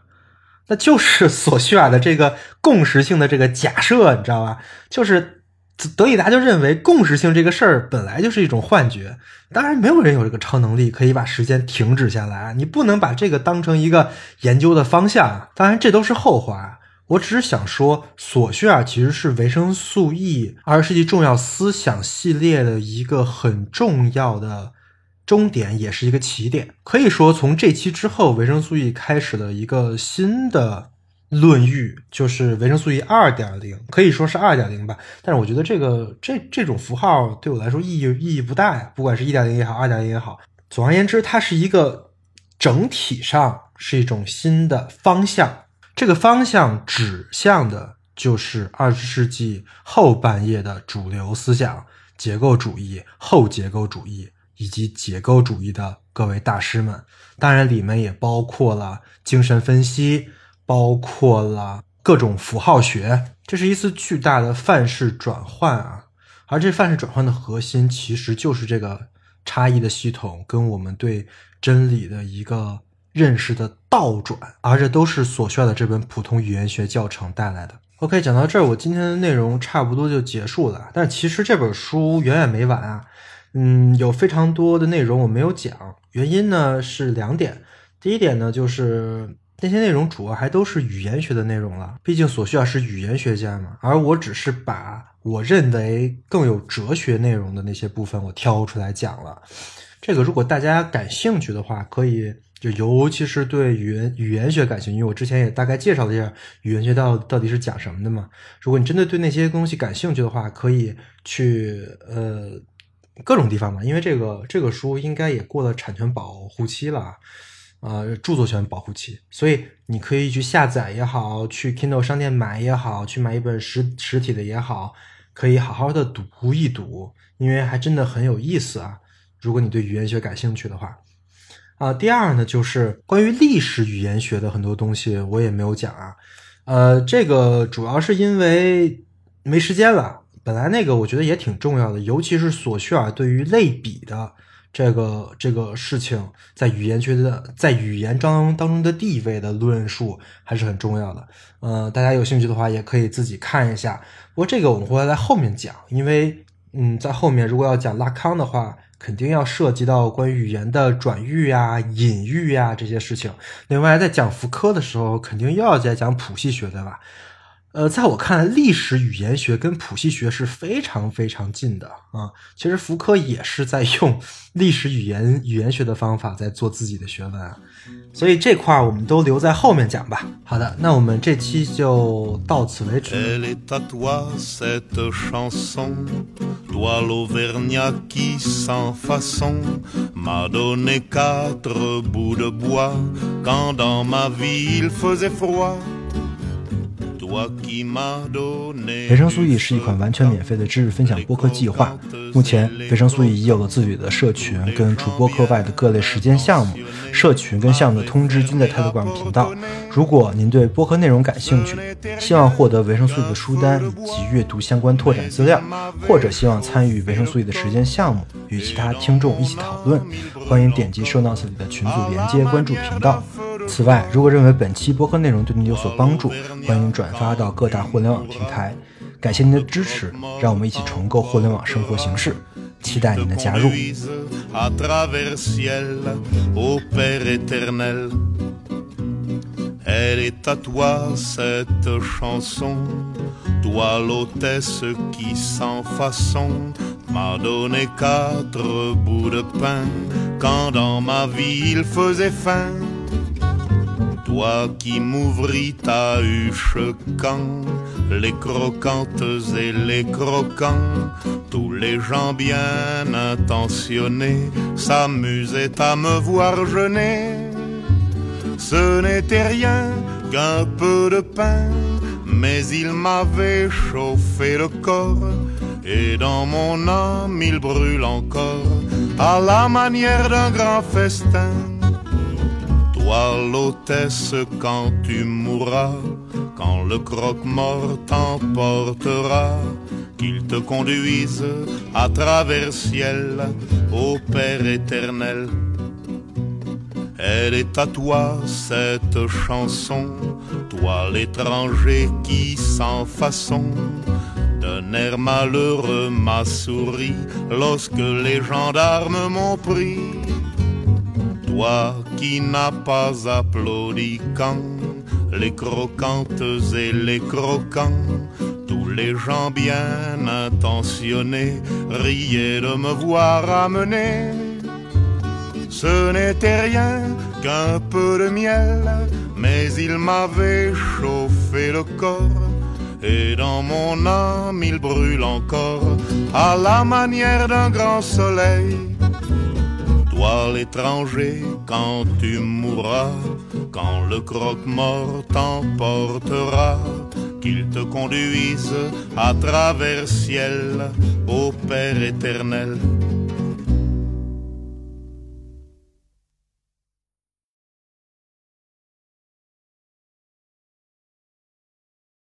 那就是索绪尔的这个共识性的这个假设，你知道吧？就是德里达就认为共识性这个事儿本来就是一种幻觉。当然，没有人有这个超能力可以把时间停止下来，你不能把这个当成一个研究的方向。当然，这都是后话。我只是想说，索绪尔其实是维生素 E 二十世纪重要思想系列的一个很重要的终点，也是一个起点。可以说，从这期之后，维生素 E 开始了一个新的论域，就是维生素 E 二点零，可以说是二点零吧。但是，我觉得这个这这种符号对我来说意义意义不大呀。不管是一点零也好，二点零也好，总而言之，它是一个整体上是一种新的方向。这个方向指向的就是二十世纪后半叶的主流思想——结构主义、后结构主义以及结构主义的各位大师们。当然，里面也包括了精神分析，包括了各种符号学。这是一次巨大的范式转换啊！而这范式转换的核心，其实就是这个差异的系统跟我们对真理的一个。认识的倒转，而这都是所需要的这本普通语言学教程带来的。OK，讲到这儿，我今天的内容差不多就结束了。但其实这本书远远没完啊，嗯，有非常多的内容我没有讲。原因呢是两点，第一点呢就是那些内容主要还都是语言学的内容了，毕竟所需要是语言学家嘛，而我只是把我认为更有哲学内容的那些部分我挑出来讲了。这个如果大家感兴趣的话，可以。就尤其是对语言语言学感兴趣，因为我之前也大概介绍了一下语言学到到底是讲什么的嘛。如果你真的对那些东西感兴趣的话，可以去呃各种地方嘛，因为这个这个书应该也过了产权保护期了，呃著作权保护期，所以你可以去下载也好，去 Kindle 商店买也好，去买一本实实体的也好，可以好好的读一读，因为还真的很有意思啊。如果你对语言学感兴趣的话。啊，第二呢，就是关于历史语言学的很多东西，我也没有讲啊。呃，这个主要是因为没时间了。本来那个我觉得也挺重要的，尤其是索绪尔对于类比的这个这个事情，在语言学的在语言当当中的地位的论述还是很重要的。呃，大家有兴趣的话，也可以自己看一下。不过这个我们会在后面讲，因为嗯，在后面如果要讲拉康的话。肯定要涉及到关于语言的转喻啊、隐喻啊这些事情。另外，在讲福柯的时候，肯定又要再讲谱系学，对吧？呃，在我看来，历史语言学跟谱系学是非常非常近的啊。其实福柯也是在用 <laughs> 历史语言语言学的方法在做自己的学问啊。所以这块儿我们都留在后面讲吧。好的，那我们这期就到此为止。维生素 E 是一款完全免费的知识分享播客计划。目前，维生素 E 已有了自己的社群，跟除播客外的各类实践项目。社群跟项目的通知均在 Telegram 频道。如果您对播客内容感兴趣，希望获得维生素 E 的书单以及阅读相关拓展资料，或者希望参与维生素 E 的实践项目，与其他听众一起讨论，欢迎点击 Show Notes 里的群组连接，关注频道。此外，如果认为本期播客内容对您有所帮助，欢迎转发到各大互联网平台。感谢您的支持，让我们一起重构互联网生活形式。期待您的加入。Toi qui m'ouvris ta huche quand les croquantes et les croquants, tous les gens bien intentionnés s'amusaient à me voir jeûner. Ce n'était rien qu'un peu de pain, mais il m'avait chauffé le corps, et dans mon âme il brûle encore, à la manière d'un grand festin toi l'hôtesse quand tu mourras, quand le croque-mort t'emportera, qu'il te conduise à travers ciel au Père éternel. Elle est à toi cette chanson, toi l'étranger qui sans façon d'un air malheureux m'a souri lorsque les gendarmes m'ont pris toi qui n'as pas applaudi quand les croquantes et les croquants, tous les gens bien intentionnés riaient de me voir amener. Ce n'était rien qu'un peu de miel, mais il m'avait chauffé le corps. Et dans mon âme il brûle encore à la manière d'un grand soleil toi l'étranger, quand tu mourras, quand le croque-mort t'emportera, qu'il te conduise à travers ciel au Père éternel.